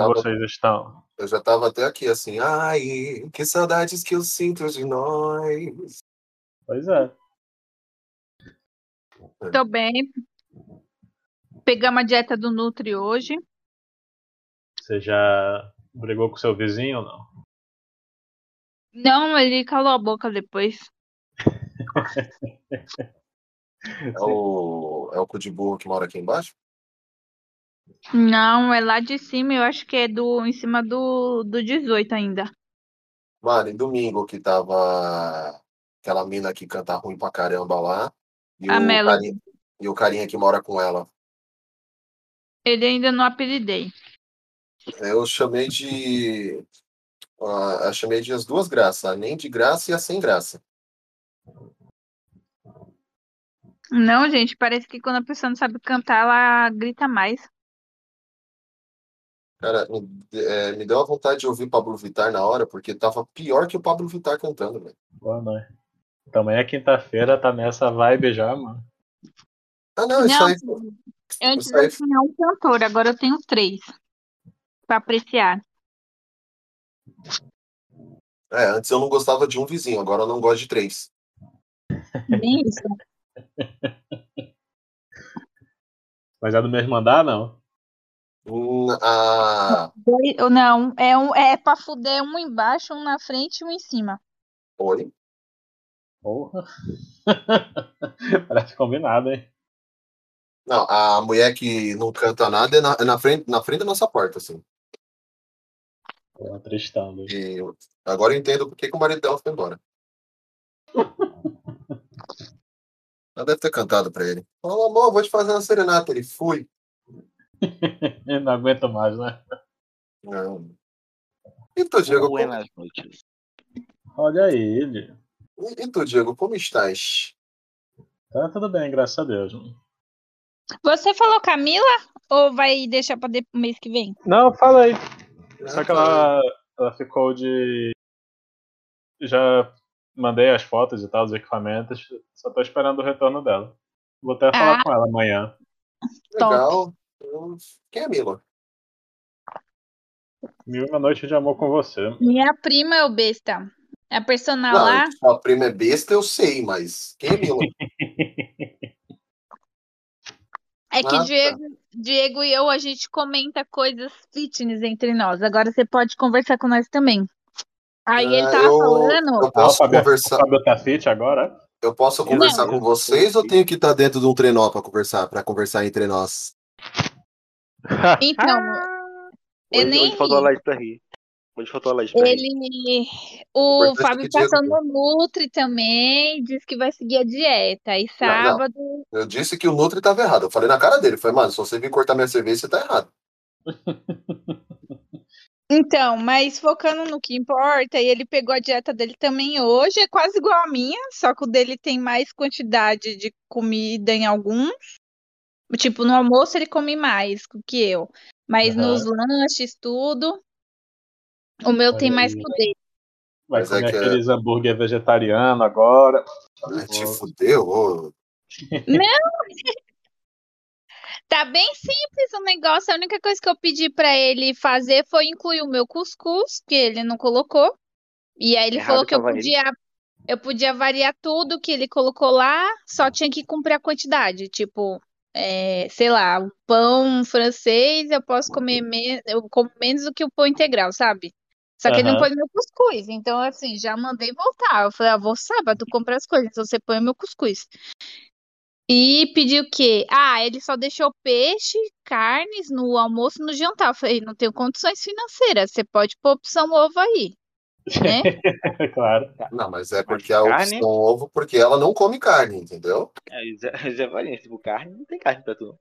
tava, vocês estão? eu já tava até aqui assim, ai, que saudades que eu sinto de nós. Pois é. Tô bem. Pegamos a dieta do Nutri hoje. Você já brigou com seu vizinho ou não? Não, ele calou a boca depois. É o, é o cu de burro que mora aqui embaixo? Não, é lá de cima, eu acho que é do em cima do, do 18 ainda. Mano, e domingo que tava aquela mina que canta ruim pra caramba lá. E A o, carinha, e o carinha que mora com ela. Ele ainda não apelidei. Eu chamei de. ah, eu chamei de as duas graças, a nem de graça e a sem graça. Não, gente, parece que quando a pessoa não sabe cantar, ela grita mais. Cara, me, é, me deu uma vontade de ouvir Pablo Vittar na hora, porque tava pior que o Pablo Vittar cantando, velho. Boa noite. Também é quinta-feira, tá nessa vibe já, mano. Ah, não, isso Não, aí. Antes eu tinha um cantor, agora eu tenho três. Pra apreciar. É, antes eu não gostava de um vizinho, agora eu não gosto de três. Nem isso. Mas é do mesmo andar, não? A... Dois- ou Não, é, um, é pra fuder um embaixo, um na frente e um em cima. Oi? Porra. Parece combinado, hein? Não, a mulher que não canta nada é na, é na frente, na frente da nossa porta, assim. Tristão. viu? E agora eu entendo por que, que o marido dela foi embora. Ela deve ter cantado pra ele. Falou, amor, vou te fazer uma serenata. Ele fui. Não aguento mais, né? Não. E tu, Diego? Como, Buenas noites. Olha aí, ele. e tu, Diego, como estás? Tá tudo bem, graças a Deus. Você falou Camila ou vai deixar pra de- mês que vem? Não, fala aí. Ah, Só que ela, ela ficou de. Já mandei as fotos e tal, os equipamentos. Só tô esperando o retorno dela. Vou até falar Ah. com ela amanhã. Legal. Eu- Quem é a Mila? Mil uma noite de amor com você. Minha prima é o besta. É a personal Não, lá. sua prima é besta, eu sei, mas quem é Mila? É que Ah, tá. Diego, Diego e eu, a gente comenta coisas fitness entre nós. Agora você pode conversar com nós também. Aí ele Ah, tava eu- falando. Eu Ah, posso o Fábio, conversar, o Fábio tá fit agora? eu posso conversar Não. com vocês ou tenho que estar dentro de um trenó para conversar, para conversar entre nós? Então, eu Hoje, nem hoje faltou a. Laís pra rir. Hoje faltou a Laís pra rir. Ele. O importante é Fábio passou no Nutri também, disse que vai seguir a dieta. E não. sábado. Eu disse que o Nutri estava errado. Eu falei na cara dele. Falei, mano, se você vir cortar minha cerveja, você tá errado. Então, mas focando no que importa, e ele pegou a dieta dele também hoje, é quase igual a minha, só que o dele tem mais quantidade de comida em alguns. Tipo, no almoço ele come mais do que eu. Mas Aham. nos lanches, tudo, o meu tem Olha mais que o dele. Vai Mas é comer que é- aqueles hambúrguer vegetariano agora. Ai, te fudeu. ô. Tá bem simples o negócio. A única coisa que eu pedi pra ele fazer foi incluir o meu cuscuz, que ele não colocou. E aí ele Errado falou que eu ele. podia, eu podia variar tudo que ele colocou lá, só tinha que cumprir a quantidade. Tipo, é, sei lá, o pão francês eu posso comer me- eu como menos do que o pão integral, sabe? Só que ele não põe meu cuscuz. Então, assim, já mandei voltar. Eu falei, ah, vou sábado comprar as coisas, então você põe o meu cuscuz. E pediu o quê? Ah, ele só deixou peixe, carnes no almoço no jantar. Eu falei, não tenho condições financeiras, você pode pôr opção ovo aí, né? claro. Não, mas é Mas porque a carne? opção ovo, porque ela não come carne, entendeu? É, Zé, Varinha, tipo, carne, não tem carne pra tu. não.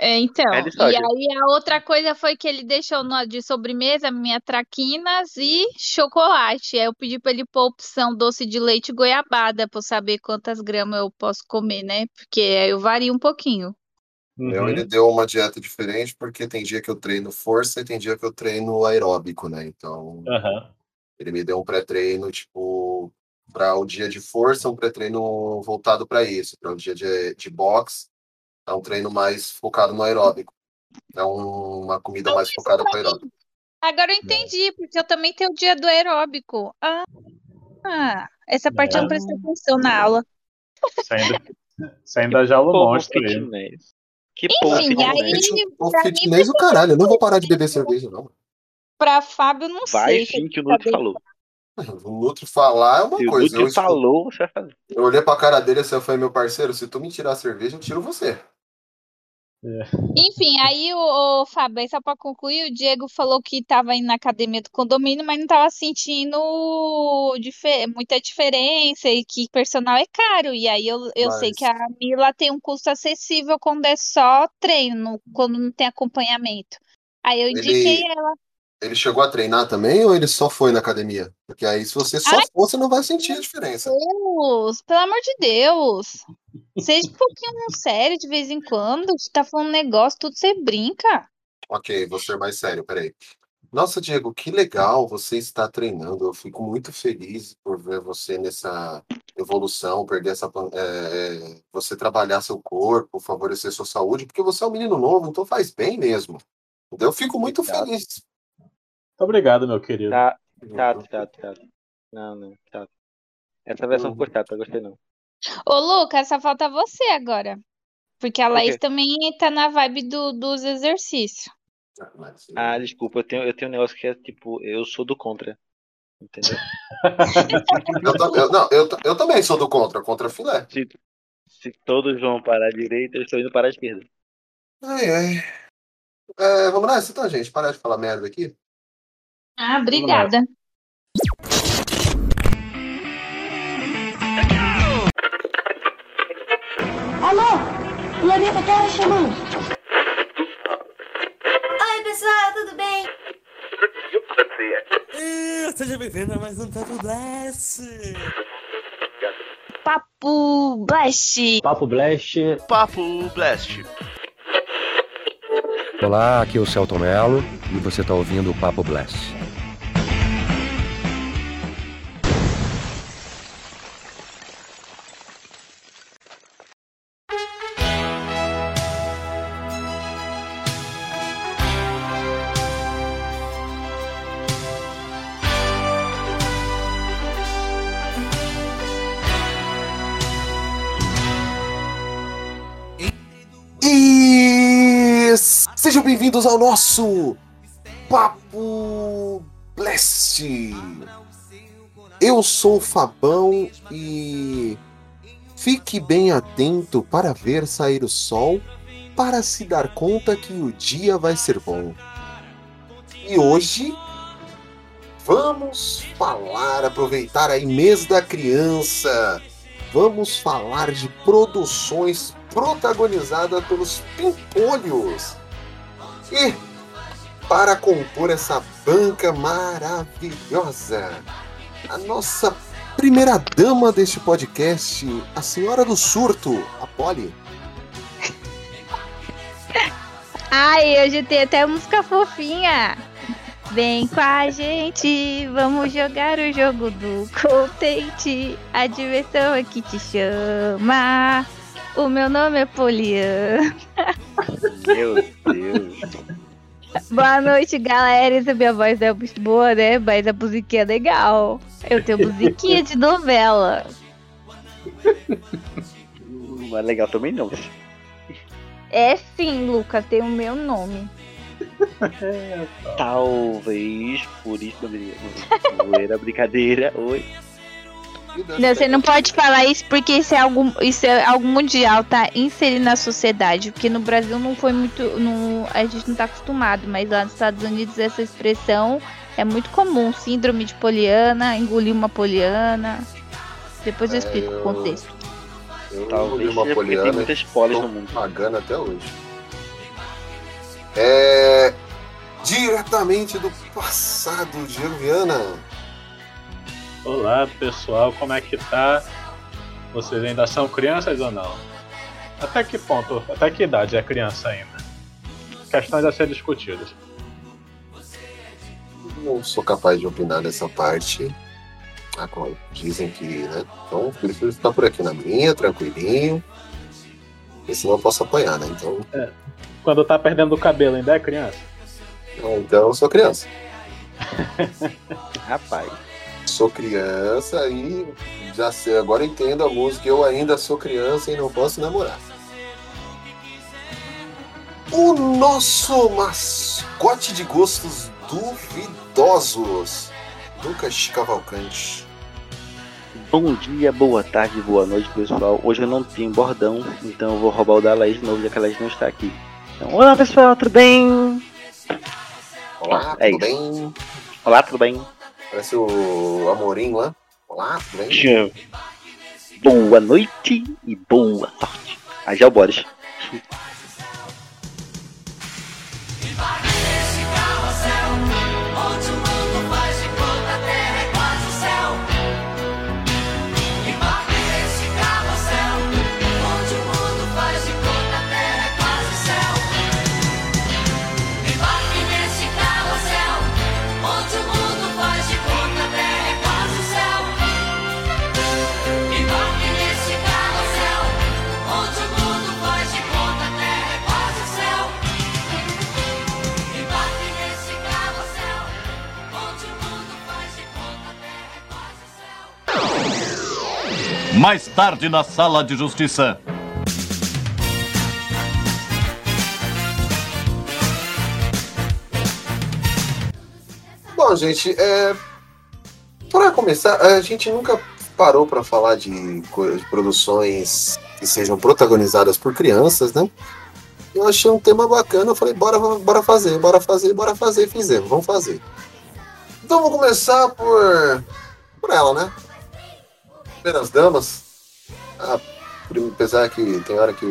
É, então, Pede e aí a outra coisa foi que ele deixou no- de sobremesa minha traquinas e chocolate. Aí eu pedi pra ele pôr opção doce de leite goiabada, pra eu saber quantas gramas eu posso comer, né? Porque aí eu vario um pouquinho. Meu, Uhum. ele deu uma dieta diferente, porque tem dia que eu treino força e tem dia que eu treino aeróbico, né? Então, Aham. Ele me deu um pré-treino, tipo, para o dia de força, um pré-treino voltado para isso. Para o dia de, de boxe, é um treino mais focado no aeróbico. É um- uma comida mais focada para aeróbico. Agora eu entendi, porque eu também tenho o dia do aeróbico. Ah, ah, essa parte eu não prestei atenção na aula. Você ainda, você ainda já o Povo monstro aí. fitness. Que Enfim, fitness. aí O pra mim, fitness o caralho, eu não vou parar de beber cerveja, não. Pra Fábio, não Vai sei. sim que o Nutri falou. O outro falar é uma Se o coisa. Eu, Nutri falou, você vai fazer. eu olhei pra cara dele assim, eu falei, meu parceiro, se tu me tirar a cerveja, eu tiro você. Enfim, aí o, o Fábio, aí só pra concluir, o Diego falou que tava indo na academia do condomínio, mas não tava sentindo dife- muita diferença e que personal é caro. E aí eu, eu sei Mas- que a Mila tem um custo acessível quando é só treino, quando não tem acompanhamento. Aí eu indiquei Ele- ela. Ele chegou a treinar também ou ele só foi na academia? Porque aí, se você só Ai. for, você não vai sentir a diferença. Deus, pelo amor de Deus. Seja um pouquinho sério de vez em quando. Você tá falando um negócio, tudo você brinca. Ok, vou ser mais sério, peraí. Nossa, Diego, que legal você está treinando. Eu fico muito feliz por ver você nessa evolução, perder essa. é, é, você trabalhar seu corpo, favorecer sua saúde, porque você é um menino novo, então faz bem mesmo. Eu fico muito Obrigado. feliz. Muito obrigado, meu querido. Tá, chato, chato, chato. Não, não, chato. Essa versão ficou chata, gostei não. Ô, Lucas, só falta você agora. Porque a Laís quê? também tá na vibe do, dos exercícios. Ah, desculpa, eu tenho, eu tenho um negócio que é tipo, eu sou do contra. Entendeu? eu, não, eu, eu também sou do contra, contra filé. Se, se todos vão para a direita, eu estou indo para a esquerda. Ai, ai. É, vamos nessa então, gente. Parar de falar merda aqui. Ah, obrigada. Alô? Planeta Terra chamando. Oi, pessoal, tudo bem? Ah, Seja bem-vindo a mais um Papo Blast! Papo Blast. Papo Blast. Papo Blast. Olá, aqui é o Celton Mello e você está ouvindo o Papo Blast. Nosso Papo Blast. Eu sou o Fabão e fique bem atento para ver sair o sol, para se dar conta que o dia vai ser bom. E hoje vamos falar, aproveitar aí mês da criança. Vamos falar de produções protagonizadas pelos Pimpolhos. E para compor essa banca maravilhosa, a nossa primeira dama deste podcast, a senhora do surto, a Polly. Ai, hoje tem até música fofinha. Vem com a gente, vamos jogar o jogo do contente. A diversão é que te chama. O meu nome é Poliana. Meu Deus. Boa noite, galera. Essa minha voz é boa, né? Mas a musiquinha é legal. Eu tenho musiquinha de novela. Mas legal também não. É sim, Lucas, tem o meu nome. Talvez por isso não. Não era brincadeira. Oi. Não, você não pode falar isso porque isso é algo, isso é algo mundial, tá? Inserido na sociedade. Porque no Brasil não foi muito. Não, a gente não tá acostumado, mas lá nos Estados Unidos essa expressão é muito comum. Síndrome de poliana, engolir uma poliana. Depois eu É, explico eu- o contexto. Eu Talvez engoli uma porque tem poliana muitas polis no mundo. pagando até hoje. É diretamente do passado, Diego Viana. Olá, pessoal, como é que tá? Vocês ainda são crianças ou não? Até que ponto, até que idade é criança ainda? Questões a ser discutidas. Não sou capaz de opinar nessa parte. Ah, como dizem que, né? Então, prefiro ficar por aqui na minha, tranquilinho. Porque senão eu posso apanhar, né? Então, Quando tá perdendo o cabelo, ainda é criança? Então eu sou criança. Rapaz. Sou criança e já sei, agora entendo a música. Eu ainda sou criança e não posso namorar. O nosso mascote de gostos duvidosos, Lucas Cavalcante. Bom dia, boa tarde, boa noite, pessoal. Hoje eu não tenho bordão, então eu vou roubar o da Laís de novo, já que a Laís não está aqui. Então, olá pessoal, tudo bem? Olá, É tudo isso. bem? Olá, tudo bem? Parece o Amorim lá. Olá, tudo bem? Boa noite e boa sorte. Aí já é o Boris. Mais tarde na sala de justiça. Bom, gente, é... para começar, a gente nunca parou para falar de, produções que sejam protagonizadas por crianças, né? Eu achei um tema bacana, eu falei, bora, bora fazer, bora fazer, bora fazer, fizemos, vamos fazer. Então vou começar por, por ela, né? Primeiras damas. A, apesar que tem hora que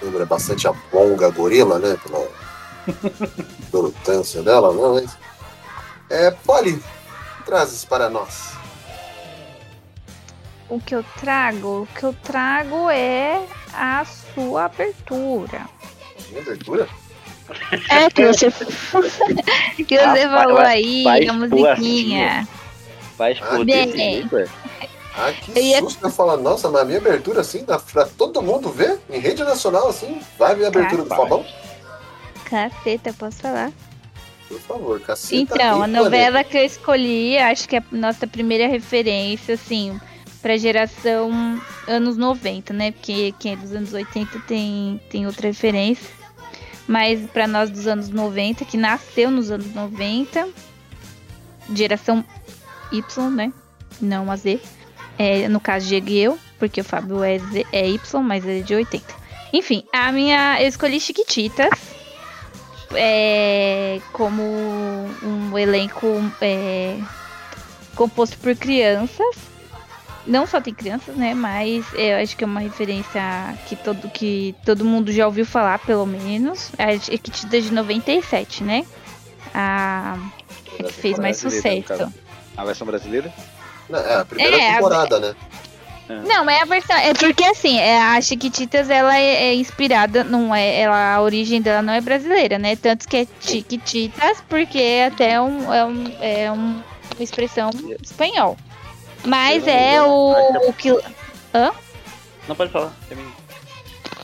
lembra bastante a Bonga Gorila, né? Pela importância dela, não, mas é, Polly, trazes para nós. O que eu trago? O que eu trago é a sua abertura. Minha abertura? É que você, que você Rapaz, falou vai- aí, vai a musiquinha. Faz Ah, por bem. É? Ah, que Eu ia- susto eu falar, nossa, mas a minha abertura assim, dá pra todo mundo ver, em rede nacional assim, vai ver a abertura do. Fabão? Caceta, posso falar? Por favor, caceta. Então, e a novela que eu escolhi, acho que é a nossa primeira referência, assim, pra geração anos 90, né? Porque quem é dos anos 80 tem, tem outra referência. Mas pra nós dos anos 90, que nasceu nos anos 90, geração Y, né? Não a Z. É, no caso, Diego e eu, porque o Fábio é, Z, é Y, mas ele é de 80. Enfim, a minha. Eu escolhi Chiquititas é, como um elenco é, composto por crianças. Não só tem crianças, né? Mas eu acho que é uma referência que todo, que todo mundo já ouviu falar, pelo menos. A Chiquititas de 97, né? A, a que fez mais sucesso. A versão brasileira? É, a primeira É, a- temporada, né? Não, é a versão. É porque assim, é, a Chiquititas ela é, é inspirada, não é, ela, a origem dela não é brasileira, né? Tanto que é Chiquititas, porque é até um, é, um, é um- uma expressão espanhol. Mas é o, o que. Não pode falar. termina.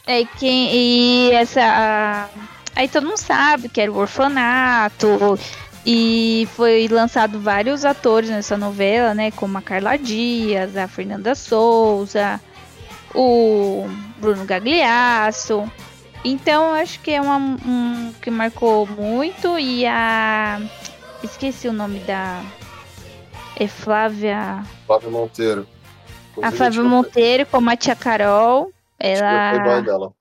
É quem. E essa. a- aí todo mundo sabe que era o orfanato. E foi lançado vários atores nessa novela, né? Como a Carla Dias, a Fernanda Souza, o Bruno Gagliasso. Então acho que é uma, um que marcou muito. E a. Esqueci o nome da. É Flávia. Flávio Monteiro. A Inclusive, Flávia eu Monteiro, como a tia Carol. Ela. dela.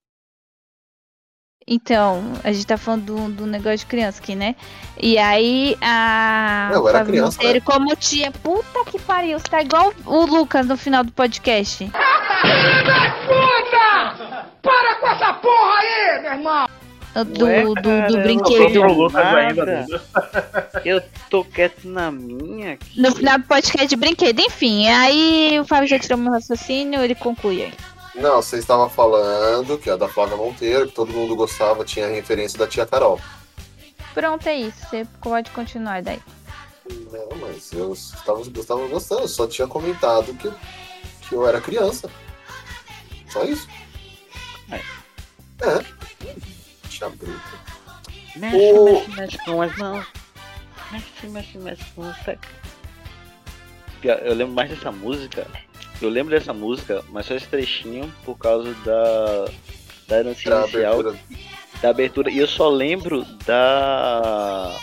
Então, a gente tá falando do, do negócio de criança aqui, né? E aí a Eu era Flávia criança, Monteiro, né? como tia, puta que pariu, você tá igual o Lucas no final do podcast. Para com essa porra aí, meu irmão! Do, Ué, do, do eu brinquedo. Nada. ainda. Eu tô quieto na minha aqui. No final do podcast de brinquedo, enfim. Aí o Fábio já tirou meu raciocínio, ele conclui aí. Não, você estava falando que é da Flávia Monteiro, que todo mundo gostava, tinha a referência da tia Carol. Pronto, é isso. Você pode continuar daí. Não, mas eu estava, eu estava gostando, eu só tinha comentado que, que eu era criança. Só isso. É. É. faixa preta. Mexe, O- mexe, mexe com as mãos. Mexe, mexe, mexe com pés. Pior, Eu lembro mais dessa música. Eu lembro dessa música, mas só esse trechinho por causa da. Da dancinha Da inicial, abertura. da abertura. E eu só lembro da.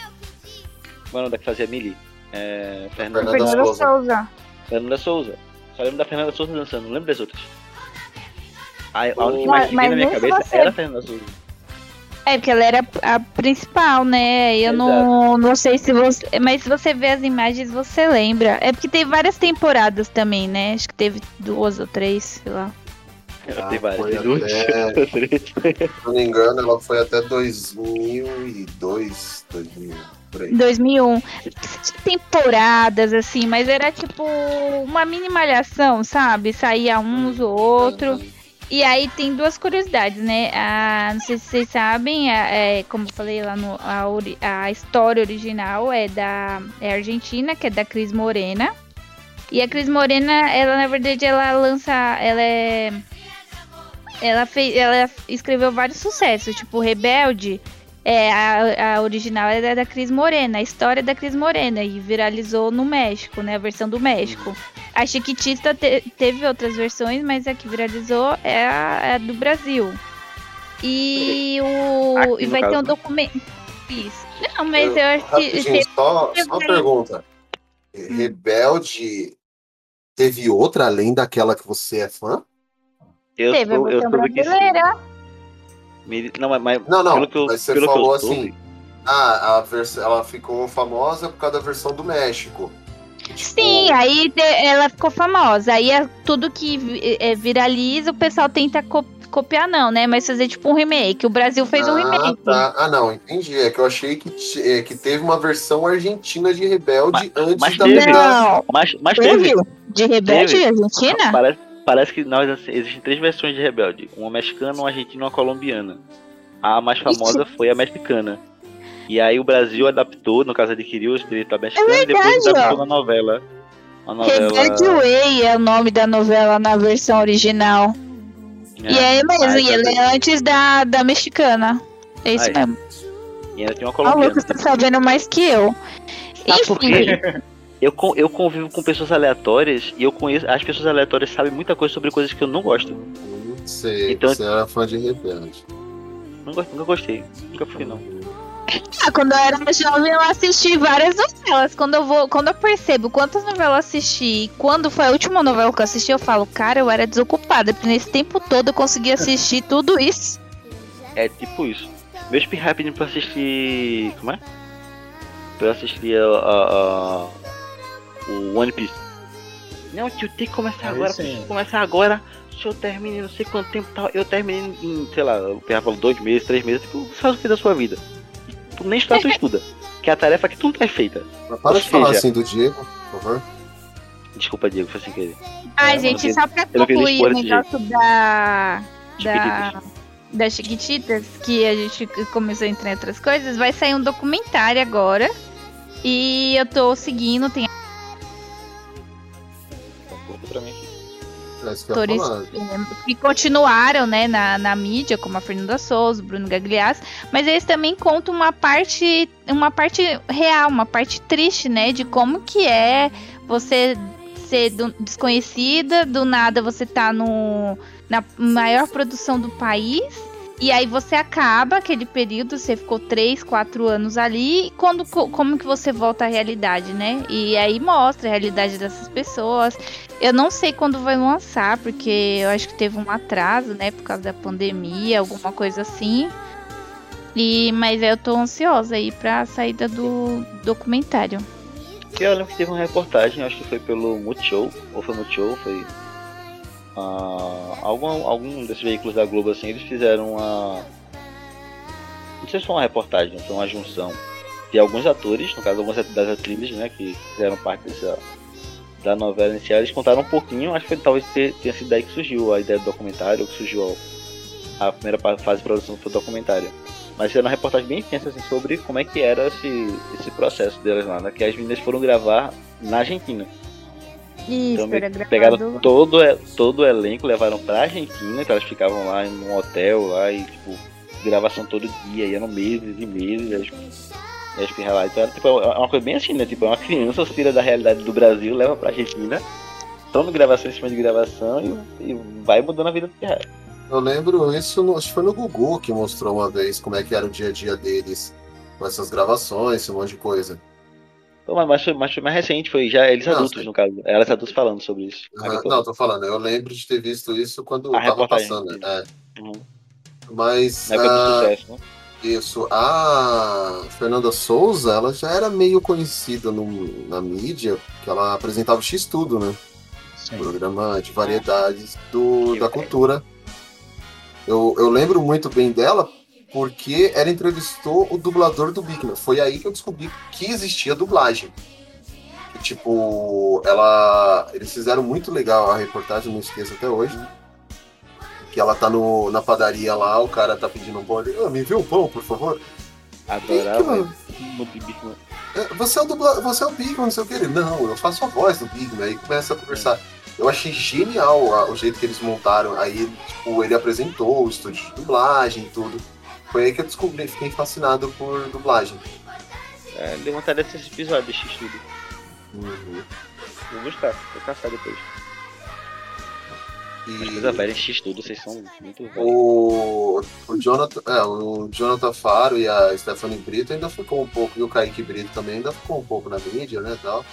Como é da que fazia Millie? É. Fernanda, Fernanda Fernanda Souza. Souza. Fernanda Souza. Só lembro da Fernanda Souza dançando, não lembro das outras. A, a única Mas- imagem que veio na minha cabeça você- era a Fernanda Souza. É, porque ela era a principal, né? Eu não, não sei se você. Mas se você vê as imagens, você lembra. É porque tem várias temporadas também, né? Acho que teve duas ou três, sei lá. Ela Ah, tem várias. duas, até- três. Se não me engano, ela foi até 2002, 2000, por aí. 2001. Temporadas, assim, mas era tipo uma mini malhação, sabe? Saía uns ou outro. E aí tem duas curiosidades, né? Não sei se vocês sabem, é, como eu falei lá no a, a história original é da é argentina, que é da Cris Morena. E a Cris Morena, ela na verdade ela lança, ela é ela fez, ela escreveu vários sucessos, tipo Rebelde, é a, a original é da Cris Morena, a história é da Cris Morena e viralizou no México, né, a versão do México. A Chiquitita te- teve outras versões, mas a que viralizou é a, é a do Brasil. E o Aqui, e vai ter um né? documento. Isso. Não, mas eu, Eu- acho que teve- só, só uma pergunta. Rebelde teve outra além daquela que você é fã? Eu teve a versão brasileira. Não, mas, mas Não, não, pelo que eu, mas você pelo que eu falou soube, assim, ah, a vers... ela ficou famosa por causa da versão do México. Tipo, Sim, aí ela ficou famosa. Aí é tudo que é, viraliza, o pessoal tenta co- copiar, não, né? Mas fazer tipo um remake. O Brasil fez um ah, remake. tá. Ah, não, entendi. É que eu achei que, é, que teve uma versão argentina de Rebelde antes mas da teve. Não, Mas, mas teve. teve? De Rebelde Teve. Argentina? Parece, parece que nós assim, existem três versões de Rebelde: uma mexicana, uma argentina e uma colombiana. A mais famosa foi a mexicana. E aí o Brasil adaptou, no caso adquiriu os direitos da mexicana e depois É adaptou na novela. A novela. Rebelde Way é o nome da novela na versão original. E é mesmo, Ah, e ela é antes da, da mexicana. É isso mesmo. E ainda tem uma o colombiana. Lucas tá sabendo mais que eu. Enfim? Eu, eu convivo com pessoas aleatórias e eu conheço. As pessoas aleatórias sabem muita coisa sobre coisas que eu não gosto. Hum, Sei, Então- você era fã de Rebelde. Não gosto, nunca gostei. Nunca fui, não. ah, quando eu era jovem, eu assisti várias novelas. Quando eu vou, quando eu percebo quantas novelas eu assisti, e quando foi a última novela que eu assisti, eu falo, cara, eu era desocupada, porque nesse tempo todo eu consegui assistir tudo isso. É tipo isso. Meu speed rapidinho pra assistir. Como é? Pra eu assistir a, a- a- o One Piece. Não, tio, tem que começar Aí agora, sim. preciso começar agora. Se eu termine não sei quanto tempo tal. Eu terminei em, sei lá, o falou dois meses, três meses. Tipo, você faz o que da sua vida? Tu nem estudar, tu estuda. Que é a tarefa que tu não é feita. Mas para Ou de falar seja- assim do Diego, por favor. Desculpa, Diego, foi sem querer. Ai, É, gente, só pra concluir o negócio da. Da. Chiquititas. Das Chiquititas, que a gente começou a entrar em outras coisas, vai sair um documentário agora. E eu tô seguindo, tem Pra mim. É isso que atores eh, que continuaram, né, na, na mídia, como a Fernanda Souza, Bruno Gagliasso, mas eles também contam uma parte, uma parte real, uma parte triste, né, de como que é você ser do- desconhecida, do nada você tá no, na maior produção do país, e aí você acaba aquele período, você ficou três, quatro anos ali, e quando, co- como que você volta à realidade, né? E aí mostra a realidade dessas pessoas. Eu não sei quando vai lançar, porque eu acho que teve um atraso, né, por causa da pandemia, alguma coisa assim. E mas eu tô ansiosa aí pra saída do documentário. Eu lembro que teve uma reportagem, acho que foi pelo Multishow, ou foi Multishow, foi. Ah, algum, algum desses veículos da Globo assim, eles fizeram uma. Não sei se foi uma reportagem, foi uma junção de alguns atores, no caso algumas das atrizes, né, que fizeram parte dessa, da novela inicial, eles contaram um pouquinho, acho que foi, talvez tenha sido daí que surgiu a ideia do documentário, que surgiu a, primeira fase de produção do documentário. Mas era uma reportagem bem extensa assim, sobre como é que era esse, esse processo delas lá, né? Que as meninas foram gravar na Argentina. Isso, Então era gravado. pegaram todo, o- todo o elenco, levaram pra Argentina, que elas ficavam lá em um hotel lá e tipo. gravação todo dia, ia no meses e meses, aí, aí espirrar lá. Então era tipo, é uma coisa bem assim, né? Tipo, é uma criança tira da realidade do Brasil, leva pra Argentina, toma gravação em cima de gravação e, e vai mudando a vida do. Eu lembro isso, no, acho que foi no Gugu que mostrou uma vez como é que era o dia a dia deles, com essas gravações, esse monte de coisa. Mas, mas, foi, mas foi mais recente, foi já eles Não, adultos, sim. no caso. Elas adultos falando sobre isso. Aham, Não, tô falando, eu lembro de ter visto isso quando A tava reportagem. passando. É. Uhum. Mas Na época do ah, sucesso, né? isso, a Fernanda Souza, ela já era meio conhecida no- na mídia, que ela apresentava o X Tudo, né? Sim. programa de variedades do, da cultura. Eu, eu lembro muito bem dela porque ela entrevistou o dublador do Bigman. Foi aí que eu descobri que existia dublagem. E, tipo, ela. Eles fizeram muito legal a reportagem, não esqueço até hoje. Que ela tá no, na padaria lá, o cara tá pedindo um pão. "Ah, me envia um pão, por favor. Adorava. bico, É, Você é o dubla... você é o Bigman, não sei o que. Ele, não, eu faço a voz do Bigman. Aí começa a conversar. Eu achei genial o jeito que eles montaram. Aí, tipo, ele apresentou o estúdio de dublagem e tudo. Foi aí que eu descobri, fiquei fascinado por dublagem. É, deu vontade de assistir esse episódio de X tudo. Uhum. Vou buscar, vou caçar depois. Mas E coisa velha em X tudo, vocês são muito velhos. o, o, Jonathan, é, o Jonathan Faro e a Stephanie Brito ainda ficou um pouco, e o Kaique Brito também ainda ficou um pouco na mídia, né, tal.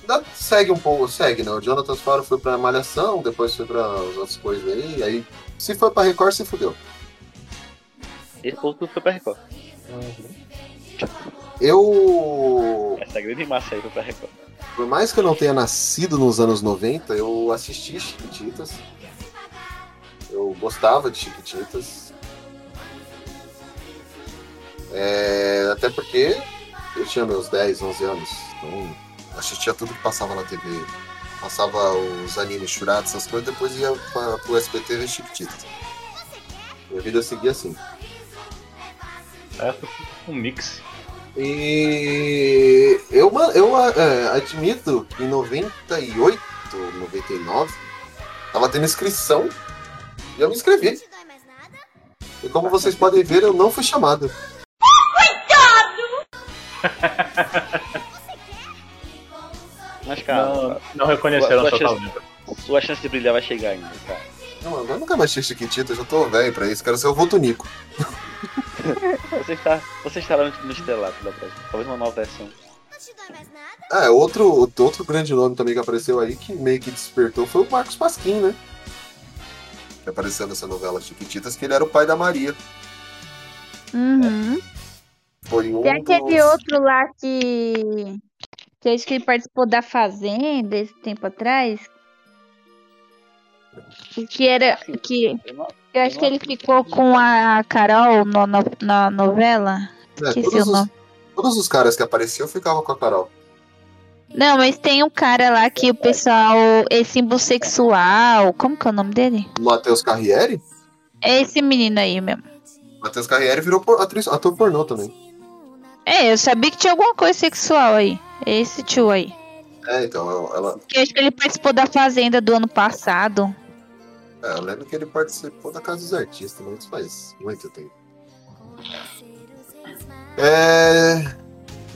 Ainda segue um pouco, segue, né? O Jonathan Faro foi pra Malhação, depois foi pra as outras coisas aí, aí se foi pra Record, se fudeu. Esse povo tudo foi pra Record. Eu, Essa grande massa aí foi pra Record. por mais que eu não tenha nascido nos anos 90, eu assisti Chiquititas. Eu gostava de Chiquititas. É, até porque eu tinha meus 10, 11 anos. Então assistia tudo que passava na TV. Passava os animes churados, essas coisas, depois ia pra, pro SBT ver Chiquititas. Minha vida seguia assim. Certo? Um mix. E eu, eu é, admito que em 98, 99, tava tendo inscrição e eu me inscrevi. E como vocês podem ver, eu não fui chamado. Mas calma, Não, não reconheceram Sua- sua talento. sua chance de brilhar vai chegar ainda, cara. Não, eu nunca mais assisti Chiquitita, eu já tô velho pra isso, quero ser o Votunico. Você está, você estará no, no estrelato da próxima. Talvez uma nova versão. É, outro, outro grande nome também que apareceu aí, que meio que despertou, foi o Marcos Pasquim, né? Que apareceu nessa novela Chiquititas, que ele era o pai da Maria. Uhum. Foi um Tem aquele dos- outro lá que. Que acho que ele participou da Fazenda esse tempo atrás. Que era. Que Eu não, eu acho que ele ficou com a Carol no- no- na novela. É, Esqueci os, todos os caras que apareciam ficavam com a Carol. Não, mas tem um cara lá que o pessoal é símbolo sexual. Como que é o nome dele? Matheus Carriere? É esse menino aí mesmo. Matheus Carriere virou por- atriz, ator pornô também. É, eu sabia que tinha alguma coisa sexual aí. Esse tio aí. É, então, ela, Que eu acho que ele participou da Fazenda do ano passado. É, eu lembro que ele participou da Casa dos Artistas, mas faz muito tempo. É,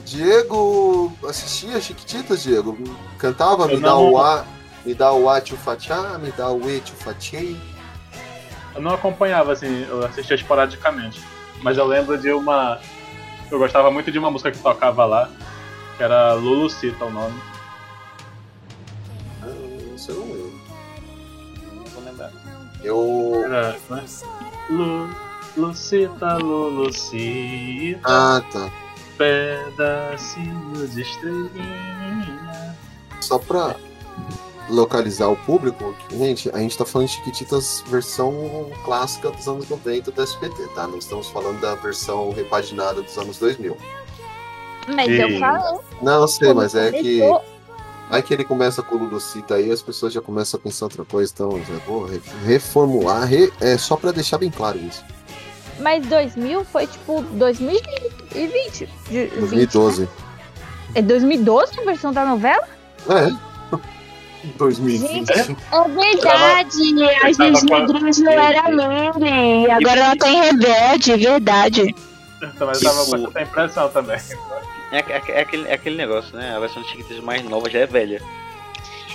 Diego, assistia Chiquititas, Diego? Cantava, Eu me dá não- o A, me dá o A tio Fatiá, me dá o E tio Fatiei. Eu não acompanhava, assim, eu assistia esporadicamente. Mas eu lembro de uma. Eu gostava muito de uma música que tocava lá, que era Lulu Cita o nome. Ah, não sei, não lembro. Eu. Né? Lu, Lucita, Lulucita, Ah, tá. pedacinho de estrelinha. Só pra localizar o público, gente, a gente tá falando de Chiquititas versão clássica dos anos 90 do SBT, tá? Não estamos falando da versão repaginada dos anos 2000. Mas E- eu falo. Não, eu sei, mas é que. Aí que ele começa com o Ludocita aí, as pessoas já começam a pensar outra coisa, então já vou re- reformular, re- é só pra deixar bem claro isso. Mas 2000 foi tipo 2020. de- 2012. É 2012 a versão da novela? É, 2020. É verdade, a Gigi Grigio era Mandy, agora ela tá em rebelde, verdade. Também tava com essa impressão também. É, é- é aquele, é aquele negócio, né? A versão de Chiquititas mais nova já é velha.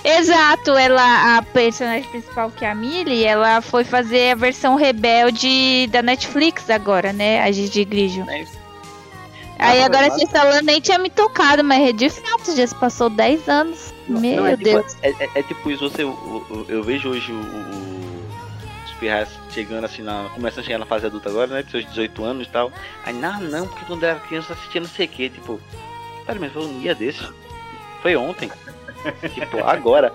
Exato, ela, a personagem principal que é a Millie, ela foi fazer a versão rebelde da Netflix agora, né? A Gigi Grigio. Né? Aí Ah, agora você falando nem tinha me tocado, mas é de fato, já se passou 10 anos. Meu Não, é, tipo, Deus. é, é- é tipo isso, você, eu, eu- eu vejo hoje o, o, os pirrais chegando assim, na, começando a chegar na fase adulta agora, né? Com seus 18 anos e tal. Aí, não, não, porque quando eu era criança eu assistia não sei o que, tipo, pera, mas foi um dia desse. Foi ontem. tipo, agora.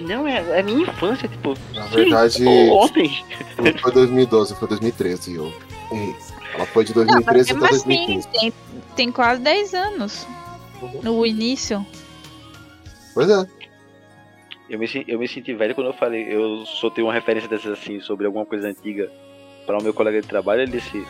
Não, é, é minha infância, tipo. Na sim, verdade, ontem. não foi 2012, foi 2013. Eu... Ela foi de Não, mas 2013 mesmo até assim, 2015. tem, tem quase 10 anos no início. Pois é. Eu me, eu me senti velho quando eu falei, eu soltei uma referência dessas assim sobre alguma coisa antiga para o meu colega de trabalho, ele disse,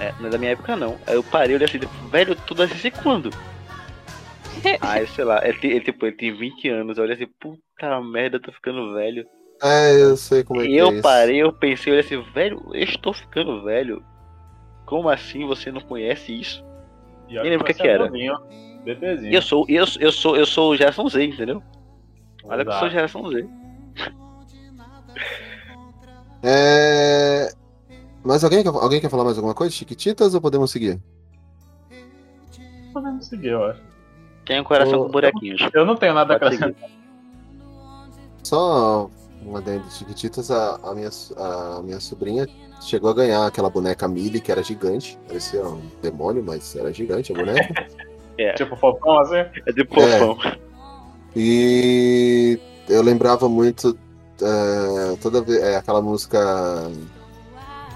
é, não é da minha época não. Aí eu parei, eu assim, velho, tu assistir quando? Aí, sei lá, ele, tem- ele, tipo, ele tem 20 anos, eu olhei assim, puta merda, eu tô ficando velho. É, eu sei como é E que é eu isso. parei, eu pensei, eu olhei assim, velho, eu estou ficando velho. Como assim você não conhece isso? E Nem lembro o que você que é era. novinho, Bebezinho. E eu sou, eu, eu sou, eu sou geração Z, entendeu? Olha que eu sou geração Z. É... Mas alguém quer, alguém quer falar mais alguma coisa? Chiquititas ou podemos seguir? Podemos seguir, eu acho. Tem um coração Ô, com buraquinhos. Eu não tenho nada a Pode seguir. acrescentar. Só uma dentro de Chiquititas, a, a minha, a minha sobrinha chegou a ganhar aquela boneca Millie, que era gigante. Parecia um demônio, mas era gigante a boneca. É, Tipo, fofão assim. é de pofão. E eu lembrava muito é, toda vez é, aquela música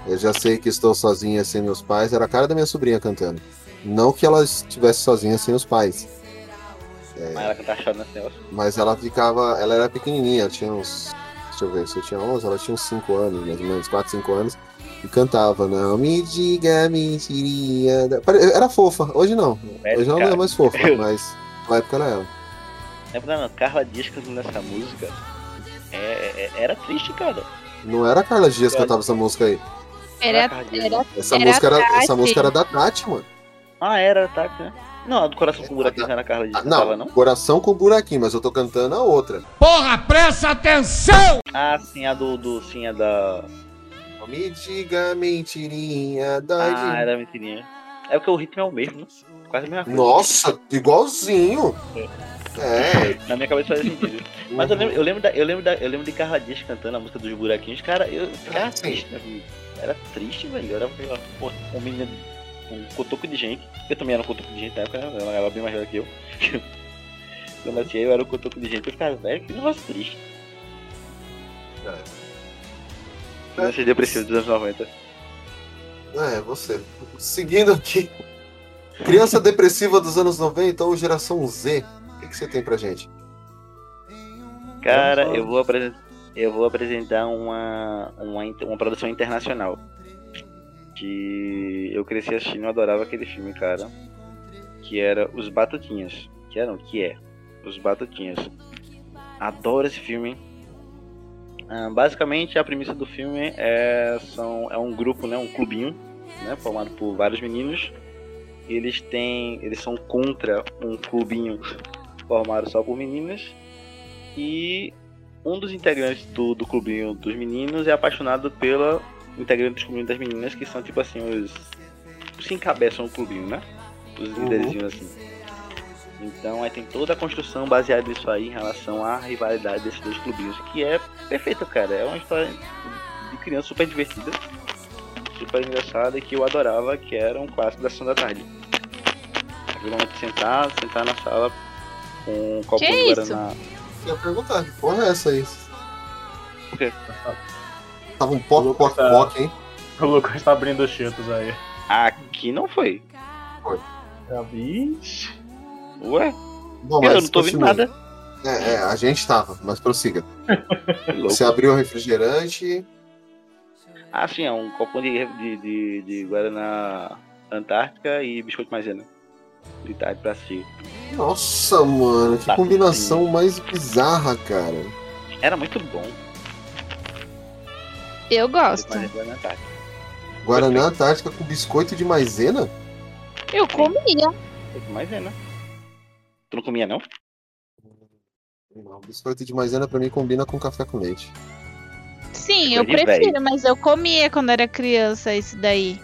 Eu já sei que estou sozinha sem meus pais, era a cara da minha sobrinha cantando. Não que ela estivesse sozinha sem os pais, Mas ela tá nesse negócio. mas ela ficava, ela era pequenininha, ela tinha uns, deixa eu ver, se eu tinha 11, ela tinha uns 5 anos, mais ou menos, 4, 5 anos, e cantava, não me diga mentirinha. Era fofa, hoje não, hoje ela não é mais fofa, mas na época ela era. Lembra, não, Carla Dias cantando essa música. É, é- era triste, cara. Não era a Carla Dias que cantava essa música aí. Era, Carla Dias. era, Essa, Era música, era, Tati. essa música era da Tati, mano. Ah, era, tá, né? Não, a do coração com buraquinho não era Carla Dias, Ah, cantava, não, não? coração com buraquinho, mas eu tô cantando a outra. Porra, presta atenção! Ah, sim, a do, do sim, a da. Não Me diga mentirinha, dói de- Ah, era mentirinha. É porque o ritmo é o mesmo, né? Quase a mesma coisa. Nossa, igualzinho. É, Na minha cabeça faz sentido. Mas eu lembro, eu lembro, da, eu lembro, da, eu lembro de Carla Dias cantando a música dos buraquinhos. Cara, eu era Sim. triste, né, filho? Era triste, velho. Era pô, um menino, um cotoco de gente. Eu também era um cotoco de gente na época, né? Ela era bem mais velha que eu. Quando eu nasci, eu era um cotoco de gente. Eu ficava, velho, que negócio triste. Criança depressiva dos anos 90. é, você. Seguindo aqui. Criança depressiva dos anos 90 ou geração Z. Que, você tem pra gente? Cara, eu vou eu vou apresentar uma, uma, uma produção internacional. Que eu cresci assistindo, eu adorava aquele filme, cara. Que era Os Batutinhas. Que eram, que é, Os Batutinhas. Adoro esse filme. Ah, basicamente, a premissa do filme é, são, é um grupo, né, um clubinho, né, formado por vários meninos. Eles têm, eles são contra um clubinho formado só por meninas e um dos integrantes do, do clubinho dos meninos é apaixonado pela integrante do clubinho das meninas, que são tipo assim, os. os que encabeçam o clubinho, né? Os Uhum. líderzinhos assim. Então aí tem toda a construção baseada nisso aí em relação à rivalidade desses dois clubinhos, que é perfeita, cara. É uma história de criança super divertida, super engraçada e que eu adorava, que era um clássico da sessão da tarde. Aquele momento de sentar, sentar na sala com um copo Que de isso? guaraná. Eu ia perguntar, que porra é essa aí? O quê? Tava um poc, Lucas poc, tá- poc, hein? O Lucas tá abrindo os cheetos aí. Aqui não foi. Já vi. Ué? Bom, eu não tô ouvindo nada. É, é, a gente tava, mas prossiga. Você abriu o refrigerante. Ah, sim, é um copão de, de, de, de Guaraná Antártica e biscoito maisena. De tarde pra assistir. Nossa, mano, que Tá combinação mais bizarra, cara. Era muito bom. Eu gosto. Era na tarde. Guaraná Antártica com biscoito de maisena? Eu comia. Mas é, né? Tu não comia, não? Não, biscoito de maisena pra mim combina com café com leite. Sim, eu Coisa de prefiro, velho. mas eu comia quando era criança isso daí.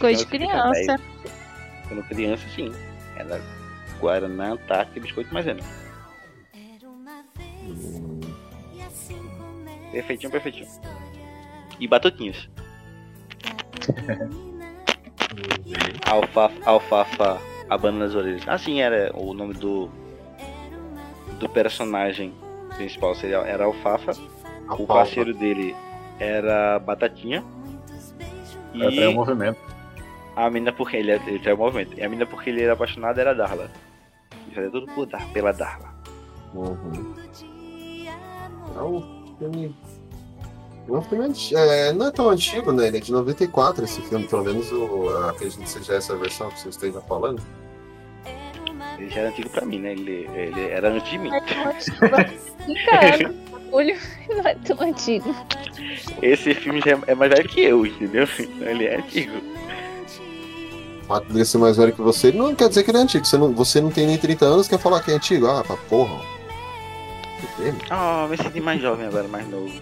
Coisa de fica criança. Quando criança, sim. Era Guaraná, Antártica e biscoito maisena. Hum, Perfeitinho, perfeitinho. E batutinhos. Alfafa, alfafa, abanando as orelhas. Assim era o nome do do personagem principal seria era alfafa. O alfafa. parceiro dele era batatinha. E É, tem um movimento. A mina porque ele, ele tem o movimento. E a mina porque ele era apaixonado era a Darla. Ele fazia tudo por Dar, pela Darla. Uhum. É um filme. É um filme é, não é tão antigo, né? Ele é de 94 esse filme, pelo menos eu acredito que seja essa versão que você esteja falando. Ele já era antigo pra mim, né? Ele, ele era antes de mim. Então, olho não é tão antigo. Esse filme já é mais velho que eu, entendeu? Então ele é antigo. Fato dele ser mais velho que você não quer dizer que ele é antigo. Você não, você não tem nem 30 anos, quer falar que é antigo? Ah, pra porra. Ah, me senti mais jovem agora, mais novo.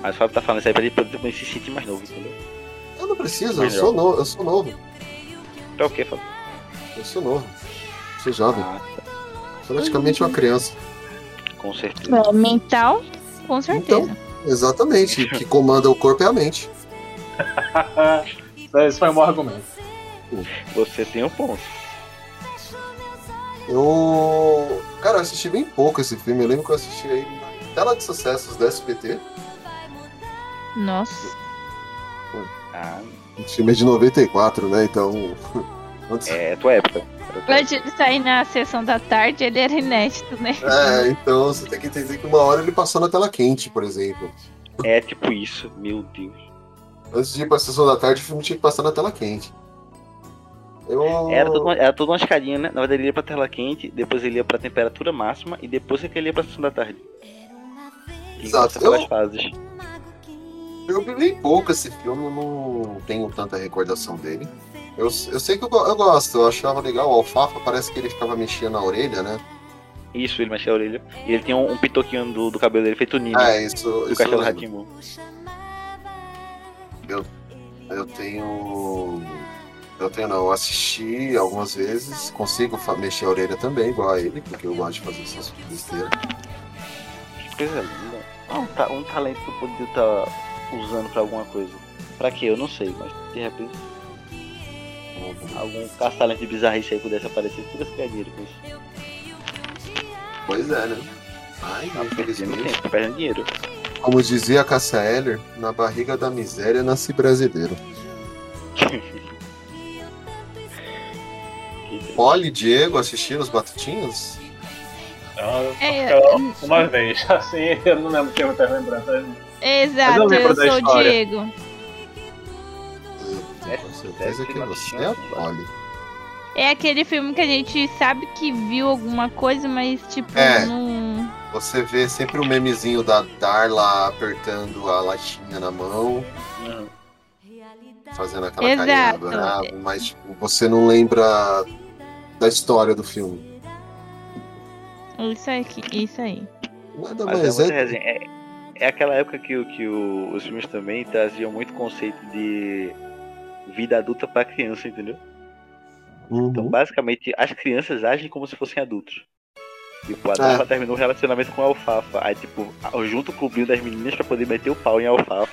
Mas o Fábio tá falando isso aí pra ele pra ele se sentir mais novo, entendeu? Eu não preciso, eu sou, no, eu sou novo. Então o que, Fábio? Eu sou novo. Sou jovem. Ah, Sou praticamente uma criança. com certeza. É, mental, com certeza. Exatamente. que comanda o corpo é a mente. Esse foi um bom argumento. Você tem um ponto. Eu. Cara, eu assisti bem pouco esse filme. Eu lembro que eu assisti aí na tela de sucessos da SBT. Nossa. Ah, O filme é de 94, né? Então. Antes... é tua época. Antes de sair na sessão da tarde, ele era inédito, né? É, então você tem que entender que uma hora ele passou na tela quente, por exemplo. É tipo isso, meu Deus. Antes de ir pra sessão da tarde, o filme tinha que passar na tela quente. Eu. Era uma, era toda uma escadinha, né? Na verdade ele ia pra tela quente, depois ele ia pra temperatura máxima e depois é que ele ia pra sessão da tarde. Exato. Eu- fases. Eu vi bem pouco esse filme, eu não tenho tanta recordação dele. Eu, eu sei que eu, eu gosto, eu achava legal. O Alfafa parece que ele ficava mexendo na orelha, né? Isso, ele mexia a orelha. E ele tinha um, um pitoquinho do, do cabelo dele feito Nino. É, isso. do isso eu, cachorro. Ratimbu. eu tenho. Eu tenho não, eu assisti algumas vezes, consigo mexer a orelha também, igual a ele, porque eu gosto de fazer essas besteiras. Que coisa linda. Um, ta- um talento que eu poderia estar usando pra alguma coisa. Pra quê? Eu não sei, mas de repente algum caça-talento de bizarrice aí pudesse aparecer, pudesse ganhar dinheiro com isso. Pois é, né? Ai, Tá infelizmente. tempo, tá perdendo dinheiro. Como dizia a Cássia Eller, na barriga da miséria nasce brasileiro. Poli, Diego, assistiram os Batutinhos? Eu, É, eu- uma vez, assim, eu não lembro quem eu tenho lembrança. Exato, eu eu sou o. Diego. Eu tenho certeza que você é a Poli. É aquele filme que a gente sabe que viu alguma coisa, mas tipo, É. não. Você vê sempre o memezinho da Darla apertando a latinha na mão, Uhum. fazendo aquela carinha mas tipo, você não lembra da história do filme. Isso aqui, isso aí. Nada Mas é, mais é. é, é aquela época que, o- que o- os filmes também traziam muito conceito de vida adulta pra criança, entendeu? Então, Uhum. basicamente, as crianças agem como se fossem adultos. Tipo, a É. Darla terminou o relacionamento com a Alfafa. Aí, tipo, junto o clubinho das meninas pra poder meter o pau em Alfafa.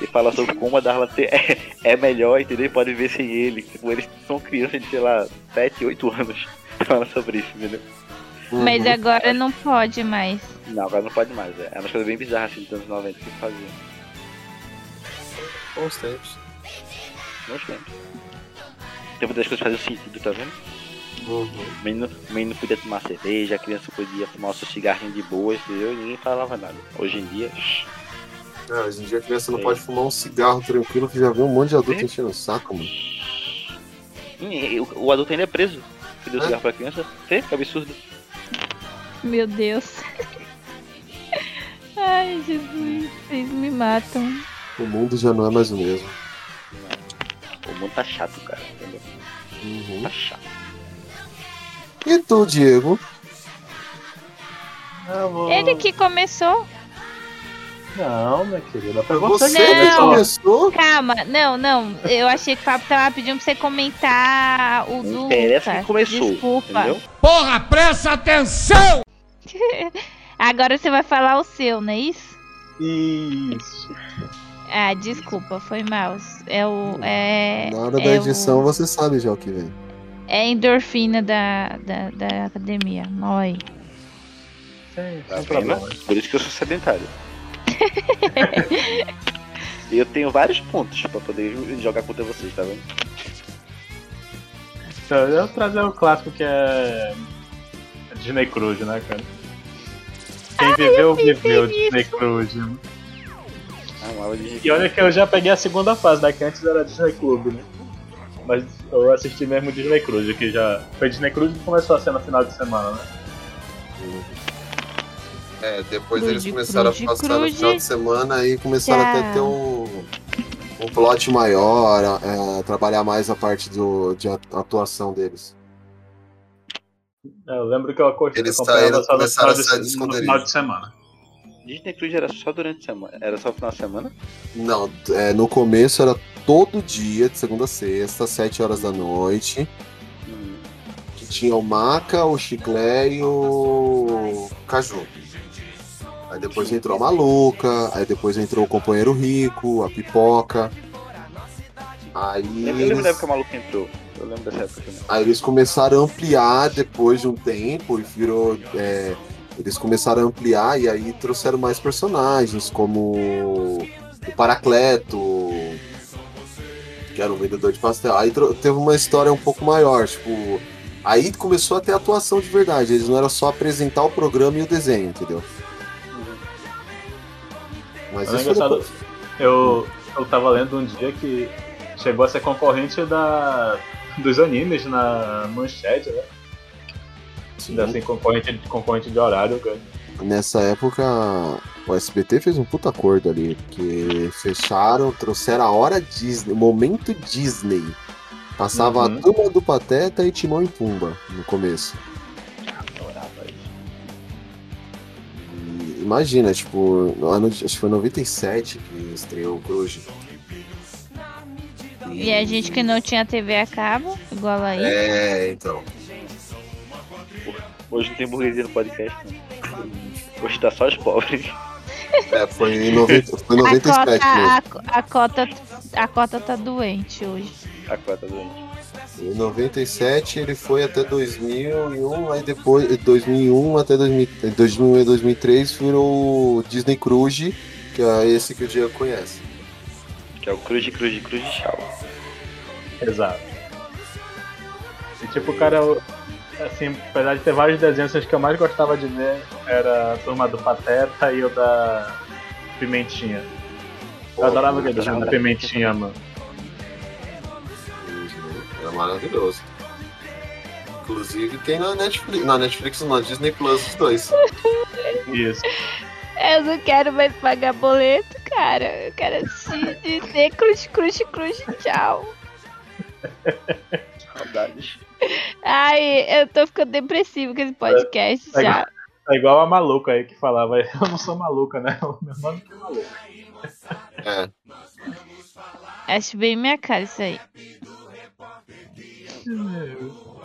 E fala sobre como a Darla é, é melhor, entendeu? Pode ver sem ele. Tipo, eles são crianças de, sei lá, 7, 8 anos. Fala sobre isso, entendeu? Mas Uhum. agora não pode mais. Não, agora não pode mais. É umas coisas bem bizarras assim dos anos 90 que faziam. Bons tempos. Bons tempos. Tempo das coisas faziam sentido, tá vendo? Uhum. O menino, o menino podia tomar cerveja, a criança podia fumar o seu cigarrinho de boa, entendeu? E ninguém falava nada. Hoje em dia, shh, É, hoje em dia a criança não É. pode fumar um cigarro tranquilo que já vê um monte de adulto É. enchendo o saco, mano. O, o adulto ainda é preso. Que deu É. cigarro pra criança. Vê, que absurdo. Meu Deus. Ai, Jesus, vocês me matam. O mundo já não é mais o mesmo. O mundo tá chato, cara. Entendeu? Uhum. Tá chato. E tu, Diego? Ele que começou. Não, minha querida. Foi você, Você que que Não. começou? Calma, não, não. Eu achei que o Papo tava pedindo pra você comentar o do interessa Lucas. quem começou. Desculpa. Entendeu? Porra, presta atenção! Agora você vai falar o seu, não é isso? Isso. Ah, desculpa, foi mal. É o. É, Na hora é da edição o- você sabe já o que vem. É a endorfina da, da, da academia. Mal aí. Sem, Tá vendo? problemas. Por isso que eu sou sedentário. E eu tenho vários pontos pra poder jogar contra vocês, tá vendo? Então, eu vou trazer o clássico que é. Disney Cruise, né, cara? Quem viveu, pensei viveu nisso. Disney Cruise. Ah, E olha que eu já peguei a segunda fase, né? Que antes era Disney Club, né? Mas eu assisti mesmo Disney Cruise, que já. Foi Disney Cruise que começou a ser no final de semana, né? É, depois Cruze, eles começaram cruze, a passar no cruze. final de semana aí começaram Tchau. até a ter um, um plot maior, é, trabalhar mais a parte do, de atu- atuação deles. É, Eu lembro que eu acompanhava Eles só saíram- no começaram final, a sair do de, no final de semana. Disney Cruise era só durante a semana. Era só no final de semana? Não, é, no começo era todo dia, de segunda a sexta, sete horas da noite, Hum. que tinha o Maca, o Chiclé e o Caju. Aí depois entrou a Maluca, aí depois entrou o Companheiro Rico, a Pipoca. Aí Eu lembro, lembro da eles... época que o maluco entrou. Eu lembro dessa época também. Aí eles começaram a ampliar depois de um tempo e virou. é, eles começaram a ampliar e aí trouxeram mais personagens, como o Paracleto, que era um vendedor de pastel. Aí teve uma história um pouco maior, tipo. Aí começou a ter atuação de verdade. Eles não era só apresentar o programa e o desenho, entendeu? Mas É engraçado. Eu, eu tava lendo um dia que chegou a ser concorrente da, dos animes na manchete, né? Sim. Assim, concorrente, concorrente de horário, cara. Nessa época, o SBT fez um puta acordo ali, porque fecharam, trouxeram a hora Disney, momento Disney. Passava Uhum. a turma do Pateta e Timão e Pumba no começo. Imagina, tipo, no ano, de- acho que foi 97 que estreou o Cruz. E a gente que não tinha TV a cabo, igual aí. É, então. Hoje não tem burguesia no podcast, não. Hoje tá só os pobres. É, foi em 90, foi a, 97 cota, mesmo. a, a, cota, a cota tá doente hoje. A cota doente. Em 97 ele foi até 2001, aí depois, de 2001 até 2000, 2001 e 2003 virou o Disney Cruise, que é esse que o Diego conhece. Que é o Cruz, Cruz, Cruz e Tchau. Exato. E tipo, cara, eu- assim, apesar de ter vários desenhos, os que eu mais gostava de ver era a turma do Pateta e o da Pimentinha. Eu adorava aquele desenho da Pimentinha, mano. Maravilhoso. Inclusive tem na Netflix, na Netflix não, na Disney Plus os dois. Isso. Eu não quero mais pagar boleto, cara. Eu quero assistir Disney Cruz, Cruz, Cruz, tchau. Saudades. Ai, eu tô ficando depressivo com esse podcast É, já. É igual a maluca aí que falava, eu não sou maluca, né? O meu nome que é maluca. É, Acho bem minha cara isso aí.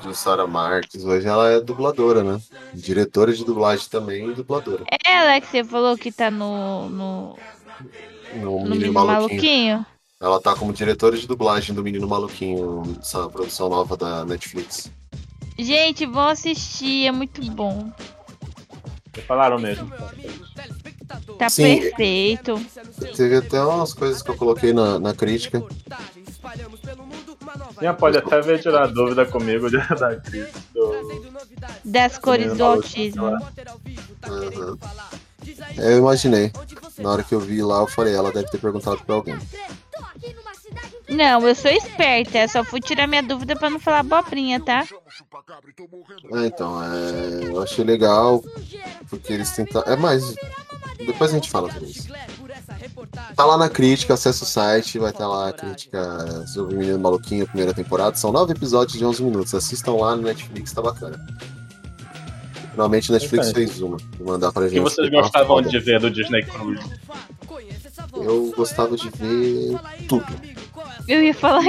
Jussara Marques, hoje ela é dubladora, né? Diretora de dublagem também e dubladora. É ela que você falou que tá no, no, No no Menino Menino Maluquinho. Maluquinho? Ela tá como diretora de dublagem do Menino Maluquinho, essa produção nova da Netflix. Gente, vão assistir, é muito bom. Vocês falaram mesmo. Tá Sim. perfeito. Teve até umas coisas que eu coloquei na, na crítica. Minha pode até ver tirar dúvida comigo de- da crise do. Das cores do autismo. Uhum. É, Eu imaginei. Na hora que eu vi lá, eu falei, ela deve ter perguntado pra alguém. Não, Não, eu sou esperta. Só fui tirar minha dúvida pra não falar abobrinha, tá? É, então, é, eu achei legal, porque eles tentaram. É mais. Depois a gente fala sobre isso. Tá lá na crítica, acessa o site, vai estar lá a crítica sobre o Menino Maluquinho, primeira temporada. São nove episódios de 11 minutos. Assistam lá no Netflix, tá bacana. Finalmente o Netflix Perfeito. fez uma. Vou mandar pra O gente. que vocês Tá gostavam de ver do Disney Cruise? Eu gostava de ver tudo. Eu ia falar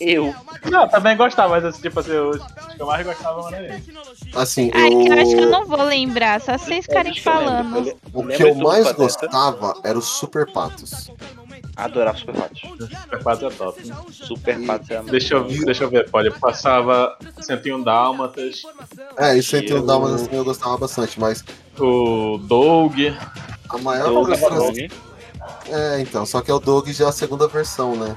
Eu. Não, também gostava, mas tipo assim, os os que eu mais gostava era esse. Assim, Ai, que eu acho que eu eu. não vou lembrar, só vocês ficarem Acho eu lembro. falando. Eu O que eu mais gostava era o Super Patos. Adorava Super Patos. Super 4 é top. né? Super Patos é a Deixa eu, deixa eu ver, pode. Eu passava 101 Dálmatas, É, isso aí tem o Eu- Dalmas assim, eu gostava bastante, mas o Doug. a maior Doug frustração. É, então, só que é o Doug já a segunda versão, né?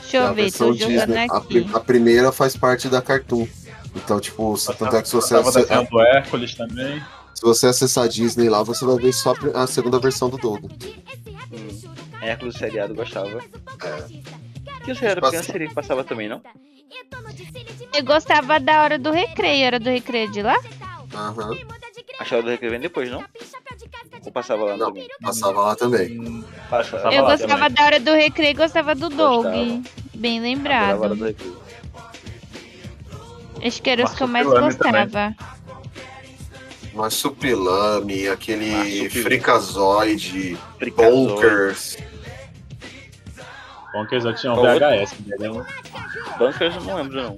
Deixa É a eu ver, tô jogando Disney. A, aqui. pri- a primeira faz parte da Cartoon. Então, tipo, se, tanto é que se você, Tava ace- desenhando o Hércules também. se você acessar a Disney lá, você vai ver só a a segunda versão do Doug. Hum. Hércules seriado gostava. É. E o seriado Passa- pequena seria que passava também, não? Eu gostava da hora do recreio. Hora do recreio de lá? Aham. Achava do recreio vem depois, não? Ou passava lá Não, também? passava lá também. Hum, Passava. Eu lá gostava também. da hora do recreio e gostava do Doug. Gostava. Bem lembrado. Hora do recreio. Acho que era os que eu mais gostava. Marsupilame, aquele Marsupilame. Fricazoide. Bonkers. Eles já Qual outro? VHS, entendeu? Bunkers eu não lembro, não.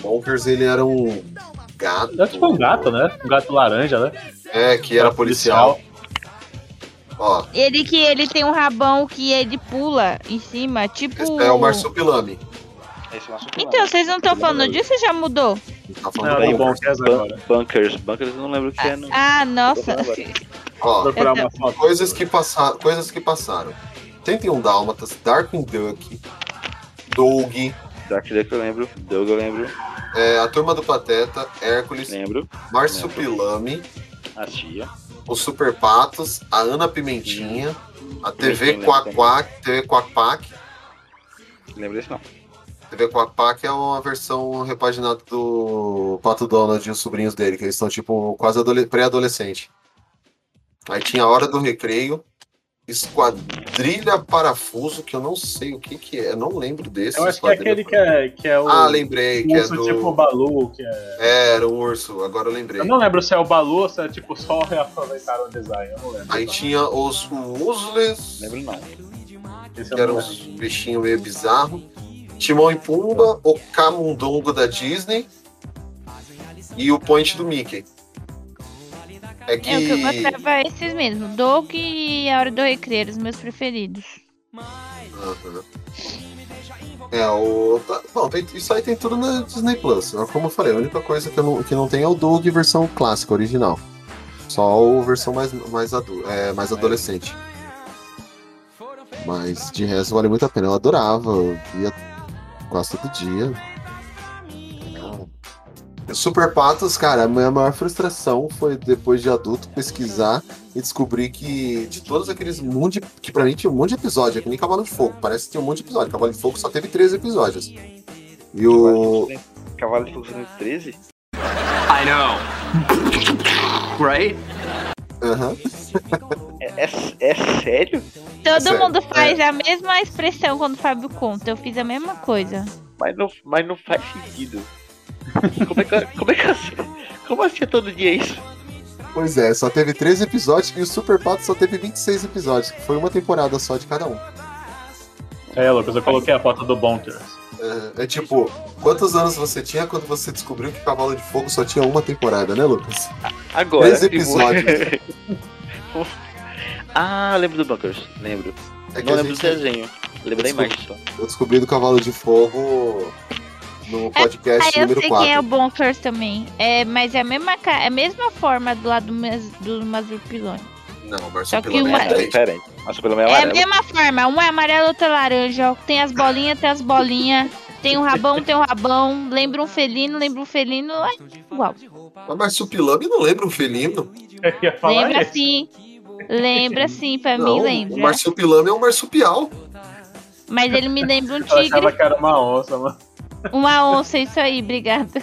Bonkers, ele era um gato. É tipo um gato, né? Um gato laranja, né? É, que era policial. Ó, Ele que ele tem um rabão que ele pula em cima, tipo. esse é o Marsupilame. Esse é o Então, vocês não estão falando disso ou já mudou? Tá Não, falando tá do bom, é agora. Bunkers. Bunkers eu não lembro o que é, não. Ah, nossa. Ó, coisas que, passa... coisas que passaram. 31 Dálmatas, Darkwing Duck, Doug, Dark Duck eu lembro. Doug eu lembro. é, a Turma do Pateta, Hércules, Lembro. Marsupilame, Assistia. os Super Patos, a Ana Pimentinha, a TV Quack, TV Quack Pack. Lembro desse não. TV Quack Pack é uma versão repaginada do Pato Donald e os sobrinhos dele, que eles são tipo quase adole- pré-adolescente. Aí tinha a Hora do Recreio, Esquadrilha Parafuso, que eu não sei o que que é, eu não lembro desse. Eu acho que é aquele que é, que é o. Ah, lembrei, que é urso do... tipo o Balu, que é. É, era o urso, agora eu lembrei. Eu não lembro se é o Balu ou se é tipo só reaproveitaram o design, eu não lembro. Aí tinha os Useless, Lembro não. Esse que eram uns bichinhos meio bizarros. Timão e Pumba, o Camundongo da Disney e o Point do Mickey. É que. É, o que eu gostava é esses mesmo. Doug e a Hora do Recreio, os meus preferidos. Aham. É, o. tá- Bom, tem- isso aí tem tudo na Disney Plus. Como eu falei, a única coisa que, não, que não tem é o Doug versão clássica, original. Só a versão mais, mais, adu é, mais adolescente. Mas de resto vale muito a pena. Eu adorava, eu via quase todo dia. Super Patos, cara, a minha maior frustração foi depois de adulto pesquisar e descobrir que de todos aqueles monte de, que pra mim tinha um monte de episódio, é que nem Cavalo de Fogo, parece que tinha um monte de episódio. Cavalo de Fogo só teve 13 episódios. E o. Cavalo de Fogo 113? I know. Right? Aham. É, é, é sério? Todo Sério, mundo faz a mesma expressão quando o Fábio conta. Eu fiz a mesma coisa. Mas não, mas não faz sentido. Como é que, como é que assim? Como assim é todo dia isso? Pois é, só teve 13 episódios e o Super Pato só teve 26 episódios, que foi uma temporada só de cada um. É, Lucas, eu coloquei a foto do Bonkers. É, é tipo, quantos anos você tinha quando você descobriu que Cavalo de Fogo só tinha uma temporada, né, Lucas? Agora. Três tipo- episódios. ah, lembro do Bunkers. Lembro. É não lembro gente- do desenho. Lembro da imagem só. Eu descobri do Cavalo de Fogo no Ah, podcast eu número sei 4. quem é o Bonkers também. É, mas é a mesma, é a mesma forma do lado do, mas- do Mazurpilone. Não, Só Marsupilame que uma- é É diferente. É é a mesma forma. Um é amarelo, outro é laranja. Tem as bolinhas, tem as bolinhas. Tem um rabão, tem um rabão. Lembra um felino, lembra um felino. É igual. Mas Marsupilame não lembra um felino? Eu Lembra isso. sim. Lembra sim, pra mim Não, o lembra. marsupilame é um marsupial. Mas ele me lembra um Eu achava tigre. que era uma onça, mano. Uma onça, isso aí, obrigada.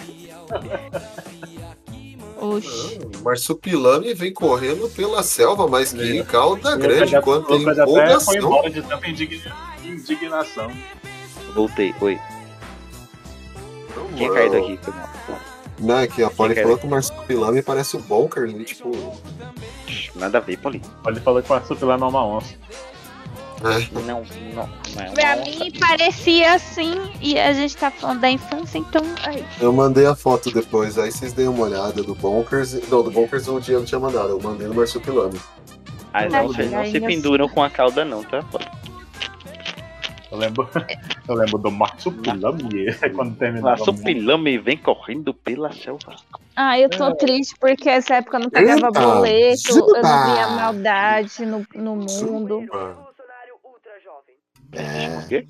Oxi. O marsupilame vem correndo pela selva, mas que cauda O grande quando tem até foi empolgação. embora de tanta indigna- indignação. Voltei, oi. Tinha caído aqui, foi mal. Não, é que a Polly Quem falou que o marsupilame parece o Bonker, né? tipo... Nada a ver, Paulinho. Ele falou que o marsupilame é uma onça. É. Não, não, não é Pra mim parecia assim, e a gente tá falando da infância, então. ai. Eu mandei a foto depois, aí vocês deem uma olhada do Bonkers. Não, do Bonkers o Diego tinha mandado, eu mandei no marsupilame. As Ai, onças não se penduram com a cauda, não, tá? Eu lembro, eu lembro do marsupilame quando terminava. Marsupilame vem correndo pela selva. Ah, eu tô triste porque essa época eu não pagava Eita, boleto, eu não via maldade no, no mundo. É. O quê?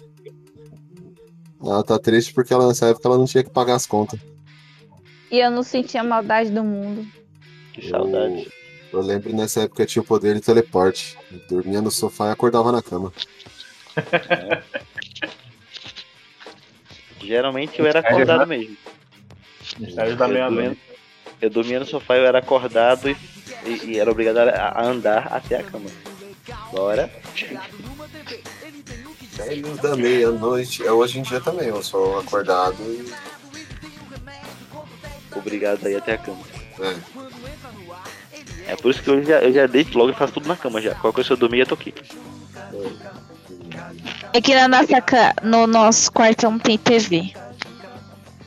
Ela tá triste porque ela, nessa época ela não tinha que pagar as contas. E eu não sentia maldade do mundo. Que saudade. Eu lembro nessa época eu tinha o poder de teleporte. Eu dormia no sofá e acordava na cama. Geralmente eu era acordado mesmo. Da Eu dormia, meia-noite. eu dormia no sofá, eu era acordado e, e- e era obrigado a, a andar até a cama. Agora, Velhos da meia-noite. É, Hoje em dia também, eu sou acordado e. obrigado a ir até a cama. É. É por isso que eu já, eu já deito logo e faço tudo na cama já. Qualquer coisa que eu dormir, eu tô aqui. É que na nossa, ca- no nosso quarto não tem TV.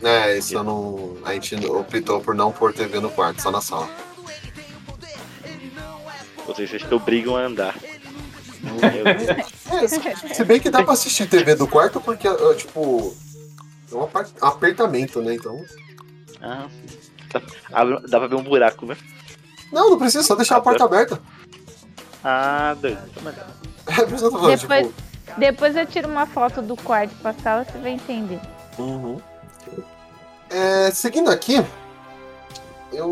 É, isso eu não. A gente optou por não pôr TV no quarto, só na sala. Seja, vocês te obrigam a andar. É, se- bem que dá pra assistir TV do quarto porque, ah, tipo. É um apertamento, né? Então. Ah, dá, abre- dá pra ver um buraco, né? Não, não precisa, só deixar a porta aberta. Ah, doido. Então, É por isso que eu tô falando, Depois, tipo. depois eu tiro uma foto do quarto pra sala, você vai entender. Uhum. É, seguindo aqui, eu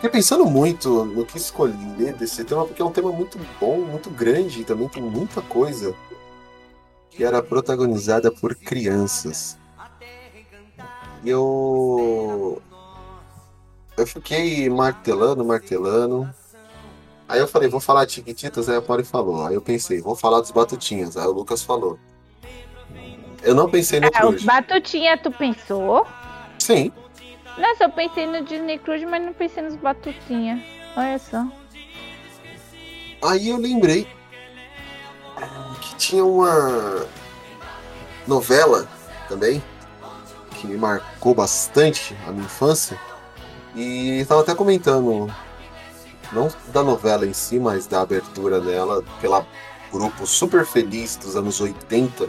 fiquei pensando muito no que escolher desse tema, porque é um tema muito bom, muito grande e também tem muita coisa que era protagonizada por crianças. E eu. Eu fiquei martelando, martelando. Aí eu falei, vou falar de Chiquititas, aí a Polly falou. Aí eu pensei, vou falar dos Batutinhas. Aí o Lucas falou. Eu não pensei no Ah, o Cruz. Batutinha tu pensou? Sim. Nossa, eu pensei no Disney Cruise, mas não pensei nos Batutinha. Olha só. Aí eu lembrei que tinha uma novela também que me marcou bastante a minha infância. E estava até comentando, não da novela em si, mas da abertura dela pela grupo Super Feliz dos anos 80.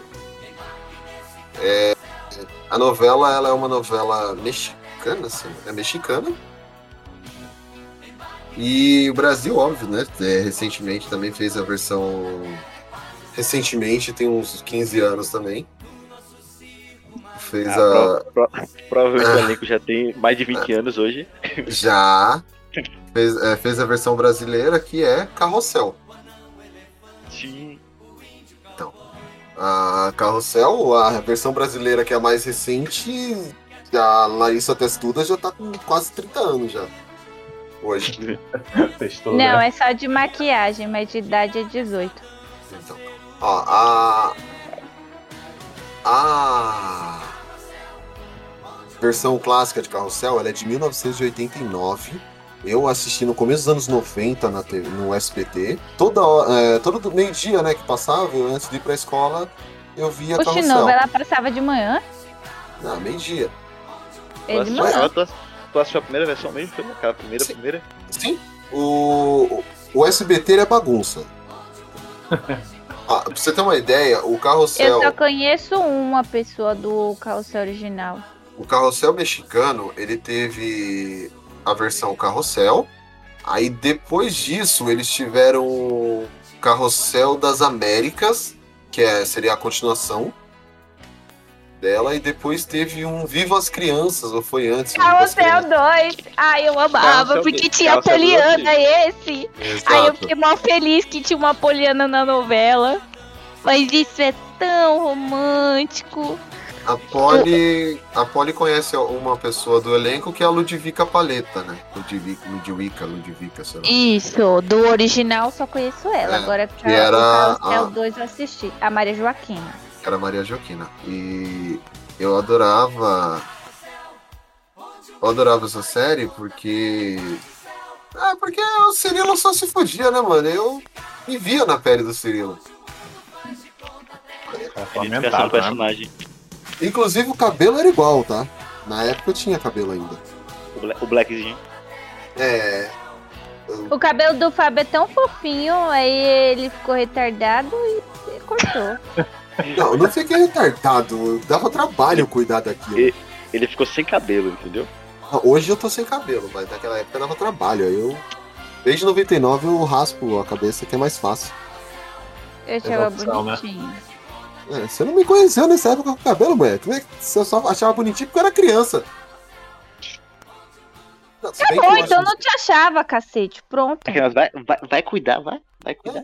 É, a novela ela é uma novela mexicana, assim, é mexicana. E o Brasil, óbvio, né? é, recentemente também fez a versão. Recentemente, tem uns 15 anos também. Fez Ah, a. pro- pro- provavelmente o elenco já tem mais de 20 anos hoje. Já. Fez, é, fez a versão brasileira que é Carrossel. Sim. A Carrossel, a versão brasileira que é a mais recente, a Larissa Testuda já tá com quase 30 anos já. Hoje. Testou, Não, né? é só de maquiagem, mas de idade é 18. Então, ó, a. A versão clássica de Carrossel ela é de 1989. Eu assisti no começo dos anos 90 na TV, no SBT. Toda, é, todo do- meio-dia né, que passava, eu, antes de ir pra escola, eu via Oxe, Carrossel. novo, ela passava de manhã? Não, meio-dia. É de Tu assistiu- tu, tu assistiu a primeira versão mesmo? Foi aquela primeira, Sim. primeira? Sim. O, o SBT é bagunça. Ah, pra você ter uma ideia, o Eu Carrossel. só conheço uma pessoa do carrossel original. O carrossel mexicano, ele teve a versão carrossel. Aí depois disso, eles tiveram o carrossel das Américas, que é, seria a continuação. Dela, e depois teve um Viva as Crianças, ou foi antes? As Carrossel 2. Ai, eu amava, porque tinha a Poliana esse. Crianças. Aí eu Exato. fiquei mó feliz que tinha uma Poliana na novela. Mas isso é tão romântico. A Polly, a Polly conhece uma pessoa do elenco que é a Ludvica Paleta, né? Ludvica, Ludvica, Ludvica, sei lá. Isso, do original só conheço ela. É, Agora que era o Carrossel a- 2 eu assisti. A Maria Joaquina. Era a Maria Joaquina. E eu adorava. Eu adorava essa série porque. Ah, porque o Cirilo só se fudia, né, mano? Eu me via na pele do Cirilo. É do né? personagem. Inclusive o cabelo era igual, tá? Na época eu tinha cabelo ainda. O, Bla- o Blackzinho. É. O cabelo do Fábio é tão fofinho, aí ele ficou retardado e cortou. Não, eu não fiquei retardado. Dava trabalho cuidar daquilo. E- Ele ficou sem cabelo, entendeu? Hoje eu tô sem cabelo, mas naquela época dava trabalho. Aí eu. Desde 99 eu raspo a cabeça que é mais fácil. Eu achava né? bonitinho. É, você não me conheceu nessa época com cabelo, mulher. Como é que Você só achava bonitinho porque eu era criança. Não, que Bom, então acho- não te achava, cacete. Pronto. Vai, vai, vai cuidar, vai. Vai cuidar.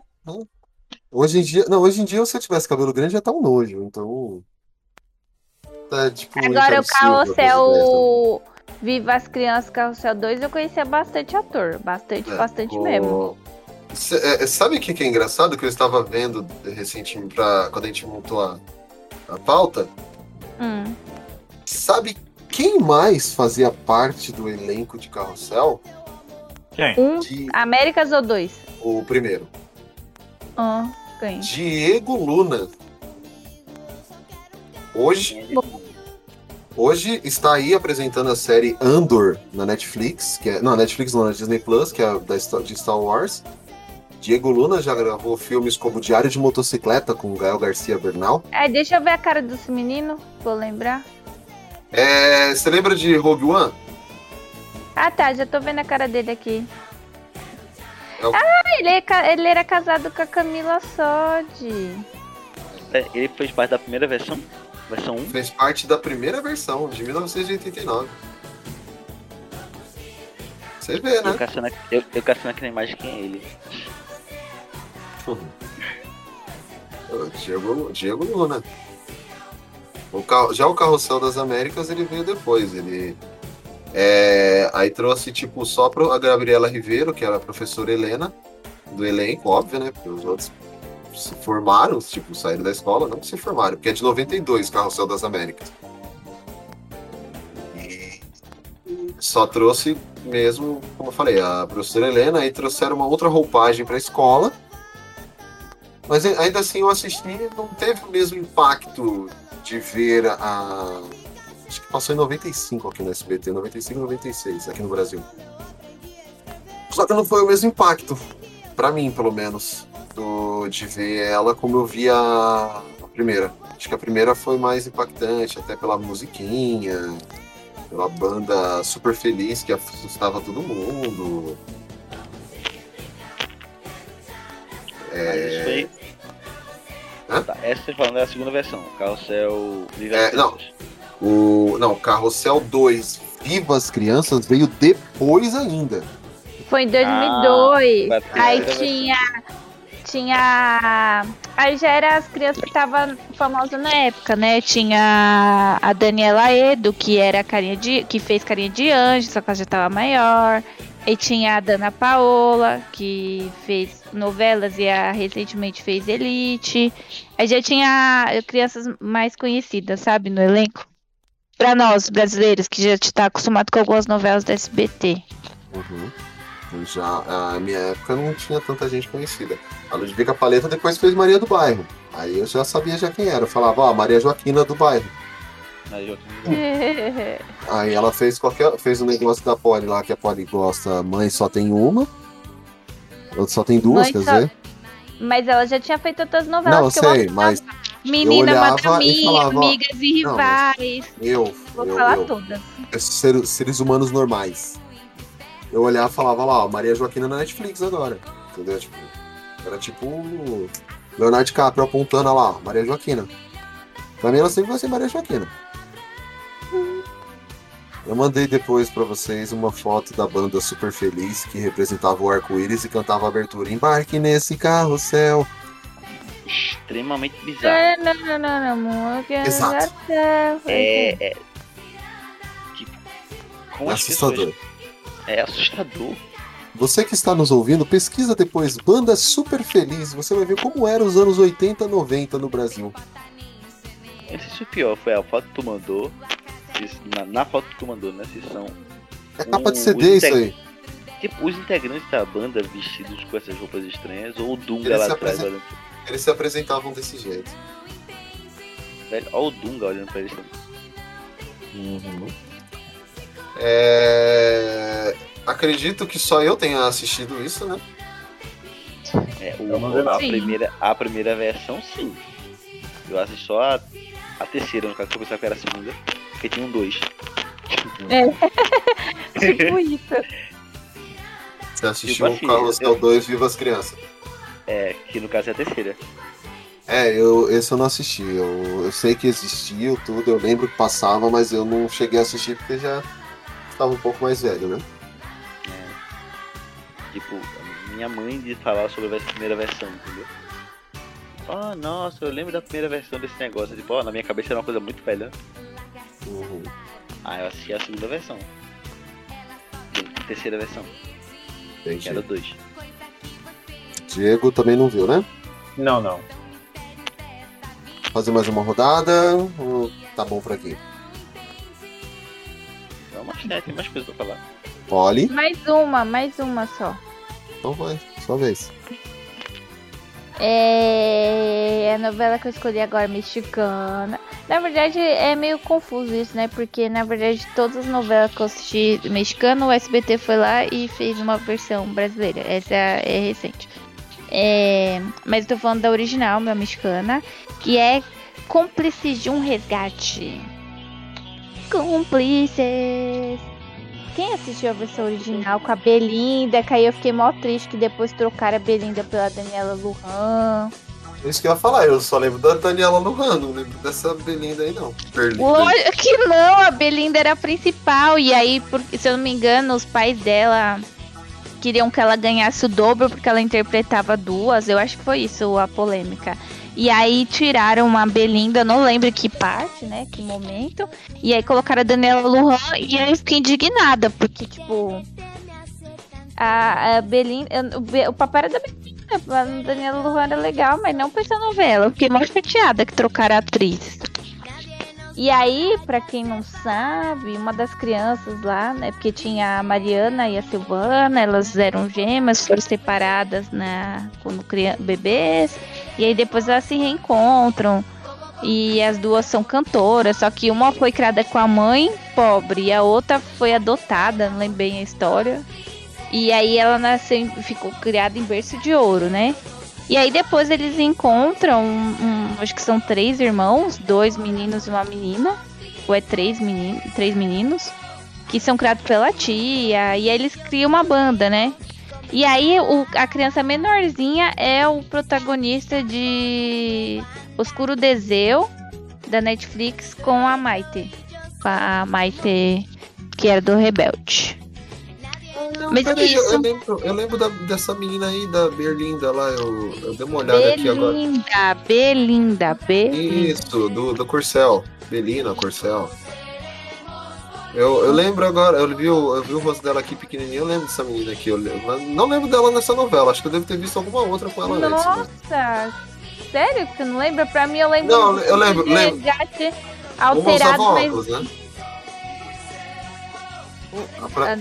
Hoje em dia. Não, hoje em dia, se eu tivesse cabelo grande, já tá um nojo. Então. Tá tipo. Agora o Carrossel Viva as Crianças Carrossel 2, eu conhecia bastante ator. Bastante, dessa. bastante É, o- mesmo. Cê- é, sabe o que, que é engraçado? Que eu estava vendo recentemente, pra, quando a gente montou a, a pauta. Hum. Sabe quem mais fazia parte do elenco de Carrossel? Quem? Um, De, Américas ou dois? o primeiro. Ah, quem? Diego Luna. Hoje, hoje está aí apresentando a série Andor na Netflix, que é, não, Netflix não, na Disney Plus, que é da de Star Wars. Diego Luna já gravou filmes como Diário de Motocicleta com Gael Garcia Bernal. Ai, deixa eu ver a cara desse menino, vou lembrar. É, você lembra de Rogue One? Ah tá, já tô vendo a cara dele aqui. É o- Ah, ele, é ele era casado com a Camila Sodi. É, ele fez parte da primeira versão? Versão 1? Fez parte da primeira versão, de 1989. Você vê, Eu né? caçando, eu, eu caçando aqui na imagem quem é ele. O Diego, Diego Luna. O carro, já o Carrossel das Américas ele veio depois. Ele é, aí trouxe tipo só a Gabriela Ribeiro, que era a professora Helena do elenco, óbvio, né? Porque os outros se formaram, tipo, saíram da escola, não se formaram, porque é de 92, Carrossel das Américas. E só trouxe mesmo, como eu falei, a professora Helena, aí trouxeram uma outra roupagem para a escola. Mas ainda assim eu assisti não teve o mesmo impacto de ver a. Acho que passou em 95 aqui no SBT, 95 96 aqui no Brasil. Só que não foi o mesmo impacto, pra mim pelo menos, do, de ver ela como eu vi a, primeira. Acho que a primeira foi mais impactante, até pela musiquinha, pela banda super feliz que assustava todo mundo. Isso. Hã? Tá, essa você falando é a segunda versão. Carrossel Viva É, não. O, não, Carrossel 2, Viva as Crianças, veio depois ainda. Foi em 2002. vai ter aí tinha. Tinha. Aí já era as crianças que estavam famosas na época, né? Tinha a Daniela Edo, que era carinha de. que fez carinha de anjo, só que ela já tava maior. E tinha a Dana Paola, que fez novelas e a, recentemente fez Elite. Aí já tinha crianças mais conhecidas, sabe, no elenco. Pra nós, brasileiros, que já tá acostumado com algumas novelas da SBT. Uhum. Eu Já, a minha época não tinha tanta gente conhecida. A Ludvica Paleta depois fez Maria do Bairro. Aí eu já sabia já quem era. Eu falava, ó, Maria Joaquina do Bairro. Aí eu- Aí ela fez qualquer. fez um negócio da Polly lá que a Polly gosta. Mãe só tem uma. Outra só tem duas, Mãe quer só- dizer? Mas ela já tinha feito outras novelas Não, eu que eu sei, amava. mas Menina e falava, ó, Amigas e não, Rivais. eu. Vou eu, falar eu, todas. seres, seres humanos normais. Eu olhava e falava lá, ó, Maria Joaquina na Netflix agora. Entendeu? Tipo, era tipo Leonardo DiCaprio apontando lá, ó, Maria Joaquina. Pra mim ela sempre vai ser Maria Joaquina. Eu mandei depois pra vocês uma foto da banda Super Feliz que representava o arco-íris e cantava a abertura Embarque nesse carrossel. Extremamente bizarro. Não, não, não, não, amor. que Exato. É, É. é tipo. É as assustador. pessoas- É assustador. Você que está nos ouvindo, pesquisa depois Banda Super Feliz. Você vai ver como eram os anos 80, 90 no Brasil. Eu não sei se o pior foi a foto que tu mandou. Na, na foto que tu mandou, né? Se são. É capa de CD isso aí. Tipo, os integrantes da banda vestidos com essas roupas estranhas, ou o Dunga Eles lá atrás apresen- olhando. Eles se apresentavam desse jeito. Velho, olha o Dunga olhando pra eles também. Uhum. É, Acredito que só eu tenha assistido isso, né? É, o- a, primeira, a primeira versão, sim. Eu assisti só a, a terceira, no caso, que eu pensava que era a segunda. Porque tinha um dois. tipo isso. Você assistiu Tipo o assim, Carrossel eu- 2 Viva as Crianças. É, que no caso é a terceira. É, eu, esse eu não assisti. Eu, eu sei que existiu tudo, eu lembro que passava, mas eu não cheguei a assistir porque já estava um pouco mais velho, né? Tipo, minha mãe de falar sobre a primeira versão, entendeu? Oh, nossa, eu lembro da primeira versão desse negócio. Tipo, ó, na minha cabeça era uma coisa muito velha. Uhum. Aí eu assisti a segunda versão. A terceira versão, que Entendi. era dois. Diego também não viu, né? Não, não. Fazer mais uma rodada. Tá bom por aqui. Mas né, tem mais coisa pra falar. Olhe. Mais uma, mais uma só. Então vai, sua vez. É a novela que eu escolhi agora, mexicana. Na verdade, é meio confuso isso, né? Porque, na verdade, todas as novelas que eu assisti mexicano, o SBT foi lá e fez uma versão brasileira. Essa é recente. É, Mas eu tô falando da original, meu mexicana, que é Cúmplices de um Resgate. Cúmplices. Quem assistiu a versão original com a Belinda, que aí eu fiquei mó triste que depois trocaram a Belinda pela Daniela Lujan. É Isso que eu ia falar, eu só lembro da Daniela Lujan, não lembro dessa Belinda aí não. Lógico que não, a Belinda era a principal. E aí, por- se eu não me engano, os pais dela queriam que ela ganhasse o dobro porque ela interpretava duas. Eu acho que foi isso a polêmica. E aí tiraram a Belinda, não lembro que parte, né? Que momento. E aí colocaram a Daniela Lujan e eu fiquei indignada, porque, tipo. A, a Belinda. O, o papai era da Belinda. A Daniela Lujan era legal, mas não pra essa novela. Eu fiquei mais chateada que trocaram a atriz. E aí, pra quem não sabe, uma das crianças lá, né? Porque tinha a Mariana e a Silvana, elas eram gêmeas, foram separadas na, quando crian- bebês. E aí depois elas se reencontram. E as duas são cantoras, só que uma foi criada com a mãe pobre e a outra foi adotada, não lembro bem a história. E aí ela nasceu, ficou criada em berço de ouro, né? E aí depois eles encontram, um, um- acho que são três irmãos, dois meninos e uma menina, ou é três, meninos, três meninos, que são criados pela tia, e aí eles criam uma banda, né? E aí o- a criança menorzinha é o protagonista de Oscuro Deseu, da Netflix, com a Maite. A Maite, que era do Rebelde. Não, Mas peraí, eu, isso. eu lembro, eu lembro da- dessa menina aí, da Berlinda lá, eu, eu dei uma olhada aqui agora. Belinda, Belinda, Belinda. Isso, do, do Corcel. Belina, Corcel. Eu, eu lembro agora, eu vi, o, eu vi o rosto dela aqui pequenininho, eu lembro dessa menina aqui. Eu lembro, mas não lembro dela nessa novela, acho que eu devo ter visto alguma outra com ela antes. né? Nossa, sério que você não lembra? Pra mim eu lembro Não, eu lembro, de lembro. resgate alterado, mas óculos, né? Ah, pra-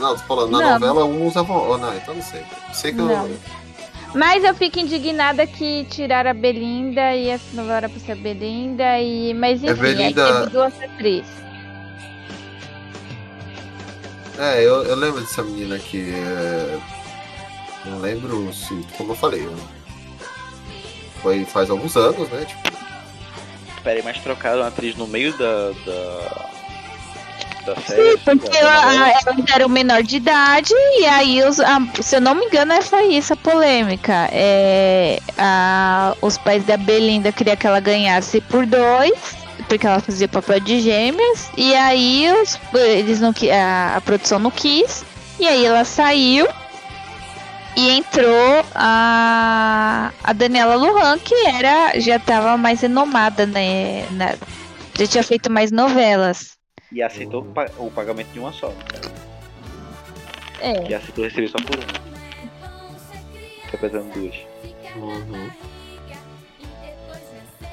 Não, tô falando, na Não. novela um usava óculos. Oh, não, então não sei. Sei que Não. eu. Mas eu fico indignada que tiraram a Belinda e essa novela era pra ser a Belinda e. Mas enfim, Belinda- aí teve duas atrizes. É, eu, eu lembro dessa menina aqui. é, Não lembro se. Como eu falei. eu- Foi faz alguns anos, né? Tipo, Peraí, mas trocaram a atriz no meio da. da, da série. Sim, porque ela, ela era o menor de idade e aí, os, a- se eu não me engano, é- foi isso a polêmica. É, a- os pais da Belinda queriam que ela ganhasse por dois, porque ela fazia papel de gêmeas, e aí os, eles não, a, a produção não quis, e aí ela saiu. E entrou a, a Daniela Lujan, que era, já estava mais renomada, né? na- já tinha feito mais novelas. E aceitou o pa- o pagamento de uma só, cara? É. E aceitou receber só por uma. Interpretando duas. Uhum.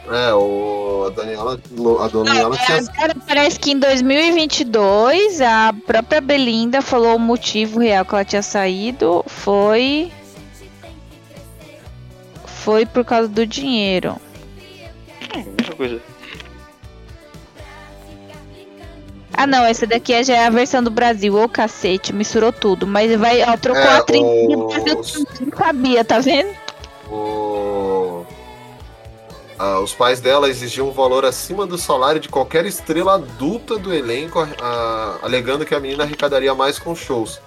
É, o, a Daniela, a Daniela tinha. Agora parece que em 2022 a própria Belinda falou o motivo real que ela tinha saído foi foi por causa do dinheiro. É, mesma coisa. Ah não, essa daqui é- já é a versão do Brasil, ô cacete, misturou tudo, mas vai, ó, trocou É, a atriz o- do Brasil, não sabia, tá vendo? O- Ah, os pais dela exigiam um valor acima do salário de qualquer estrela adulta do elenco, ah, alegando que a menina arrecadaria mais com shows.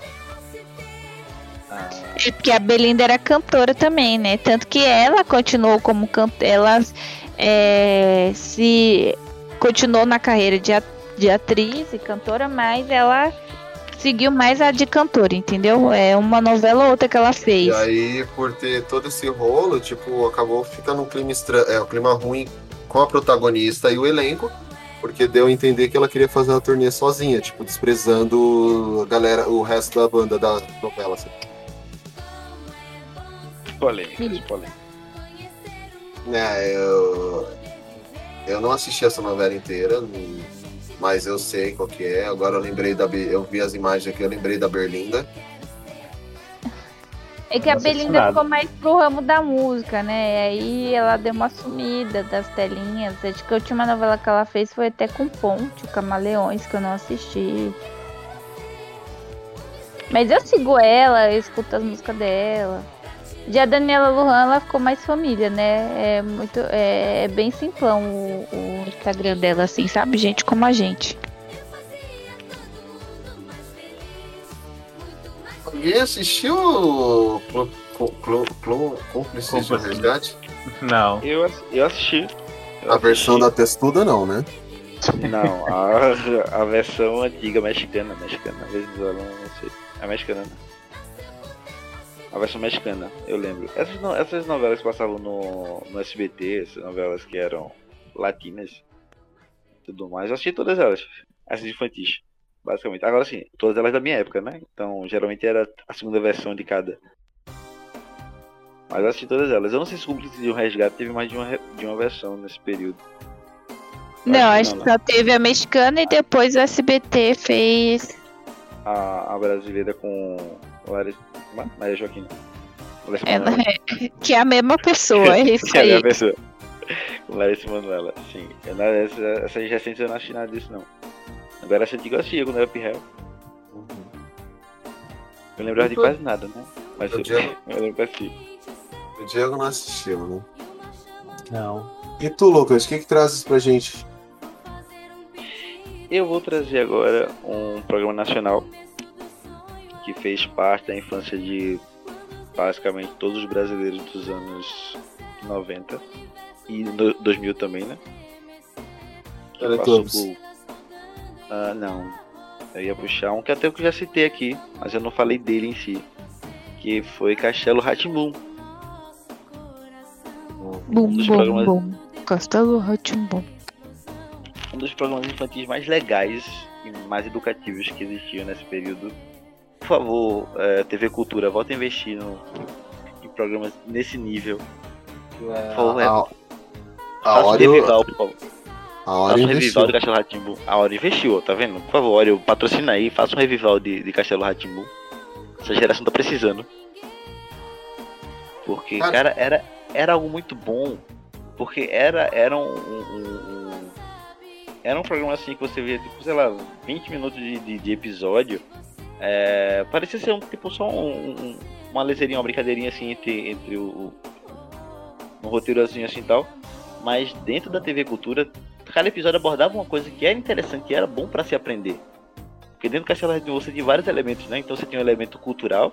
É porque a Belinda era cantora também, né? Tanto que ela continuou como cantora. Ela é, se continuou na carreira de, a- de atriz e cantora, mas ela seguiu mais a de cantora, entendeu? É uma novela ou outra que ela fez. E aí, por ter todo esse rolo, tipo, acabou ficando um clima estranho, é, um clima ruim com a protagonista e o elenco, porque deu a entender que ela queria fazer uma turnê sozinha, tipo, desprezando a galera, o resto da banda da novela. Assim. Polêmica, polêmica. É, eu, eu não assisti essa novela inteira, não- mas eu sei qual que é. Agora eu lembrei da. Eu vi as imagens aqui, eu lembrei da Berlinda. É que a Belinda ficou mais pro ramo da música, né? Aí ela deu uma sumida das telinhas. Acho que a última novela que ela fez foi até com Ponte, o Camaleões, que eu não assisti. Mas eu sigo ela, eu escuto as músicas dela. Já a Daniela Lujan, ela ficou mais família, né? É muito. É, é bem simplão o, o Instagram dela, assim, sabe? Gente como a gente. Alguém assistiu o Clo- Clo- Clo- Clo- Cúmplices de. Resgate? Não. Eu, eu assisti. Eu A versão da assisti. textuda não, né? Não, a, a versão antiga mexicana, mexicana, venezuelana, não sei. É mexicana, né? A versão mexicana, eu lembro. Essas, no- essas novelas que passavam no, no SBT, essas novelas que eram latinas tudo mais, eu assisti todas elas. Essas infantis, basicamente. Agora sim, todas elas da minha época, né? Então geralmente era a segunda versão de cada. Mas eu assisti todas elas. Eu não sei se o Cúmplice de um Resgate teve mais de uma, de uma versão nesse período. Eu Não, acho que não, né? só teve a mexicana e depois o SBT fez. a, a brasileira com É? Maria Joaquina. Larissa Ela é, que é a mesma pessoa, é isso Que é a aí. mesma pessoa. Larissa Manoela, sim. Eu, não- essa, essas recentes eu não assisti nada disso, não. Agora essa antiga eu assistia quando eu era pirrel. Eu lembrava de quase nada, né? Mas O eu, Diego- eu lembro assisti. O Diego não assistiu, né? Não. E tu, Lucas, o que que trazes pra gente? Eu vou trazer agora um programa nacional que fez parte da infância de basicamente todos os brasileiros dos anos 90 e no 2000 também, né? Que passou Teletubbies. por... Ah, não. Eu ia puxar um que até eu já citei aqui, mas eu não falei dele em si. Que foi Castelo Ratimbum. Bum, Um dos bum, programas- bum. Castelo Ratimbum. um dos programas infantis mais legais e mais educativos que existiam nesse período. Por favor, eh, TV Cultura, volta a investir no, em programas nesse nível. Por favor, é, A, a faça um hora, revival, por favor. a hora Faça um investiu. revival de Castelo Ratimbu. A hora investiu, tá vendo? Por favor, Oreo, patrocina aí, faça um revival de, de Castelo Ratimbu. Essa geração tá precisando. Porque, Cara- cara, era, era algo muito bom. Porque era, era um, um- um- um- Era um programa assim que você via, tipo, sei lá, 20 minutos de, de, de episódio. É, parecia ser um, tipo, só um, um- uma leseirinha, uma brincadeirinha assim entre, entre o. o um roteirozinho assim e tal. Mas dentro da TV Cultura, cada episódio abordava uma coisa que era interessante e era bom pra se aprender. Porque dentro do Castelo Rá-Tim-Bum você tinha vários elementos, né? Então você tinha um elemento cultural,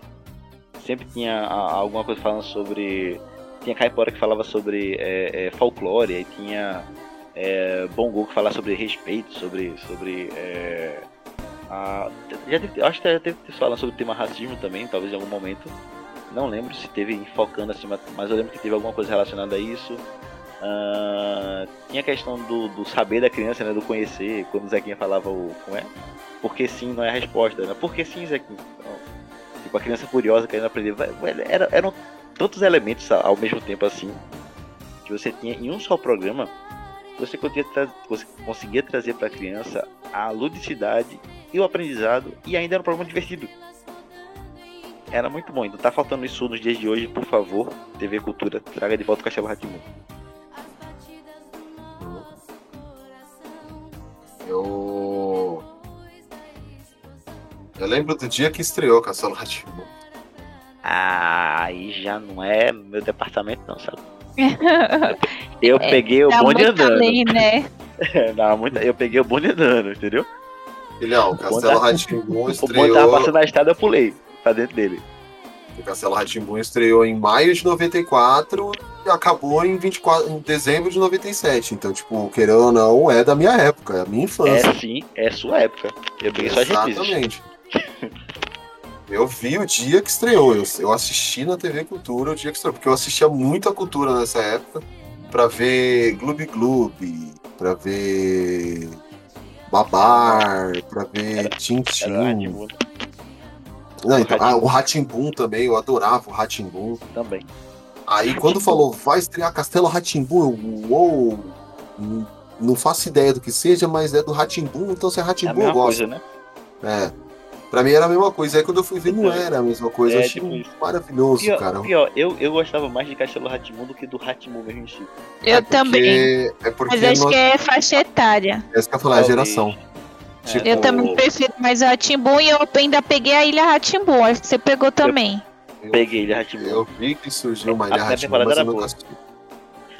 sempre tinha alguma coisa falando sobre. Tinha caipora que falava sobre é, é, folclore, aí tinha é, bongo que falava sobre respeito, sobre. sobre é, a- já teve, acho que falando sobre o tema racismo também, talvez em algum momento. Não lembro se teve enfocando assim, mas- eu lembro que teve alguma coisa relacionada a isso. Ah, tinha a questão do, do saber da criança, né? Do conhecer, quando o Zequinha falava o. Como é? Porque sim não é a resposta, né? Porque sim, Zequinha. Então, tipo, a criança curiosa querendo aprender. Era, eram tantos elementos a- ao mesmo tempo assim. Que você tinha em um só programa. Você conseguia, trazer pra criança a ludicidade e o aprendizado. E ainda era um programa divertido. Era muito bom. Então tá faltando isso nos dias de hoje, por favor. TV Cultura, traga de volta o Castelo Ratimu. Eu. Eu lembro do dia que estreou Castelo Rá-Tim-Bum. Ah, aí já não é meu departamento não, sabe? Eu É, peguei o bonde andando. além, né? Não, muito, eu peguei o bonde andando, entendeu? Filhão, O Castelo bonde- Rá-Tim-Bum O bonde tava estreou. passando na estrada, eu pulei pra dentro dele. O Castelo Rá-Tim-Bum estreou em maio de 94 e acabou em, 24, em dezembro de 97. Então, tipo, querendo ou não, é da minha época, é a minha infância. É sim, é sua época. Eu peguei só. Exatamente. Eu vi o dia que estreou. Eu, eu assisti na TV Cultura o dia que estreou, porque eu assistia muita cultura nessa época pra ver Gloob Gloob, pra ver Babar, pra ver Tintin. Rá-Tim-Bum Não, então, ah, o Ratimbum também, eu adorava o Ratimbum. também. Aí quando falou, vai estrear Castelo Ratimbum, eu, uou, não faço ideia do que seja, mas é do Ratimbum, então se é É Ratimbum mesma eu gosto. coisa, né? É. Pra mim era a mesma coisa. Aí quando eu fui ver, não era a mesma coisa. é, eu achei tipo isso. maravilhoso, Pior, cara. pior eu, eu gostava mais de Castelo Ratimu do que do Ratimu mesmo em si. Eu É porque- também. É porque Mas acho nós- que é faixa etária. é isso que eu ia falar, é a geração. É, Tipo, Eu também prefiro mais o Ratimbum e eu ainda peguei a Ilha Ratimbum. Acho que você pegou também. eu- Peguei ele, Ratimu. Eu vi que surgiu uma A ilha primeira Ratimbum, temporada mas eu era nunca boa. assisti.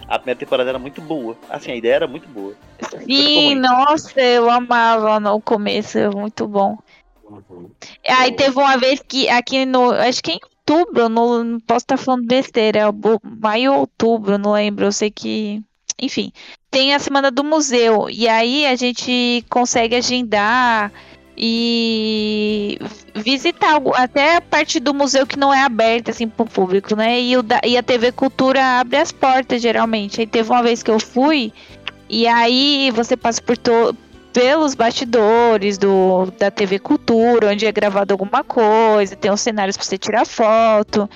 A primeira temporada era muito boa. Assim, a ideia era muito boa. Sim, nossa, eu amava no começo, é muito bom. Uhum. Aí teve uma vez que aqui no. Acho que em outubro, no, não posso estar falando besteira, é o maio ou outubro, não lembro. Eu sei que. Enfim, tem a semana do museu. E aí a gente consegue agendar e visitar até a parte do museu que não é aberta assim pro público, né? E, o e a TV Cultura abre as portas geralmente. Aí teve uma vez que eu fui. E aí você passa por to pelos bastidores do, da TV Cultura, onde é gravado alguma coisa, tem uns cenários pra você tirar foto.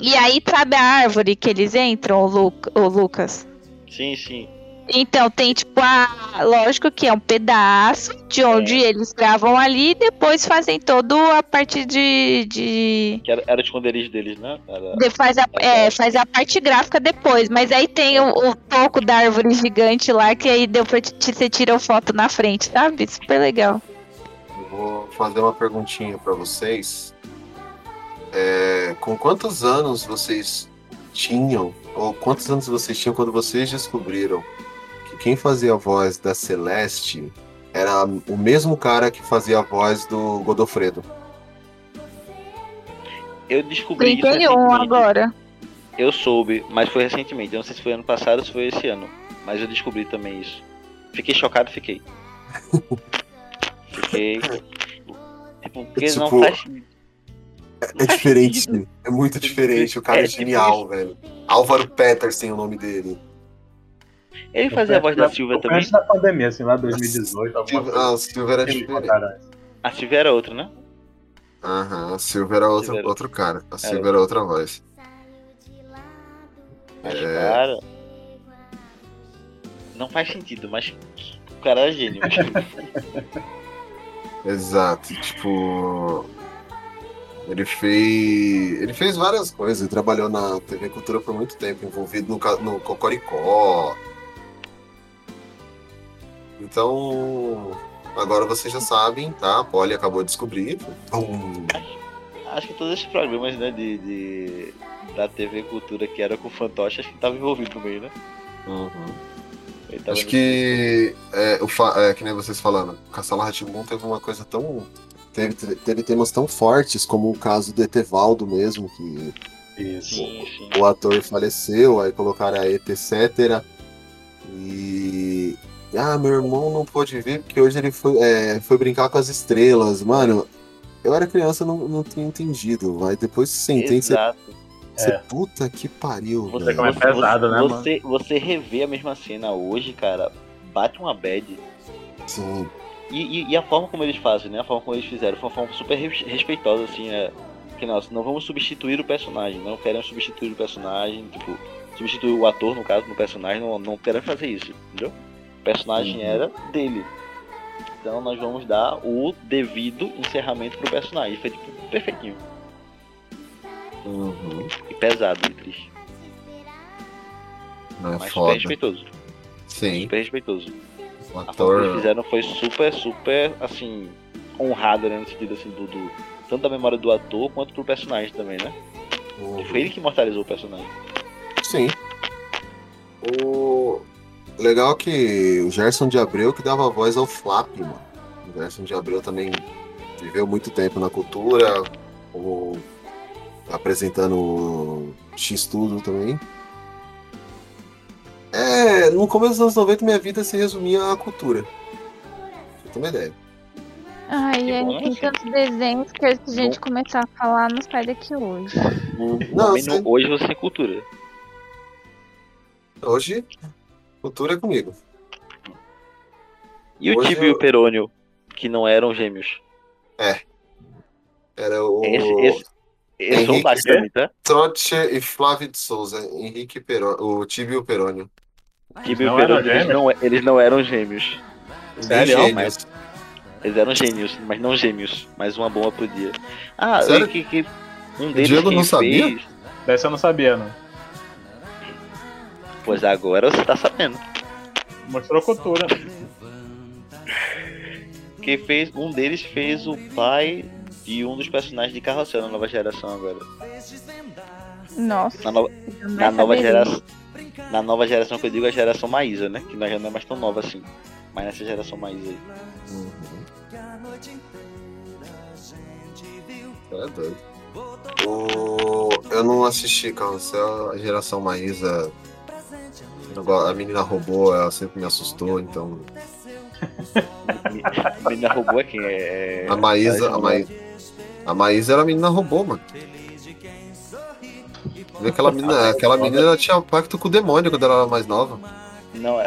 E aí, sabe a árvore que eles entram, o, Lu, o Lucas? Sim, sim. Então, tem tipo a. Lógico que é um pedaço de onde eles gravam ali e depois fazem toda a parte de. de... Que era, era o esconderijo deles, né? Era... de- faz, a, é, faz a parte gráfica depois, mas aí tem o, o toco da árvore gigante lá, que aí deu pra te, você tirar foto na frente, sabe? Super legal. Eu vou fazer uma perguntinha pra vocês. É, com quantos anos vocês tinham, ou quantos anos vocês tinham quando vocês descobriram quem fazia a voz da Celeste era o mesmo cara que fazia a voz do Godofredo? Eu descobri isso 31 recentemente. agora. Eu soube, mas foi recentemente. Eu não sei se foi ano passado ou se foi esse ano. Mas eu descobri também isso. Fiquei chocado, fiquei. Fiquei. Tipo, porque não Tipo, faz. É diferente, é muito diferente. O cara é, É, tipo genial, velho. Álvaro Peterson é o nome dele. Ele fazia a voz da Silvia também. Antes da pandemia, assim, lá 2018, alguma Silvia, coisa. ah, Silvia era diferente. A Silvia era outra, né? Aham, a Silvia era outro, Silvia era- outro cara. A Silvia era outra voz. Mas, É. cara. Não faz sentido, mas o cara é gênio. Exato, tipo. Ele fez. Ele fez várias coisas, ele trabalhou na TV Cultura por muito tempo, envolvido no, no Cocoricó. Então. Agora vocês já sabem, tá? A Polly acabou de descobrir. Pum. Acho que todos esses programas, né, de, de- da TV Cultura que era com fantoche, acho que tava envolvido meio, né? Uhum. Acho que, é, o fa- é, que nem vocês falando, Castelo Ratimbun teve uma coisa tão. Teve, teve temas tão fortes, como o caso do Etevaldo mesmo, que Isso. Sim, sim. o ator faleceu, aí colocaram a ET, etc. E. Ah, meu irmão não pôde vir porque hoje ele foi, é, foi brincar com as estrelas. Mano, eu era criança, não, não tinha entendido. Vai depois você entende, você, Exato. você, É. puta que pariu. Você, como é você- pesado, né, mano? você, você rever a mesma cena hoje, cara, bate uma bad. Sim, E, e- e a forma como eles fazem, né? A forma como eles fizeram foi uma forma super res- respeitosa, assim, é. Que nós não vamos substituir o personagem, não queremos substituir o personagem, tipo, substituir o ator, no caso, no personagem, não, não queremos fazer isso, entendeu? Personagem Uhum. era dele. Então nós vamos dar o devido encerramento pro personagem. Foi tipo perfeitinho. uhum. E pesado e triste. Não é Mas super foda. respeitoso. Sim, Super respeitoso. o A forma que eles ator. fizeram foi super, super, assim, honrada, né? No sentido, assim, do, do- tanto da memória do ator quanto pro personagem também, né? Uhum. Foi ele que imortalizou o personagem. Sim. O legal é que o Gerson de Abreu que dava voz ao Flap, mano. O Gerson de Abreu também viveu muito tempo na cultura, apresentando o X-Tudo também. É, no começo dos anos 90 minha vida se resumia à cultura. Pra você ter uma ideia. Ai, é, bom, tem tantos desenhos que se a gente começar a falar, não sai daqui hoje. Não, hoje você tem cultura. Hoje, cultura é comigo. E o Tibio e eu- o Perônio, que não eram gêmeos. Era o Esse, esse, Henrique, bastante, tá? Trotti e Flávio de Souza, Henrique Perônio, o Tibio e o Perônio. Tibio e Não o Perônio, eram eles não, eles não eram gêmeos. Sério? Gênios. Mas- Eles eram gênios, mas não gêmeos. Mais uma bomba pro dia. Ah, Sério? e que, que um deles Diego quem não sabia? fez... Dessa eu não sabia, não. Pois agora você tá sabendo. Mostrou cultura. Quem fez, um deles fez o pai de um dos personagens de Carrossel na nova geração agora. Nossa. Na nova, eu não na nova geração. Na nova geração que eu digo é a geração Maísa, né? Que nós já não é mais tão nova assim. Mas nessa geração Maísa aí. É doido. O... Eu não assisti Carrossel, a geração Maísa. A menina robô, ela sempre me assustou, então. A menina robô é quem? É. A Maísa, a é- Maísa. A Maísa era a menina robô, mano. E Aquela menina, aquela menina tinha pacto com o demônio quando ela era mais nova. Não é.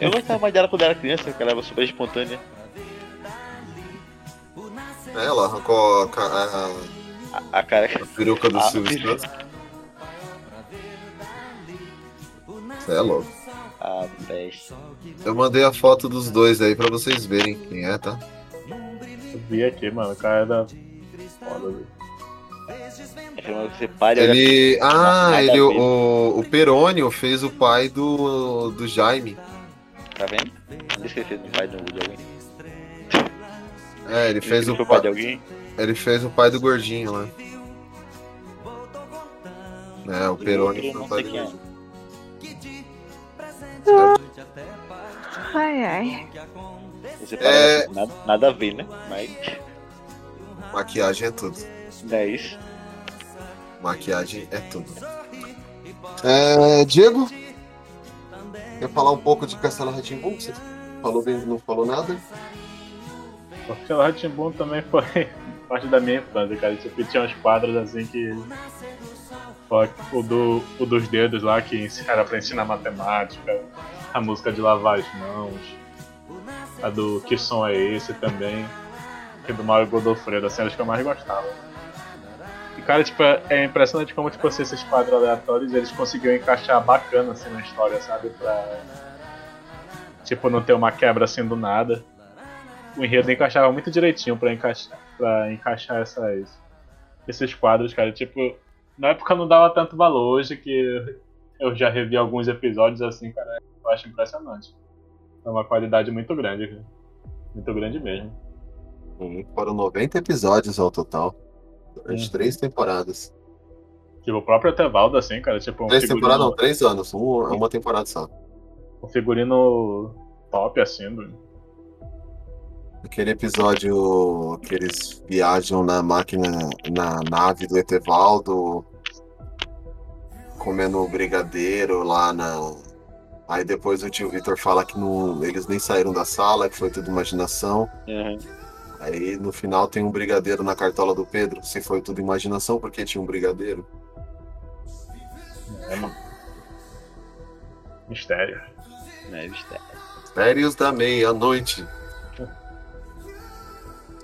Eu gostava mais dela quando era criança, porque ela era super espontânea. É, Ela arrancou a, a, A, a a peruca do Ah, Silvio Santos. Você é louco. A peste. Eu mandei a foto dos dois aí pra vocês verem quem é, tá? Eu vi aqui, mano. O cara era foda, velho. É Ele. Ah, ele. O, o Perônio fez o pai do, do Jaime. Tá vendo? Ele fez um pai do- de alguém. É, ele fez o pai de alguém? Ele fez o pai do gordinho lá. É, o Perônio Eu foi o não pai sei do é. gordinho. Ai, ai. Você É. parece nada, nada a ver, né? Mas Maquiagem é tudo. não é isso. Maquiagem é tudo. É, Diego? Quer falar um pouco de Castelo Ratimbum? Você falou bem, não falou nada? Porque o Ratimbun também foi parte da minha infância, cara. Tipo, tinha uns quadros assim que. Pô, O, do, o dos dedos lá, que era pra ensinar matemática, a música de lavar as mãos, a do Que Som é Esse também, que é do Mario Godofredo, assim, as que eu mais gostava. E cara, tipo, é- é impressionante como tipo, assim, esses quadros aleatórios eles conseguiam encaixar bacana assim na história, sabe? Pra. Tipo, não ter uma quebra assim do nada o enredo encaixava muito direitinho pra encaixar, pra encaixar essas, esses quadros, cara. Tipo, na época eu não dava tanto valor, hoje que eu já revi alguns episódios assim, cara, eu acho impressionante. É uma qualidade muito grande, cara. Muito grande mesmo. Hum, Foram 90 episódios ao total. Durante Uhum. três temporadas. Tipo, o próprio Etevaldo, assim, cara, tipo, um Três figurino, temporadas, não, três anos. Um, uma temporada só. um figurino top, assim, do... Aquele episódio que eles viajam na máquina, na nave do Etevaldo, comendo brigadeiro lá na. Aí depois o tio Vitor fala que não, eles nem saíram da sala, que foi tudo imaginação. Uhum. Aí no final tem um brigadeiro na cartola do Pedro. Se foi tudo imaginação, porque tinha um brigadeiro. É, mano. Mistério. Né, mistério. Férias da meia-noite.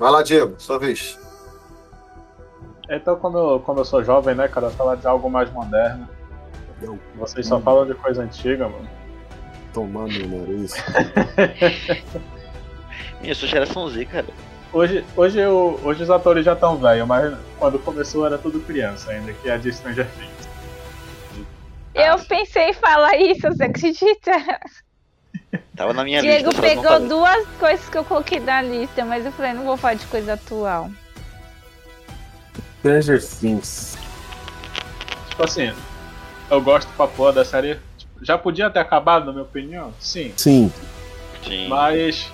Vai lá, Diego, sua vez. Então, como eu, como eu sou jovem, né, cara, falar de algo mais moderno. Vocês só falam de coisa antiga, mano. Tomar meu nariz. Eu sou geração Z, cara. Hoje, hoje, eu, hoje os atores já estão velhos, mas quando começou era tudo criança ainda, que é de Stranger Things. Eu pensei em falar isso, você acredita? Tava na minha Diego lista. não pegou duas coisas que eu coloquei na lista, mas eu falei, não vou falar de coisa atual. Stranger Things. Tipo assim, eu gosto pra porra da série. tipo, já podia ter acabado, na minha opinião? Sim. Sim. Sim. Mas.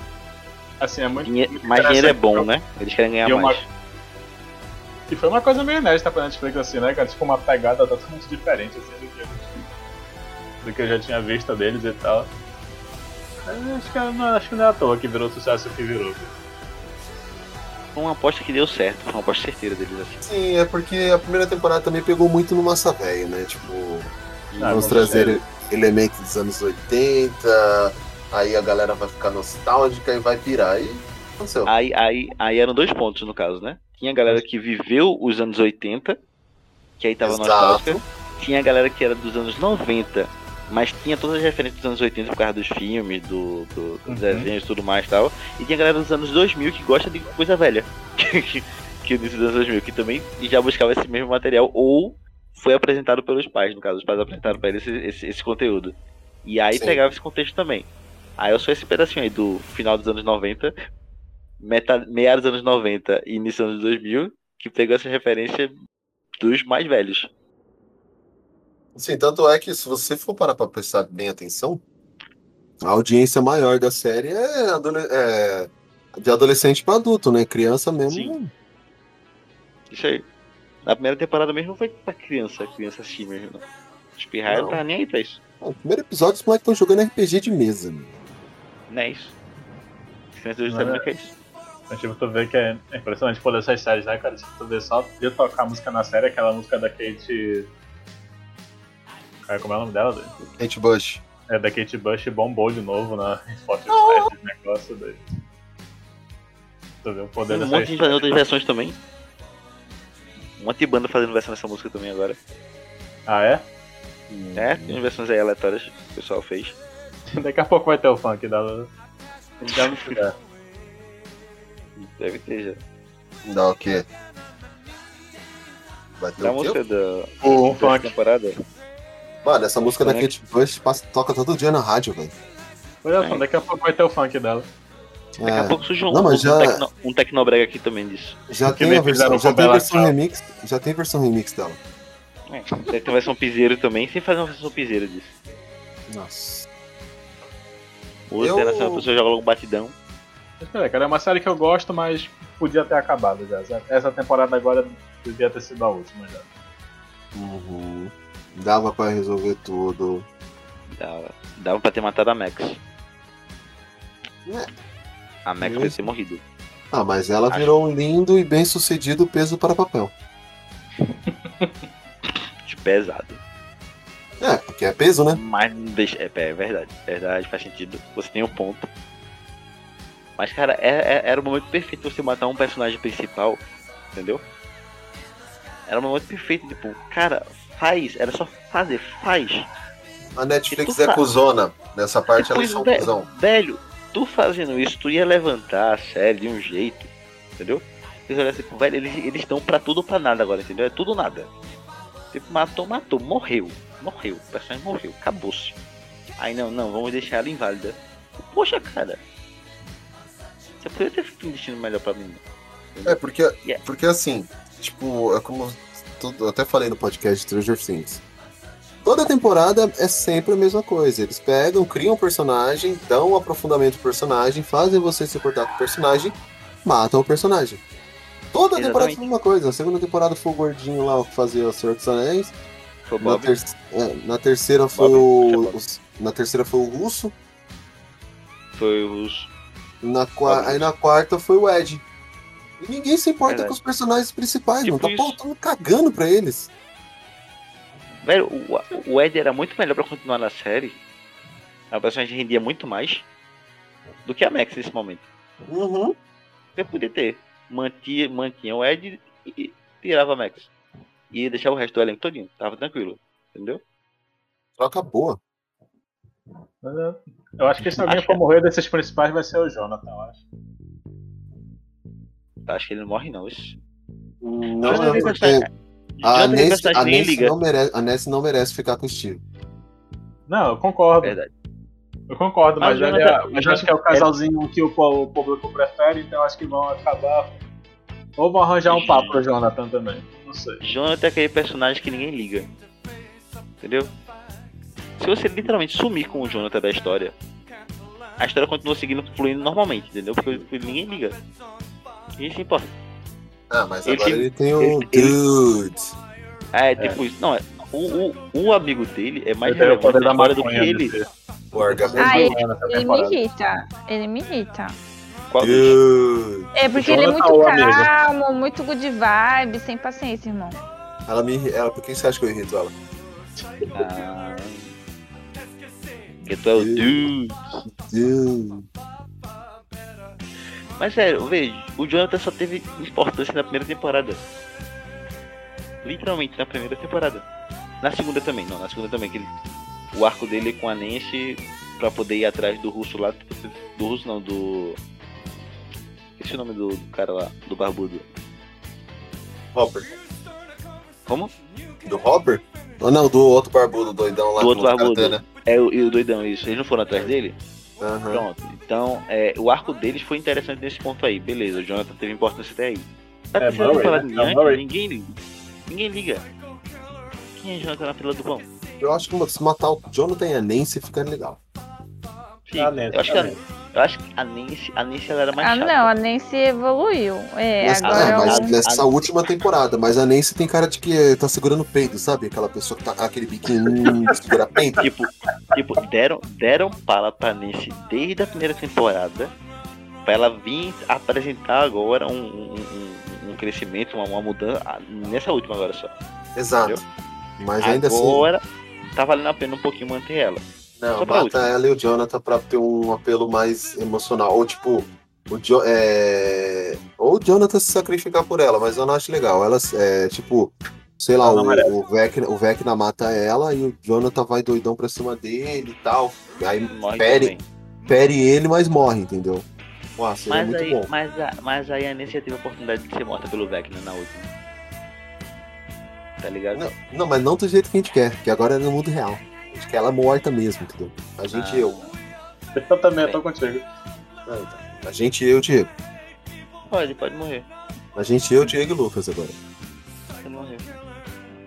Assim, é muito. Dinhe- muito Mas dinheiro é bom, né? Eles querem ganhar E uma- mais. E foi uma coisa meio inédita pra Netflix, assim, né, cara? Tipo, uma pegada totalmente diferente, assim, do que do que eu já tinha visto deles e tal. Acho que, não, acho que não é à toa que virou o sucesso que virou. Foi uma aposta que deu certo. Foi uma aposta certeira deles, assim. Sim, é porque a primeira temporada também pegou muito no massa velho, né? Tipo, Ah, vamos trazer elementos dos anos 80, aí a galera vai ficar nostálgica e vai pirar. E aconteceu. Aí, aí, aí eram dois pontos, no caso, né? Tinha a galera que viveu os anos 80, que aí tava Exato. nostálgica. Tinha a galera que era dos anos 90, mas tinha todas as referências dos anos 80 por causa dos filmes, do, do, dos Uhum. desenhos e tudo mais e tal. E tinha a galera dos anos 2000 que gosta de coisa velha. que o início dos anos 2000, que também já buscava esse mesmo material, ou foi apresentado pelos pais, no caso, os pais apresentaram pra eles esse, esse, esse conteúdo. E aí Sim. pegava esse contexto também. Aí eu sou esse pedacinho aí do final dos anos 90, meta, meados dos anos 90 e início dos anos 2000, que pegou essa referência dos mais velhos. Sim, tanto é que se você for parar pra prestar bem atenção, a audiência maior da série é, adole- é de adolescente pra adulto, né? Criança mesmo. Sim. Isso aí. Na primeira temporada mesmo foi pra criança, criança assistir mesmo. Não. Espirrar Não. não tava nem aí pra isso. No primeiro episódio, os moleques estão jogando RPG de mesa. meu. Não é isso. Criança hoje Não sabe é. o que é isso. Mas, tipo, tu vê que é é impressionante por essas séries, né, cara? Tipo, tu vê só de tocar música na série, aquela música da Kate. Cara, como é o nome dela? Kate Bush. É da Kate Bush bombou de novo na Spotify, esse negócio daí. Tu vê o poder Tem um dessa monte de gente fazendo outras versões também. Um monte de banda fazendo versão dessa música também agora. Ah, é? É, tem versões aí aleatórias que o pessoal fez. Daqui a pouco vai ter o funk dela. Já não tiver. Deve ter já. Dá o quê? Vai ter Da o quê? música da, dessa funk. temporada. Mano, essa música da. Kate Bush passa- toca todo dia na rádio, velho. Olha só, daqui a pouco vai ter o funk dela. Daqui a É, pouco surgiu um, Não, mas um, já- tecno, um tecnobrega aqui também disso. já que tem a versão, já tem versão Ciao. remix, já tem versão remix dela. É, deve ter versão piseiro também, sem fazer uma versão piseiro disso. Nossa. Hoje Eu- eu... a pessoa joga logo um batidão. Mas, peraí, cara, é uma série que eu gosto, mas podia ter acabado já. Essa temporada agora devia ter sido a última já. Uhum. Dava pra resolver tudo. Dava, dava pra ter matado a Max. É. A Max vai ter morrido. Ah, mas ela Acho- virou um lindo e bem sucedido peso para papel. De pesado. É, porque é peso, né? Mas não deixa. É, é verdade. É verdade, faz sentido. Você tem um ponto. Mas, cara, é- é- era o momento perfeito você matar um personagem principal. Entendeu? Era o momento perfeito, tipo, cara, faz. Era só fazer, faz. A Netflix é cuzona. Nessa parte elas Depois, são ve- cuzão. velho, tu fazendo isso, tu ia levantar a série de um jeito, entendeu? Assim, velho, eles eles estão pra tudo ou pra nada agora, entendeu? É tudo nada. Tipo, matou, matou, morreu. Morreu. O personagem morreu, acabou-se. Aí não, não, vamos deixar ela inválida. Poxa, cara. Você poderia ter feito um destino melhor pra mim. É, porque, Yeah. porque assim, tipo, é como tudo, até falei no podcast de Stranger Things. Toda temporada é sempre a mesma coisa. Eles pegam, criam um personagem, dão um aprofundamento pro personagem, fazem você se importar com o personagem, matam o personagem. Toda temporada é a mesma coisa. Na segunda temporada foi o gordinho lá o que fazia o Senhor dos Anéis. Foi o Na, ter- é, na terceira foi Bob, o. os- Na terceira foi o Russo. Foi os. Na qua- Bob. aí na quarta foi o Ed. E ninguém se importa Verdade. com os personagens principais, Tipo não. Tá faltando cagando pra eles. Velho, o, o Ed era muito melhor pra continuar na série. A personagem rendia muito mais do que a Max nesse momento. Uhum. Você podia ter. Mantia, mantinha o Ed e tirava a Max. E deixava o resto do elenco todinho. Tava tranquilo. Entendeu? Troca boa. É, Eu acho que se alguém Acho for que- morrer desses principais vai ser o Jonathan, eu acho. Acho que ele não morre não. Esse... Não, Jonathan é tem porque a personagem a não merece, a não merece ficar com o Steve. Não, eu concordo. Verdade. Eu concordo, Mas mas, é- mas eu acho que é o casalzinho que o, o público prefere, então acho que vão acabar. Ou vão arranjar um papo pro Jonathan também. Não sei. Jonathan é aquele personagem que ninguém liga. Entendeu? Se você literalmente sumir com o Jonathan da história, a história continua seguindo, fluindo normalmente, entendeu? Porque ninguém liga. Ninguém se importa. Ah, mas Ele agora tem- ele tem o ele- ele- Dude. É, tipo isso. Não, é. O, o, o amigo dele é mais relevante na história do que ele. desse- O. Ah, ele, ele me irrita. Ele me irrita. Dude. É porque ele é muito calmo, muito good vibe, sem paciência, irmão. Ela me ela, por que você acha que eu irrito ela? Ah, porque tu é o dude. Dude. Mas sério, veja, o Jonathan só teve importância na primeira temporada. Literalmente na primeira temporada. Na segunda também, não, na segunda também, que ele, o arco dele com a Nancy pra poder ir atrás do russo lá. Do russo não, do. Esqueci o nome do, do cara lá, do barbudo. Hopper. Como? Do Hopper? Ou não, do outro barbudo doidão lá. Do outro barbudo. katana. É o, e o doidão, isso. Eles não foram atrás dele? Aham. Pronto. Então, é, o arco deles foi interessante nesse ponto aí. Beleza, o Jonathan teve importância até aí. Na É Murray, temporada né? em É Murray. ninguém liga. Ninguém liga. Quem é Jonathan na fila do pão? Eu acho que se matar o Jonathan e a Nancy fica legal. Fica. A Nancy, eu, acho que a Nancy. eu acho que a Nancy, a Nancy ela era mais Ah, chata. não, a Nancy evoluiu. É, Mas, agora é, mas o... nessa a- última temporada. Mas a Nancy tem cara de que tá segurando o peido, sabe? Aquela pessoa que tá aquele biquinho segura peito. Tipo, tipo deram, deram pala pra Nancy desde a primeira temporada pra ela vir apresentar agora um, um, um- um crescimento, uma, uma mudança ah, nessa última agora só. Exato. Mas ainda assim. agora tá valendo a pena um pouquinho manter ela. Não, Só pra mata última. ela e o Jonathan pra ter um apelo mais emocional. Ou tipo, o jo é... ou o Jonathan se sacrificar por ela, mas eu não acho legal. Ela é tipo, sei lá, o, o, Vecna, o Vecna mata ela e o Jonathan vai doidão pra cima dele e tal. Aí Morre também. fere ele, mas morre, entendeu? Nossa, Mas muito aí, bom. mas, a, mas aí a Nancy teve a oportunidade de ser morta pelo Vecna na última. Tá ligado? Não, não, mas não do jeito que a gente quer, que agora é no mundo real. A gente quer ela morta mesmo, entendeu? A gente Ah. e eu. Eu também, eu tô contigo. Ah, então. A gente e eu, Diego. Pode, pode morrer. A gente, eu, Diego e Lucas agora. Pode morrer.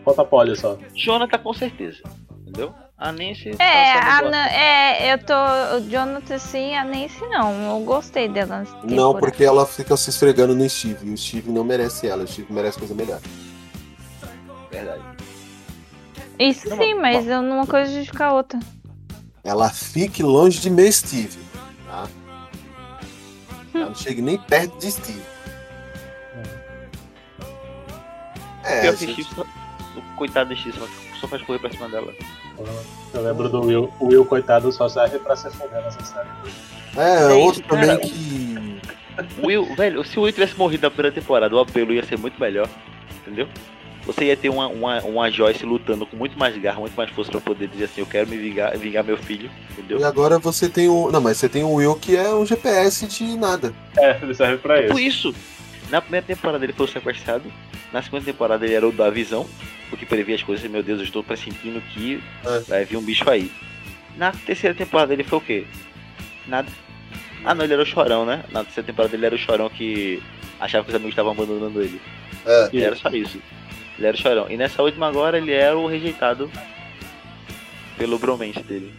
Falta pole só. Jonathan com certeza. Entendeu? A Nancy. tá É, a. Na- é, eu tô. O Jonathan sim, a Nancy não. Eu gostei dela Não, temporada. porque ela fica se esfregando no Steve. E o Steve não merece ela. O Steve merece coisa melhor. Verdade. Isso Não, sim, mas- eu uma coisa justifica a outra. Ela fique longe de meu Steve. Tá? Ela não chega nem perto de Steve. É, Pior que Steve coitado de Steve só, faz correr pra cima dela. Eu lembro do Will. O Will, coitado, só serve pra se afogar nessa série. é, É outro isso, também cara. que. Will, velho, se o Will tivesse morrido na primeira temporada, o apelo ia ser muito melhor. Entendeu? Você ia ter uma, uma, uma Joyce lutando com muito mais garra, muito mais força pra poder dizer assim, eu quero me vingar, vingar meu filho, entendeu? E agora você tem o. Não, mas você tem o Will que é um GPS de nada. É, ele serve pra Tipo isso. isso. Na primeira temporada ele foi o sequestrado. Na segunda temporada ele era o da visão. Porque previa as coisas. Meu Deus, eu estou pressentindo que É. vai vir um bicho aí. Na terceira temporada ele foi o quê? Nada. Ah não, ele era o chorão, né? Na terceira temporada ele era o chorão que achava que os amigos estavam abandonando ele. É. E era só isso. Ele era o chorão. E nessa última agora ele era o rejeitado pelo bromance dele.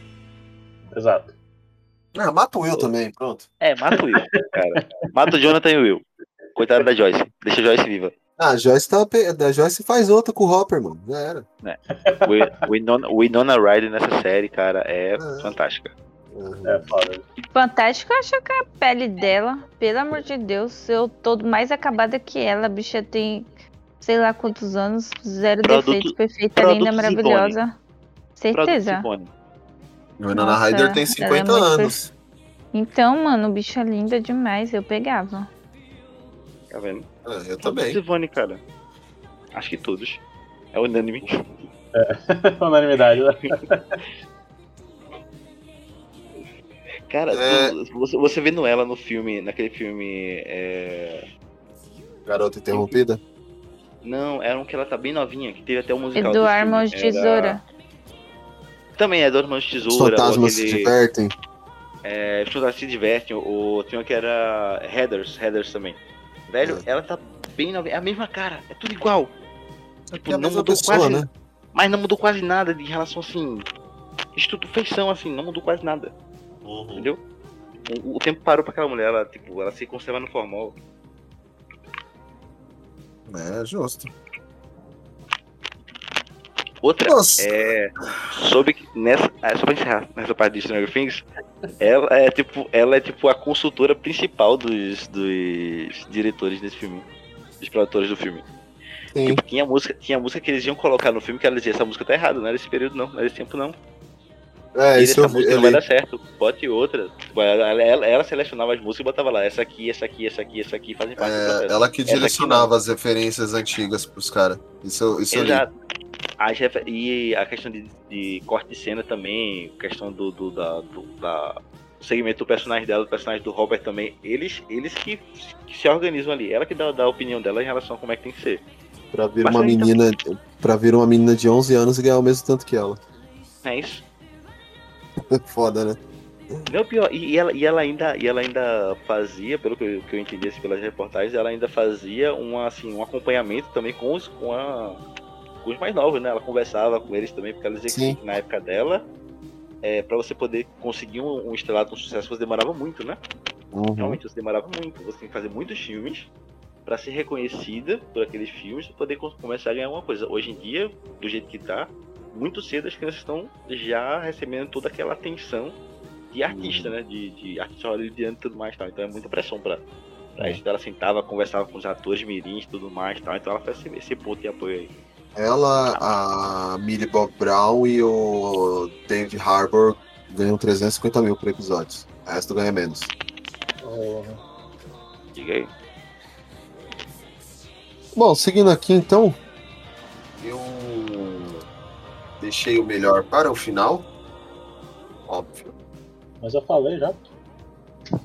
Exato. Ah, mata o Will também, pronto. É, mata o Will, cara. Mata o Jonathan e o Will. Coitado da Joyce. Deixa a Joyce viva. Ah, a Joyce, tá, a Joyce faz outra com o Hopper, mano. Já era. O Winona, Winona Ryder nessa série, cara, é Ah. fantástica. É foda. Fantástico, eu acho que a pele dela, pelo amor de Deus, eu tô mais acabada que ela. A bicha tem sei lá quantos anos, zero Produto- defeitos, perfeita, linda, maravilhosa. Certeza. Winona Ryder tem ela é 50 muito anos. Então, mano, o bicho é linda demais, eu pegava. Tá vendo? É, eu Produto também. Simone, cara. Acho que todos. É unânime. Unanimidade, né? Cara, É. tu- você, você vendo ela no filme, naquele filme. É... Garota interrompida. Não, era um que ela tá bem novinha, que teve até o musical. Eduardo desse filme. Mãos de Era- Tesoura. Também é Eduardo Mãos de Os Tesoura. ou fantasmas se aquele- divertem. É, os fantasmas se divertem. O tinha um que era Heathers, Heathers também. Velho, É. ela tá bem novinha. É a mesma cara, é tudo igual. É a não mesma mudou pessoa, quase- né? Mas não mudou quase nada em relação assim. Estudo, feição, assim, não mudou quase nada. Entendeu? O, o tempo parou pra aquela mulher, ela, tipo, ela se conserva no formal. É, justo. Outra, Nossa. é. Soube que nessa. é, Só pra encerrar nessa parte de Stranger Things, ela é tipo. Ela é tipo a consultora principal dos, dos diretores desse filme. Dos produtores do filme. Sim. Tipo, tinha música, tinha música que eles iam colocar no filme que ela dizia, essa música tá errada, não era esse período não, não era esse tempo não. É, E isso essa música não vai dar certo, bote outra. Tipo, Ela, ela, ela selecionava as músicas e botava lá, essa aqui, essa aqui, essa aqui, essa aqui, fazem parte do É, processo. ela que direcionava as referências antigas pros caras. Isso, isso eu li. Exato. As refer- e a questão de, de corte de cena também, questão do, do, da, do, da segmento do personagem dela, do personagem do Robert também, eles, eles que, que se organizam ali, ela que dá, dá a opinião dela em relação a como é que tem que ser. Pra vir Mas uma então- menina. Pra vir uma menina de 11 anos e ganhar o mesmo tanto que ela. É isso. Foda, né? Não, pior, e, ela, e ela ainda, e ela ainda fazia, pelo que eu, que eu entendi assim, pelas reportagens, ela ainda fazia um, assim, um acompanhamento também com os, com, a, com os mais novos, né? Ela conversava com eles também, porque ela dizia Sim. que na época dela, é, para você poder conseguir um, um estrelado, um sucesso, você demorava muito, né? Uhum. Realmente, você demorava muito. Você tem que fazer muitos filmes para ser reconhecida por aqueles filmes e poder co- começar a ganhar alguma coisa. Hoje em dia, do jeito que tá, muito cedo as crianças estão já recebendo toda aquela atenção de artista, né? De, de artista hollywoodiano e tudo mais tal. Então é muita pressão pra, pra isso. Então ela sentava, conversava com os atores mirins e tudo mais tal. Então ela faz esse, esse ponto de apoio aí. Ela, a Millie Bob Brown e o David Harbour ganham 350 mil por episódio. O resto ganha menos. Diga aí. Bom, seguindo aqui então. Eu deixei o melhor para o final. Óbvio. Mas eu falei já.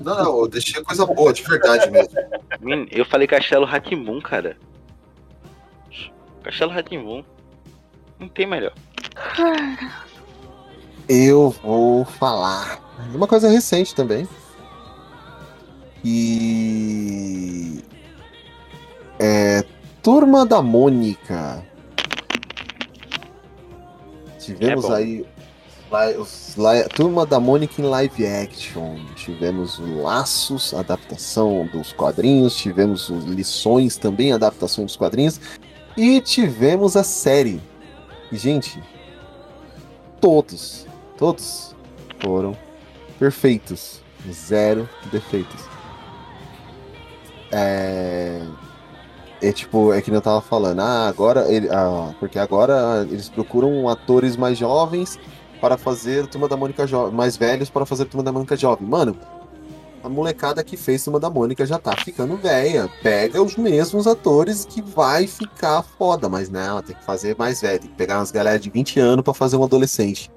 Não, não, eu deixei coisa boa, de verdade mesmo. Eu falei Castelo Ratimbun, cara. Castelo Ratimbun. Não tem melhor. Eu vou falar de uma coisa recente também. E. É. Turma da Mônica. Tivemos É aí. Turma da Mônica em live action. Tivemos Laços, adaptação dos quadrinhos. Tivemos lições também, adaptação dos quadrinhos. E tivemos a série. E, gente, todos, todos foram perfeitos. Zero defeitos. É. É tipo, é que nem eu tava falando, ah, agora ele. Ah, porque agora eles procuram atores mais jovens para fazer Turma da Mônica jovem, mais velhos para fazer Turma da Mônica jovem. Mano, a molecada que fez Turma da Mônica já tá ficando velha. Pega os mesmos atores que vai ficar foda, mas não, tem que fazer mais velho. Tem que pegar umas galera de 20 anos para fazer um adolescente.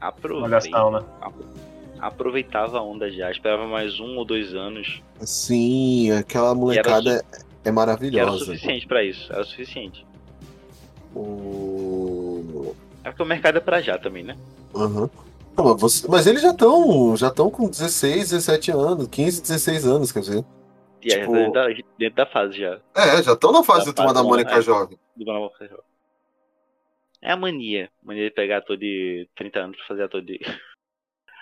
Aproveita. Né? Aproveitava a onda já, esperava mais um ou dois anos. Sim, aquela molecada é Que era o maravilhosa. suficiente pra isso, era o suficiente. O... É porque o mercado é pra já também, né? Aham. Não, mas, você- mas eles já estão já estão com 16, 17 anos, 15, 16 anos, quer dizer. E aí, Tipo- dentro, da, dentro da fase já. É, já estão na fase Já do Turma da Mônica é. jovem. do Manuel Ferreira. É a mania. Mania de pegar ator de 30 anos pra fazer ator de.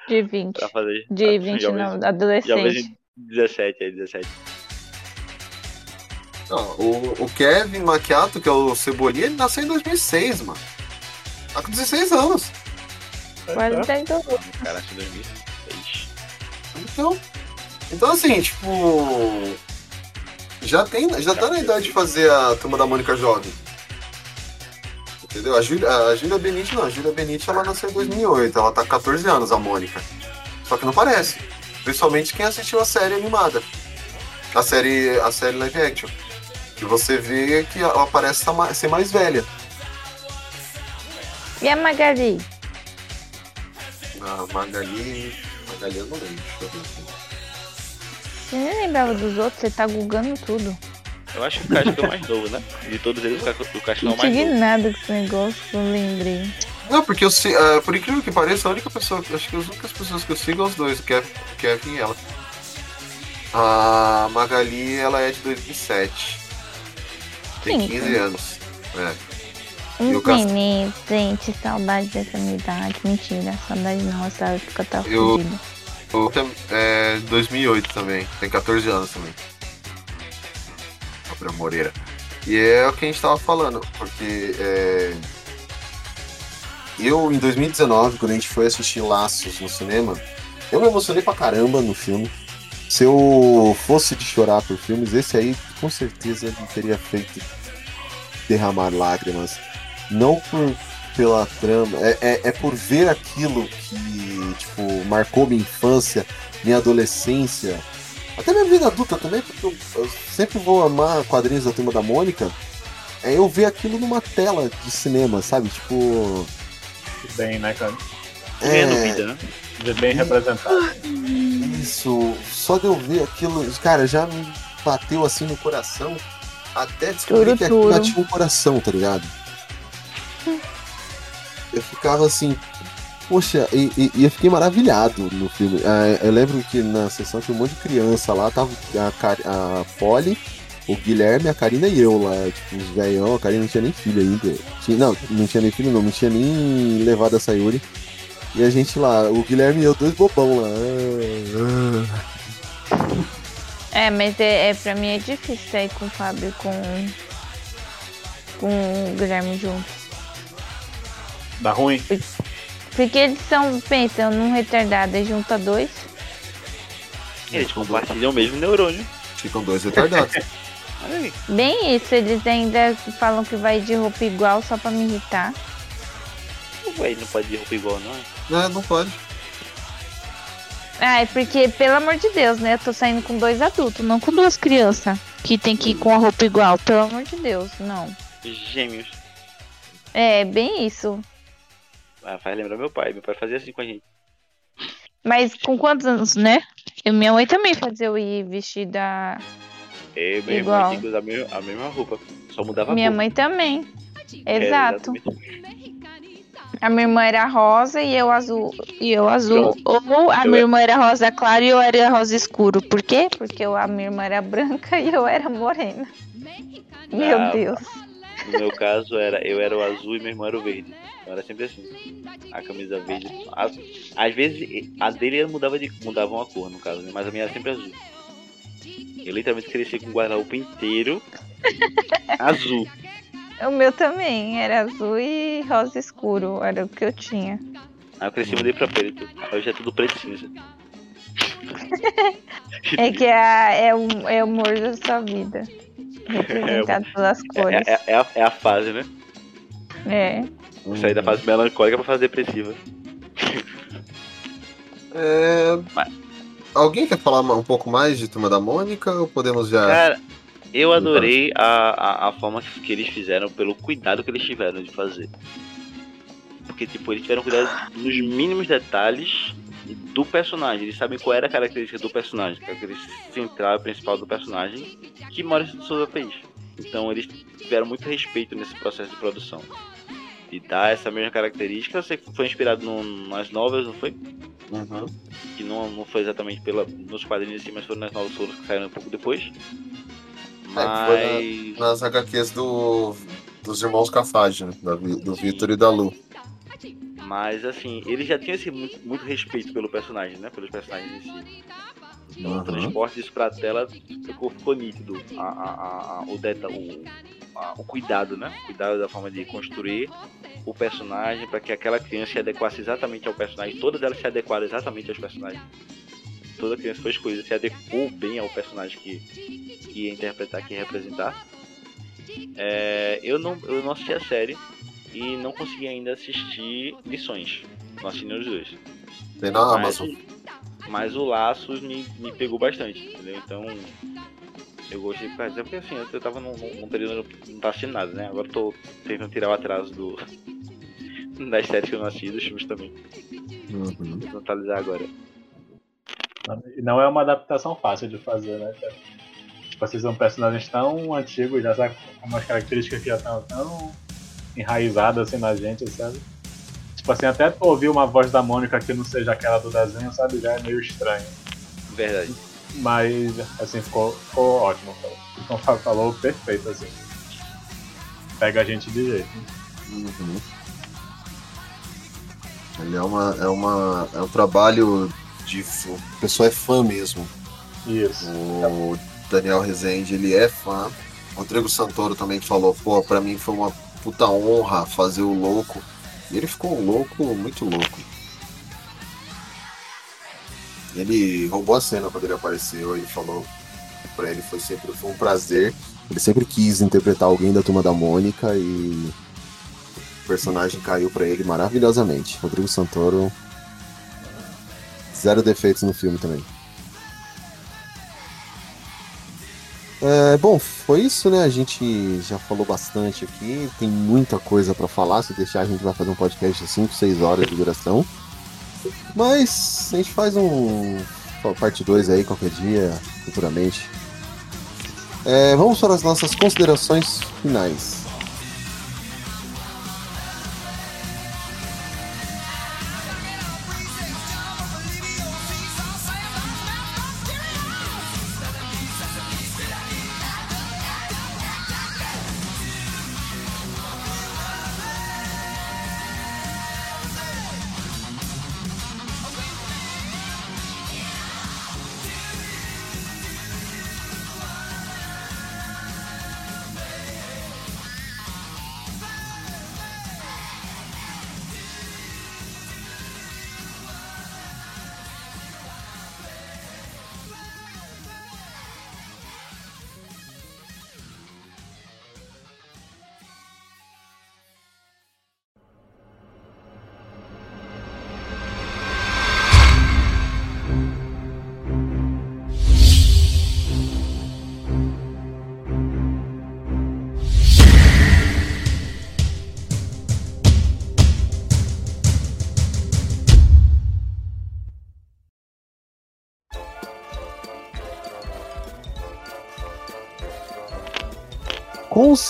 De 20. pra fazer. De pra- 20, jovens- não, Jovens adolescente. de 17, é 17. Não, o, o Kevin Macchiato, que é o Cebolinha, ele nasceu em 2006, mano. Tá com 16 anos. Quase 10 anos. Cara, acho que 2006. Então, então assim, tipo. Já, tem, já tá na idade de fazer a turma da Mônica jovem. Entendeu? A Júlia, a Júlia Benite não. A Júlia Benite ela nasceu em 2008. Ela tá com 14 anos, a Mônica. Só que não parece. Principalmente quem assistiu a série animada. A série, a série live action. Que você vê que ela parece tá ser mais velha. E a Magali? A Magali. Magali eu não lembro. Deixa eu ver aqui. Você nem lembrava dos outros, você tá googando tudo. Eu acho que o Casca é o mais novo, né? De todos eles, o Casca o Casca é Não o mais tive novo. nada com esse negócio, eu lembrei. Não, porque eu sei, ah, por incrível que pareça, a única pessoa, acho que as únicas pessoas que eu sigo são os dois, o Kev- o Kevin e ela. A Magali, ela é de 2007. Tem Sim. 15 anos. É. Um neném, gente, saudade dessa minha idade. Mentira, saudade não, essa época tá Eu- fodida. Tam- é 2008 também, tem 14 anos também. Gabriel Moreira. E é o que a gente tava falando, porque é, eu em 2019, quando a gente foi assistir Laços no cinema, eu me emocionei pra caramba no filme. Se eu fosse de chorar por filmes, esse aí com certeza me teria feito derramar lágrimas. Não por pela trama, é, é, é por ver aquilo que tipo, marcou minha infância, minha adolescência, até minha vida adulta também, porque eu, eu sempre vou amar quadrinhos da Turma da Mônica. É eu ver aquilo numa tela de cinema, sabe? Tipo. Bem, né, cara? Vendo É, vida, né? Ver Bem representado. isso. Só de eu ver aquilo, cara, já me bateu assim no coração. Até descobrir Turo, que aquilo turo. tinha um coração, tá ligado? Eu ficava assim, poxa, e, e- e eu fiquei maravilhado no filme. Ah, eu lembro que na sessão tinha um monte de criança lá, tava a, Car- a Polly, o Guilherme, a Karina e eu lá, tipo, os velhão, a Karina não tinha nem filho ainda. Tinha, não, não tinha nem filho não, não tinha nem levado a Sayuri. E a gente lá, o Guilherme e eu, dois bobão lá. É, mas é, é, pra mim é difícil sair com o Fábio e com, com o Guilherme juntos. Dá ruim. Porque eles são, pensa, num retardado, aí junta dois. Eles compartilham o mesmo neurônio. Ficam dois retardados. Bem isso, eles ainda falam que vai de roupa igual só pra me irritar. Ué, não pode ir roupa igual, não. É, não pode. Ah, é porque, pelo amor de Deus, né? Eu tô saindo com dois adultos, não com duas crianças. Que tem que ir com a roupa igual, pelo amor de Deus, não. Gêmeos. É, bem isso. Ah, faz lembrar meu pai. Meu pai fazia assim com a gente. Mas com quantos anos, né? Eu, minha mãe também fazia eu ir vestida. E meu Igual. tinha que usar a mesma, a mesma roupa. Só mudava a Minha cor. mãe também. É, Exato. exatamente. A minha irmã era rosa e eu azul. E eu azul. Ou a minha irmã era rosa claro e eu era rosa escuro. Por quê? Porque eu- a minha irmã era branca e eu era morena. Meu Ah, Deus. No meu caso, era, eu era o azul e meu irmão era o verde. Então era sempre assim. A camisa verde. a- às vezes, a dele mudava, de, mudava uma cor, no caso, né? mas a minha era sempre azul. Eu literalmente cresci com o guarda-roupa inteiro azul. O meu também era azul e rosa escuro. Era o que eu tinha. Aí eu cresci e mudei pra preto. Hoje é tudo preto e cinza. É que é, é, o, é o humor da sua vida. Representado pelas cores. É, é- é a, é a fase, né? É. Sair da fase melancólica pra fase depressiva. É, Alguém quer falar um pouco mais de Turma da Mônica ou podemos já. Cara, eu adorei a, a, a forma que, que eles fizeram, pelo cuidado que eles tiveram de fazer. Porque, tipo, eles tiveram cuidado nos mínimos detalhes do personagem. Eles sabem qual era a característica do personagem, a característica central e principal do personagem que Maurício de Souza fez. Então, eles tiveram muito respeito nesse processo de produção. E dar essa mesma característica, eu sei que foi inspirado no, nas novelas, não foi? Uhum. que não, não foi exatamente pela, nos quadrinhos assim, mas foram nas novas que saíram um pouco depois. É, Mas. foi Nas HQs do. Dos irmãos Cafage, né? Da do Vitor e da Lu. Mas assim, ele já tinha esse muito, muito respeito pelo personagem, né? Pelos personagens em si. Então o Uhum. transporte disso pra tela ficou, ficou nítido. A, a, a- o, deta, o, o cuidado, né? O cuidado da forma de construir o personagem para que aquela criança se adequasse exatamente ao personagem. Todas elas se adequaram exatamente aos personagens. Toda criança foi escolhida, se adequou bem ao personagem que, que ia interpretar, que ia representar. É, eu, não, eu não assisti a série e não consegui ainda assistir Lições. Não assisti nenhum dos dois. Tem na Mas, Amazon. mas o Laços me, me pegou bastante, entendeu? Então eu gostei por causa porque assim, eu, tava num, num período não tava assistindo nada, né? Agora eu tô tentando tirar o atraso do. das séries que eu não assisti, dos filmes também. Uhum. Vou atualizar agora. E não é uma adaptação fácil de fazer, né, cara? Tipo, vocês são personagens tão antigos, já sabe com umas características que já estão tão enraizadas assim na gente, sabe? Tipo assim, até ouvir uma voz da Mônica que não seja aquela do desenho, sabe? Já é meio estranho. Verdade. Mas, assim, ficou, ficou ótimo, cara. O que o Fábio falou, perfeito, assim. Pega a gente de jeito. Uhum. Ele é uma, é uma. É um trabalho de. O pessoal é fã mesmo. Isso. O Daniel Rezende, ele é fã. Rodrigo Santoro também falou, pô, pra mim foi uma puta honra fazer o louco. E ele ficou louco, muito louco. Ele roubou a cena quando ele apareceu e falou pra ele foi sempre foi um prazer. Ele sempre quis interpretar alguém da turma da Mônica e o personagem caiu pra ele maravilhosamente. Rodrigo Santoro zero defeitos no filme também. É, bom, foi isso, né? A gente já falou bastante aqui, tem muita coisa pra falar. Se deixar, a gente vai fazer um podcast de 5, 6 horas de duração. Mas a gente faz um parte 2 aí qualquer dia, futuramente. É, vamos para as nossas considerações finais.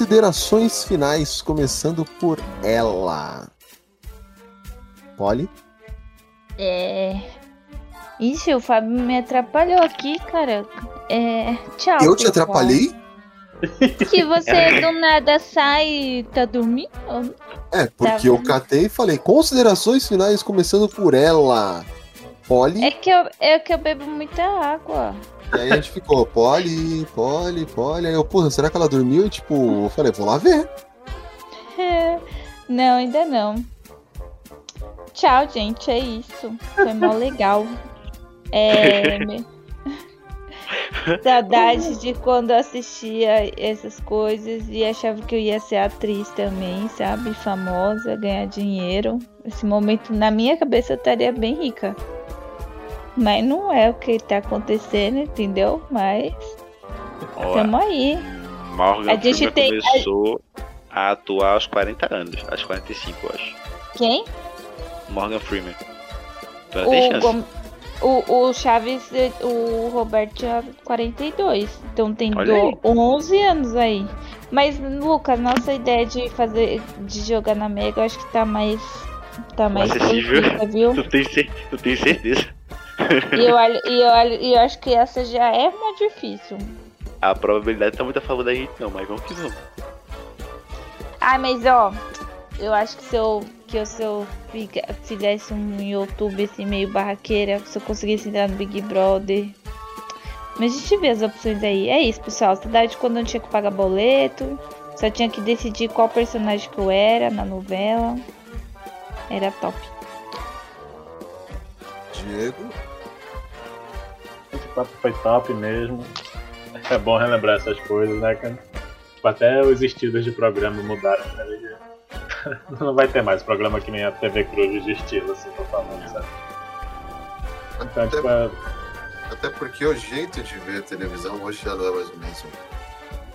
Considerações finais, começando por ela. Polly? É. Ixi, o Fábio me atrapalhou aqui, cara. É. Tchau. Eu te atrapalhei? Que você do nada sai e tá dormindo? É, Tá porque eu vendo? catei e falei considerações finais, começando por ela. Polly. É que eu, é que eu bebo muita água. E aí a gente ficou, Polly, Polly, Polly. Aí eu, porra, será que ela dormiu? E tipo, eu falei, vou lá ver. Não, ainda não. Tchau, gente. É isso. Foi mó legal. É. Saudade de quando eu assistia essas coisas e achava que eu ia ser atriz também, sabe? Famosa, ganhar dinheiro. Esse momento, na minha cabeça, eu estaria bem rica. Mas não é o que tá acontecendo, entendeu? Mas tamo aí. Morgan A gente Freeman tem- começou a atuar aos 40 anos, aos 45, eu acho. Quem? Morgan Freeman. Tem O. Gom- o, o Chaves, o Roberto tinha 42. Então tem Olha aí. do, 11 anos aí. Mas, Lucas, nossa ideia de fazer. de jogar na Mega, eu acho que tá mais. tá mais Acessível. profissa, viu? Tu tem, tu tem certeza? E eu, e, eu, e eu acho que essa já é uma difícil. A probabilidade tá muito a favor da gente, não, mas vamos que vamos. Ai, mas ó, eu acho que se eu, que eu, se eu fizesse um YouTube assim meio barraqueira, se eu conseguisse entrar no Big Brother. Mas a gente vê as opções aí. É isso, pessoal. Cidade quando não tinha que pagar boleto. Só tinha que decidir qual personagem que eu era na novela. Era top. Diego. Esse papo foi top mesmo. É bom relembrar essas coisas, né, cara? Tipo, Até os estilos de programa mudaram, né? Não vai ter mais programa que nem a TV Cruz de estilo, assim, tô falando, sabe? Então, Até, tipo, é- até porque o jeito de ver a televisão hoje já não é mais o mesmo.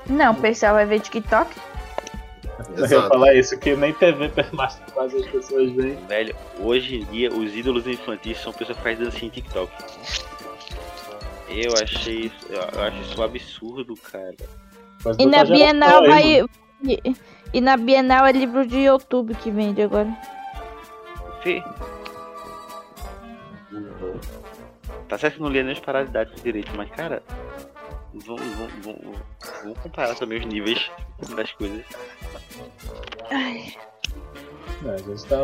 Não, o pessoal vai ver TikTok? Eu ia Exato. falar isso, que nem TV mais quase as pessoas veem. Velho, hoje em dia os ídolos infantis são pessoas que fazem dancinha em TikTok. Eu achei isso, eu acho isso um absurdo, cara. Mas E na Bienal aí, vai. mano. E, e na Bienal é livro de YouTube que vende agora. Fê. Tá certo que não lia nem as paralidades direito, mas cara, vamos, vamos comparar também os níveis das coisas. Ai. É, a gente tá.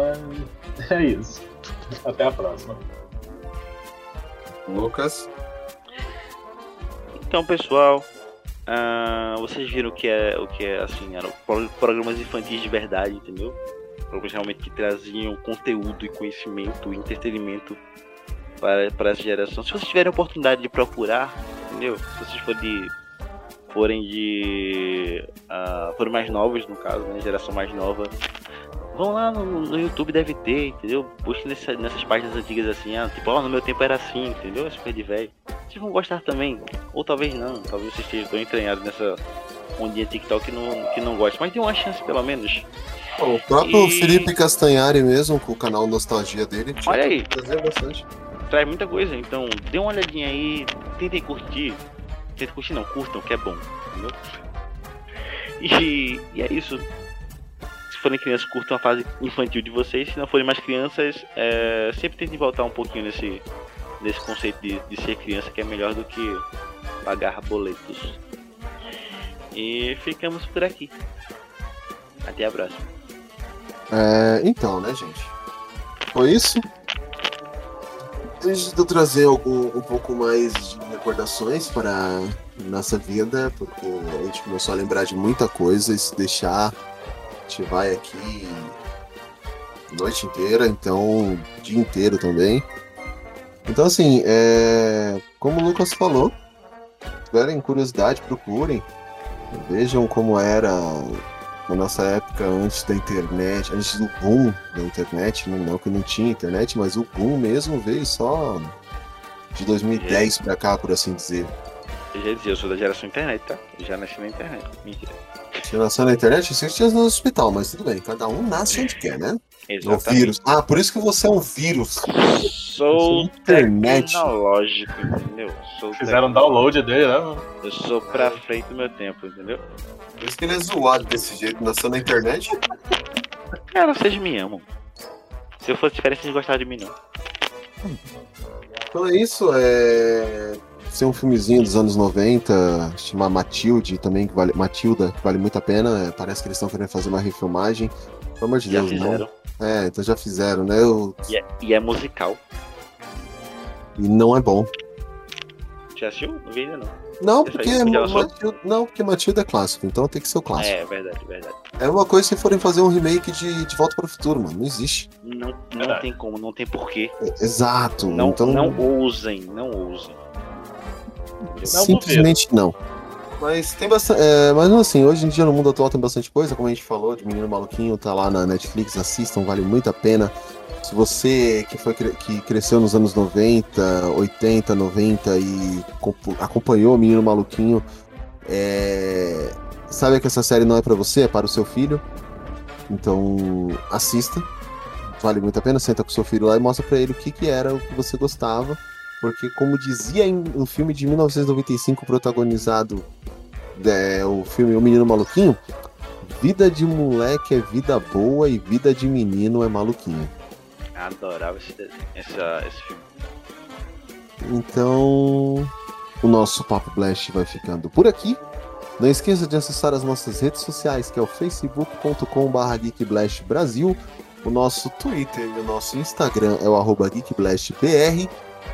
É isso. Até a próxima. Lucas. Então, pessoal, ah, vocês viram o que é o que é assim, eram pro- programas infantis de verdade, entendeu? Programas realmente que traziam conteúdo e conhecimento, e entretenimento para, para essa geração. Se vocês tiverem a oportunidade de procurar, entendeu? Se vocês forem de, forem de ah, forem mais novos, no caso, né, geração mais nova, vão lá no, no YouTube, deve ter, entendeu? Busquem nessa- nessas páginas antigas assim, ah, tipo, ó, no meu tempo era assim, entendeu? É super de velho. Vocês vão gostar também, ou talvez não, talvez vocês estejam tão entranhados nessa ondinha TikTok que não, que não gosta, mas tem uma chance pelo menos. O próprio E- Felipe Castanhari mesmo, com o canal Nostalgia dele. Olha aí. Trazia bastante. Traz muita coisa, então dê uma olhadinha aí, tentem curtir. Tentem curtir não, curtam, que é bom, entendeu? E, e é isso. Se forem crianças, curtam a fase infantil de vocês. Se não forem mais crianças, é, sempre tentem voltar um pouquinho nesse, nesse conceito de, de ser criança, que é melhor do que pagar boletos. E ficamos por aqui. Até a próxima. É, então, né, gente? Foi isso. Deixa eu trazer algum, um pouco mais de recordações para nossa vida, porque a gente começou a lembrar de muita coisa e se deixar, a gente vai aqui noite inteira, então dia inteiro também. Então, assim, é, como o Lucas falou, se tiverem curiosidade, procurem, vejam como era na nossa época antes da internet, antes do boom da internet, não, não que não tinha internet, mas o boom mesmo veio só de 2010 pra cá, por assim dizer. Eu já dizia, eu sou da geração internet, tá? Eu já nasci na internet. Mentira. Nasceu na internet, eu sei que tinha no hospital, mas tudo bem, cada um nasce onde quer, né? É o Exatamente. vírus. Ah, por isso que você é um vírus. Sou internet. tecnológico, entendeu? Sou Fizeram download dele, né, mano? Eu sou pra frente do meu tempo, entendeu? Por isso que ele é zoado desse jeito, nasceu na internet. Cara, vocês me amam. Se eu fosse diferente, vocês gostavam de mim, não. Então é isso, é. Ser um filmezinho dos anos 90, chamar Matilde também, que vale. Matilda, que vale muito a pena. é, Parece que eles estão querendo fazer uma refilmagem. Pelo amor de Já Deus, fizeram. não. É, então já fizeram, né? Eu- E é, e é musical. E não é bom. Já assistiu? Não vi ainda não. Não, Essa porque lançou? Matilda, não, porque Matilda é clássico, então tem que ser o clássico. É, verdade, verdade. É uma coisa se forem fazer um remake de, de Volta para o Futuro, mano. Não existe. Não, não Verdade. tem como, não tem porquê. É- Exato. Não, então, não ousem, não ousem. Simplesmente não. Mas tem bastante. É, mas assim, hoje em dia no mundo atual tem bastante coisa, como a gente falou, de Menino Maluquinho, tá lá na Netflix, assistam, vale muito a pena. Se você que foi que cresceu nos anos 90, 80, 90 e acompanhou o Menino Maluquinho, é, sabe que essa série não é pra você, é para o seu filho. Então, assista. Vale muito a pena, senta com seu filho lá e mostra pra ele o que, que era o que você gostava. Porque, como dizia em um filme de 1995 protagonizado, é, o filme O Menino Maluquinho, vida de moleque é vida boa e vida de menino é maluquinho. Adorava esse, essa, esse filme. Então, o nosso Papo Blast vai ficando por aqui. Não esqueça de acessar as nossas redes sociais, que é o facebook.com.br geekblastbrasil, o nosso Twitter e o nosso Instagram é o arroba geekblastbr,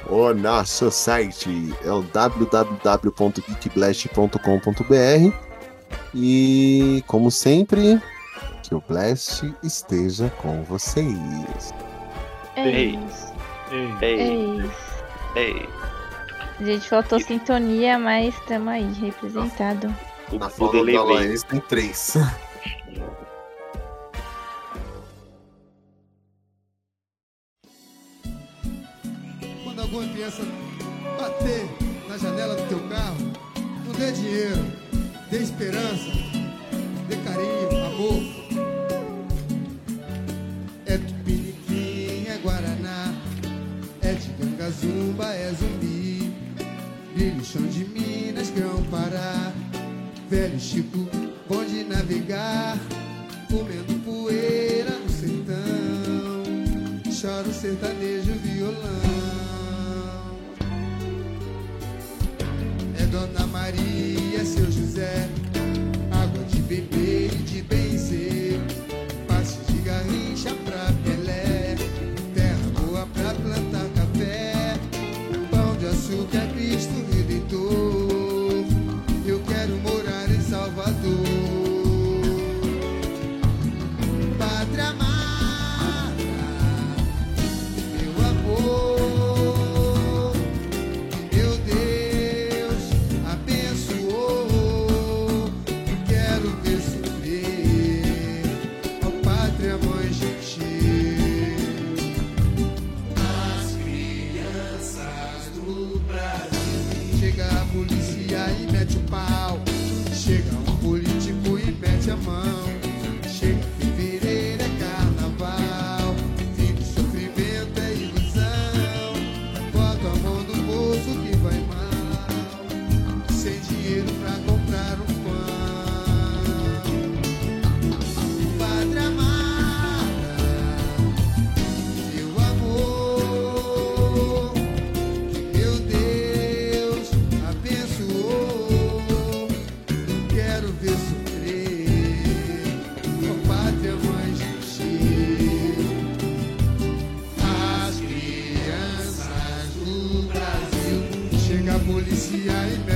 o nosso site é o www.geekblast.com.br e, como sempre, que o Blast esteja com vocês. É Ei. isso. Ei, É Ei, isso. ei. Gente, faltou sintonia, mas estamos aí, representado. Na foto da. Laís tem três. alguma criança bater na janela do teu carro, não dê dinheiro, dê esperança, dê carinho, amor. É tupiniquim, é guaraná, é de gangazumba, é zumbi. Brilho chão de Minas, grão Pará. Velho Chico, bom de navegar, comendo poeira no sertão. Chora o sertanejo violão. Dona Maria, seu José, yeah,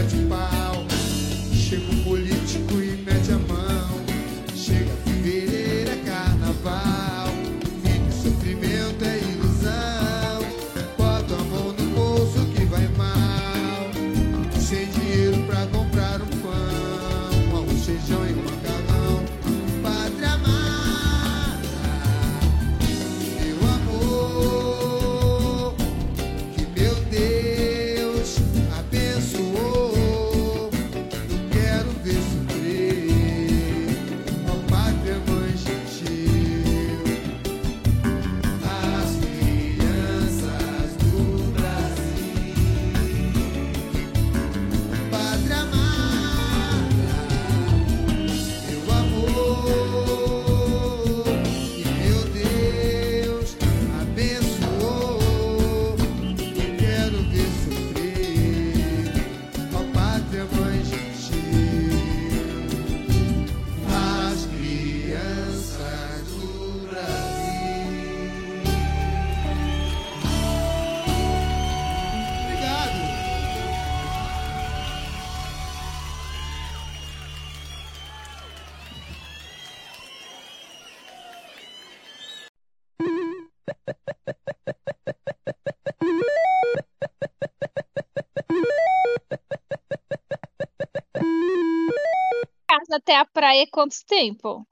até a praia é quanto tempo?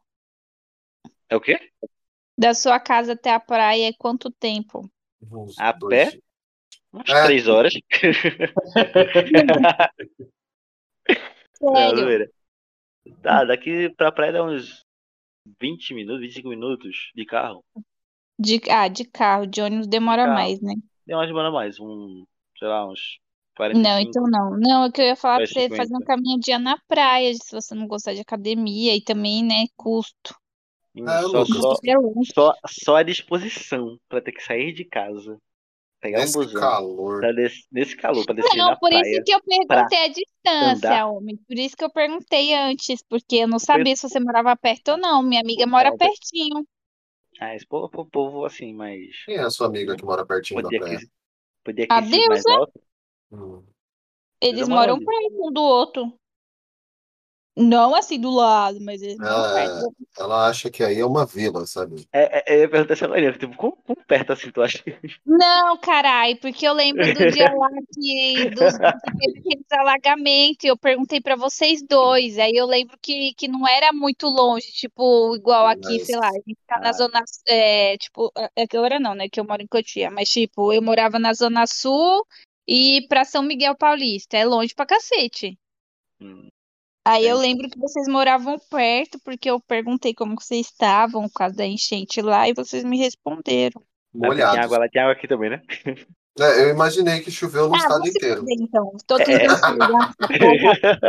É o quê? Da sua casa até a praia é quanto tempo? Uns A dois- pé? Umas É. três horas. Não, Sério? Tá, daqui pra praia dá uns 20 minutos, 25 minutos de carro. De, ah, de carro, de ônibus demora carro. mais, né? Deu uma demora mais, um, sei lá, uns Não, 45. então não. Não, é que eu ia falar pra você 50. fazer um caminhadinha na praia, se você não gostar de academia e também, né, custo. Hum, Ah, só, só, É só, só a disposição pra ter que sair de casa Pegar um Nesse busão. calor. Pra des- Nesse calor, pra descer Não, na por praia. isso que eu perguntei a distância, andar. homem. Por isso que eu perguntei antes, porque eu não sabia se você morava perto ou não. Minha amiga Não, mora pertinho. Ah, esse povo, povo, povo assim, mas. Quem é a sua amiga que mora pertinho da Podia praia? que, podia que A ser mais deusa? alto. Hum. Eles moram onde? perto um do outro. Não assim do lado, mas eles moram É, perto. ela acha que aí é uma vila, sabe? É, é, eu ia perguntar essa Maria, tipo, quão, quão perto assim tu acha? Não, carai, porque eu lembro do dia lá que, dos, alagamentos. e Eu perguntei pra vocês dois. Aí eu lembro que, que não era muito longe, tipo, igual aqui, sei lá, a gente tá na Ah. zona, é, tipo, é que agora não, né, que eu moro em Cotia, mas tipo, eu morava na zona sul e pra São Miguel Paulista, é longe pra cacete. Hum, Aí eu entendi. lembro que vocês moravam perto, porque eu perguntei como que vocês estavam por causa da enchente lá e vocês me responderam. Porque Tinha Molhados. água lá, tinha água aqui também, né? É, eu imaginei que choveu no Ah, estado se inteiro. fuder, então. Tô É. tentando se ligar nessa porra.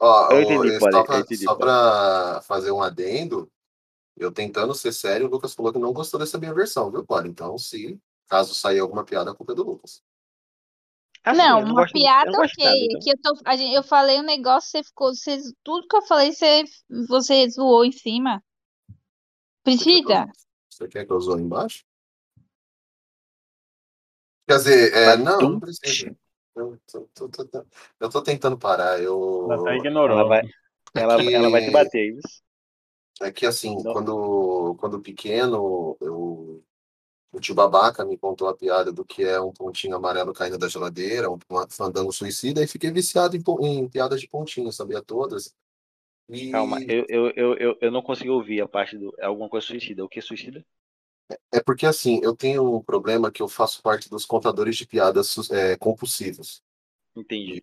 Ó, Eu entendi, só eu pra, entendi, só pra fazer um adendo, eu tentando ser sério, o Lucas falou que não gostou dessa minha versão, viu, Paulo? Então, se caso sair alguma piada, a culpa é do Lucas. Assim, Não, uma gosto, piada ok. nada, então. Aqui eu, tô, a gente, eu falei um negócio, você ficou. Você, tudo que eu falei, você, você zoou em cima. Você quer que eu, Precisa? você quer que eu zoe embaixo? Quer dizer, é, não, não precisa. Eu tô, tô- tô- tô- eu tô tentando parar. Eu, Ela até ignorou. Ela vai, ela, que- ela vai te bater, isso. É que assim, Não. quando, quando pequeno, eu, o tio Babaca me contou a piada do que é um pontinho amarelo caindo da geladeira, um, fandango suicida, e fiquei viciado em, em piadas de pontinho, sabia todas. E Calma, eu, eu, eu, eu, eu não consigo ouvir a parte do. É alguma coisa suicida. O que é suicida? é porque assim, eu tenho um problema que eu faço parte dos contadores de piadas é, compulsivos. Entendi.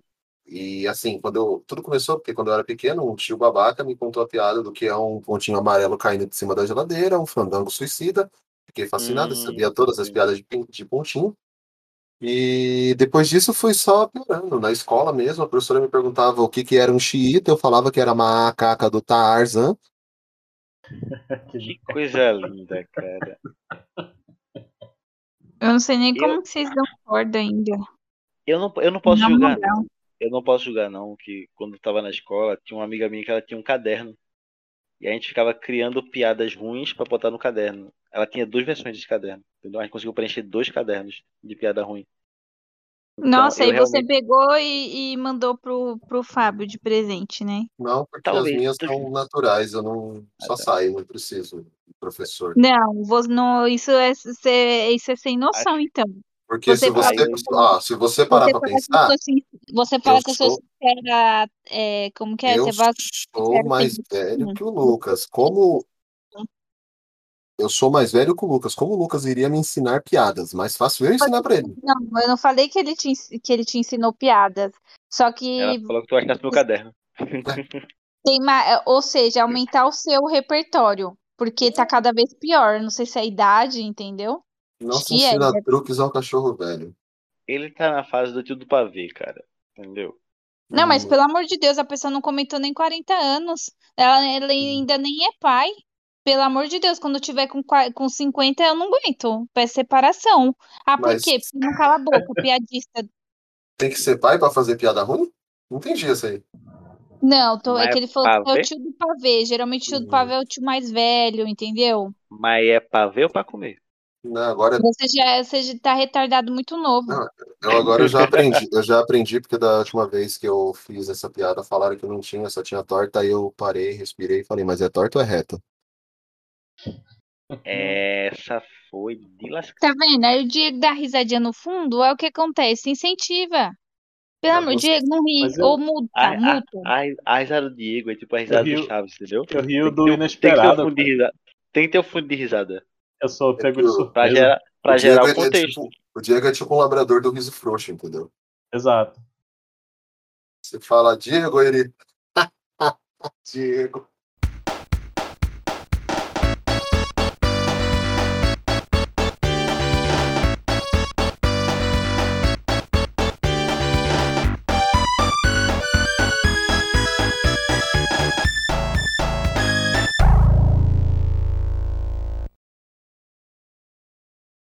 E assim, quando eu, tudo começou porque quando eu era pequeno, um tio babaca me contou a piada do que é um pontinho amarelo caindo de cima da geladeira, um fandango suicida. Fiquei fascinado, Hum, sabia todas as piadas de, de pontinho. E depois disso foi só piorando. Na escola mesmo, a professora me perguntava o que, que era um xiita, eu falava que era a macaca do Tarzan. Que coisa linda, cara. Eu não sei nem Eu- como que vocês dão corda ainda. Eu não, eu não posso Na julgar, não. Eu não posso julgar, não, que quando eu tava na escola, tinha uma amiga minha que ela tinha um caderno. E a gente ficava criando piadas ruins pra botar no caderno. Ela tinha duas versões desse caderno, entendeu? A gente conseguiu preencher dois cadernos de piada ruim. Então, Nossa, aí você realmente- pegou e, e mandou pro, pro Fábio de presente, né? Não, porque Talvez. as minhas são naturais, eu não só Ah, tá. saio, não preciso professor. Não, você, não isso, é, isso é sem noção, então. Porque Você se você, fala- ah, se você parar Você pra fala que eu pensar, sin- você fala que eu sou sou- sincera, é, como que é? eu Você que sou mais sem velho noção. que o Lucas. Como eu sou mais velho que o Lucas, como o Lucas iria me ensinar piadas? Mais fácil eu ensinar pra ele. Não, eu não falei que ele te, que ele te ensinou piadas. Só que Ela falou que tu achasse meu caderno. tem ma- ou seja, aumentar o seu repertório. Porque tá cada vez pior. Não sei se é a idade, entendeu? Não se é, ensina né? truques ao cachorro velho. Ele tá na fase do tio do pavê, cara. Entendeu? Não, mas Hum, pelo amor de Deus, a pessoa não comentou nem 40 anos. Ela, ela ainda nem é pai. Pelo amor de Deus, quando eu tiver com, com 50, eu não aguento. Peço separação. Ah, por Mas- quê? Porque não cala a boca, piadista. Tem que ser pai pra fazer piada ruim? Não entendi isso aí. Não, tô, é Mas que ele falou que é pavê? o tio do pavê. Geralmente o tio do Hum. pavê é o tio mais velho, entendeu? Mas é pra ver ou pra comer? Não, agora Você já, você já tá retardado muito novo. Não, eu agora eu já aprendi. Eu já aprendi porque da última vez que eu fiz essa piada falaram que não tinha, só tinha torta. Aí eu parei, respirei e falei, mas é torta ou é reta? Essa foi de lascar. Tá vendo? Aí o Diego dá risadinha no fundo, é o que acontece. Incentiva. Pelo É amor, você- Diego, não ri. Eu- ou multa, A, a, a, a risada do Diego é tipo a risada Eu do rio- Chaves, entendeu? Eu rio do Tem inesperado. Tem que ter um fundo de risada. Eu sou pego de Eu- Pra surpresa. gerar, pra O gerar Diego o é contexto. tipo- O Diego é tipo um labrador do riso frouxo, entendeu? Exato. Você fala, Diego, ele. Diego.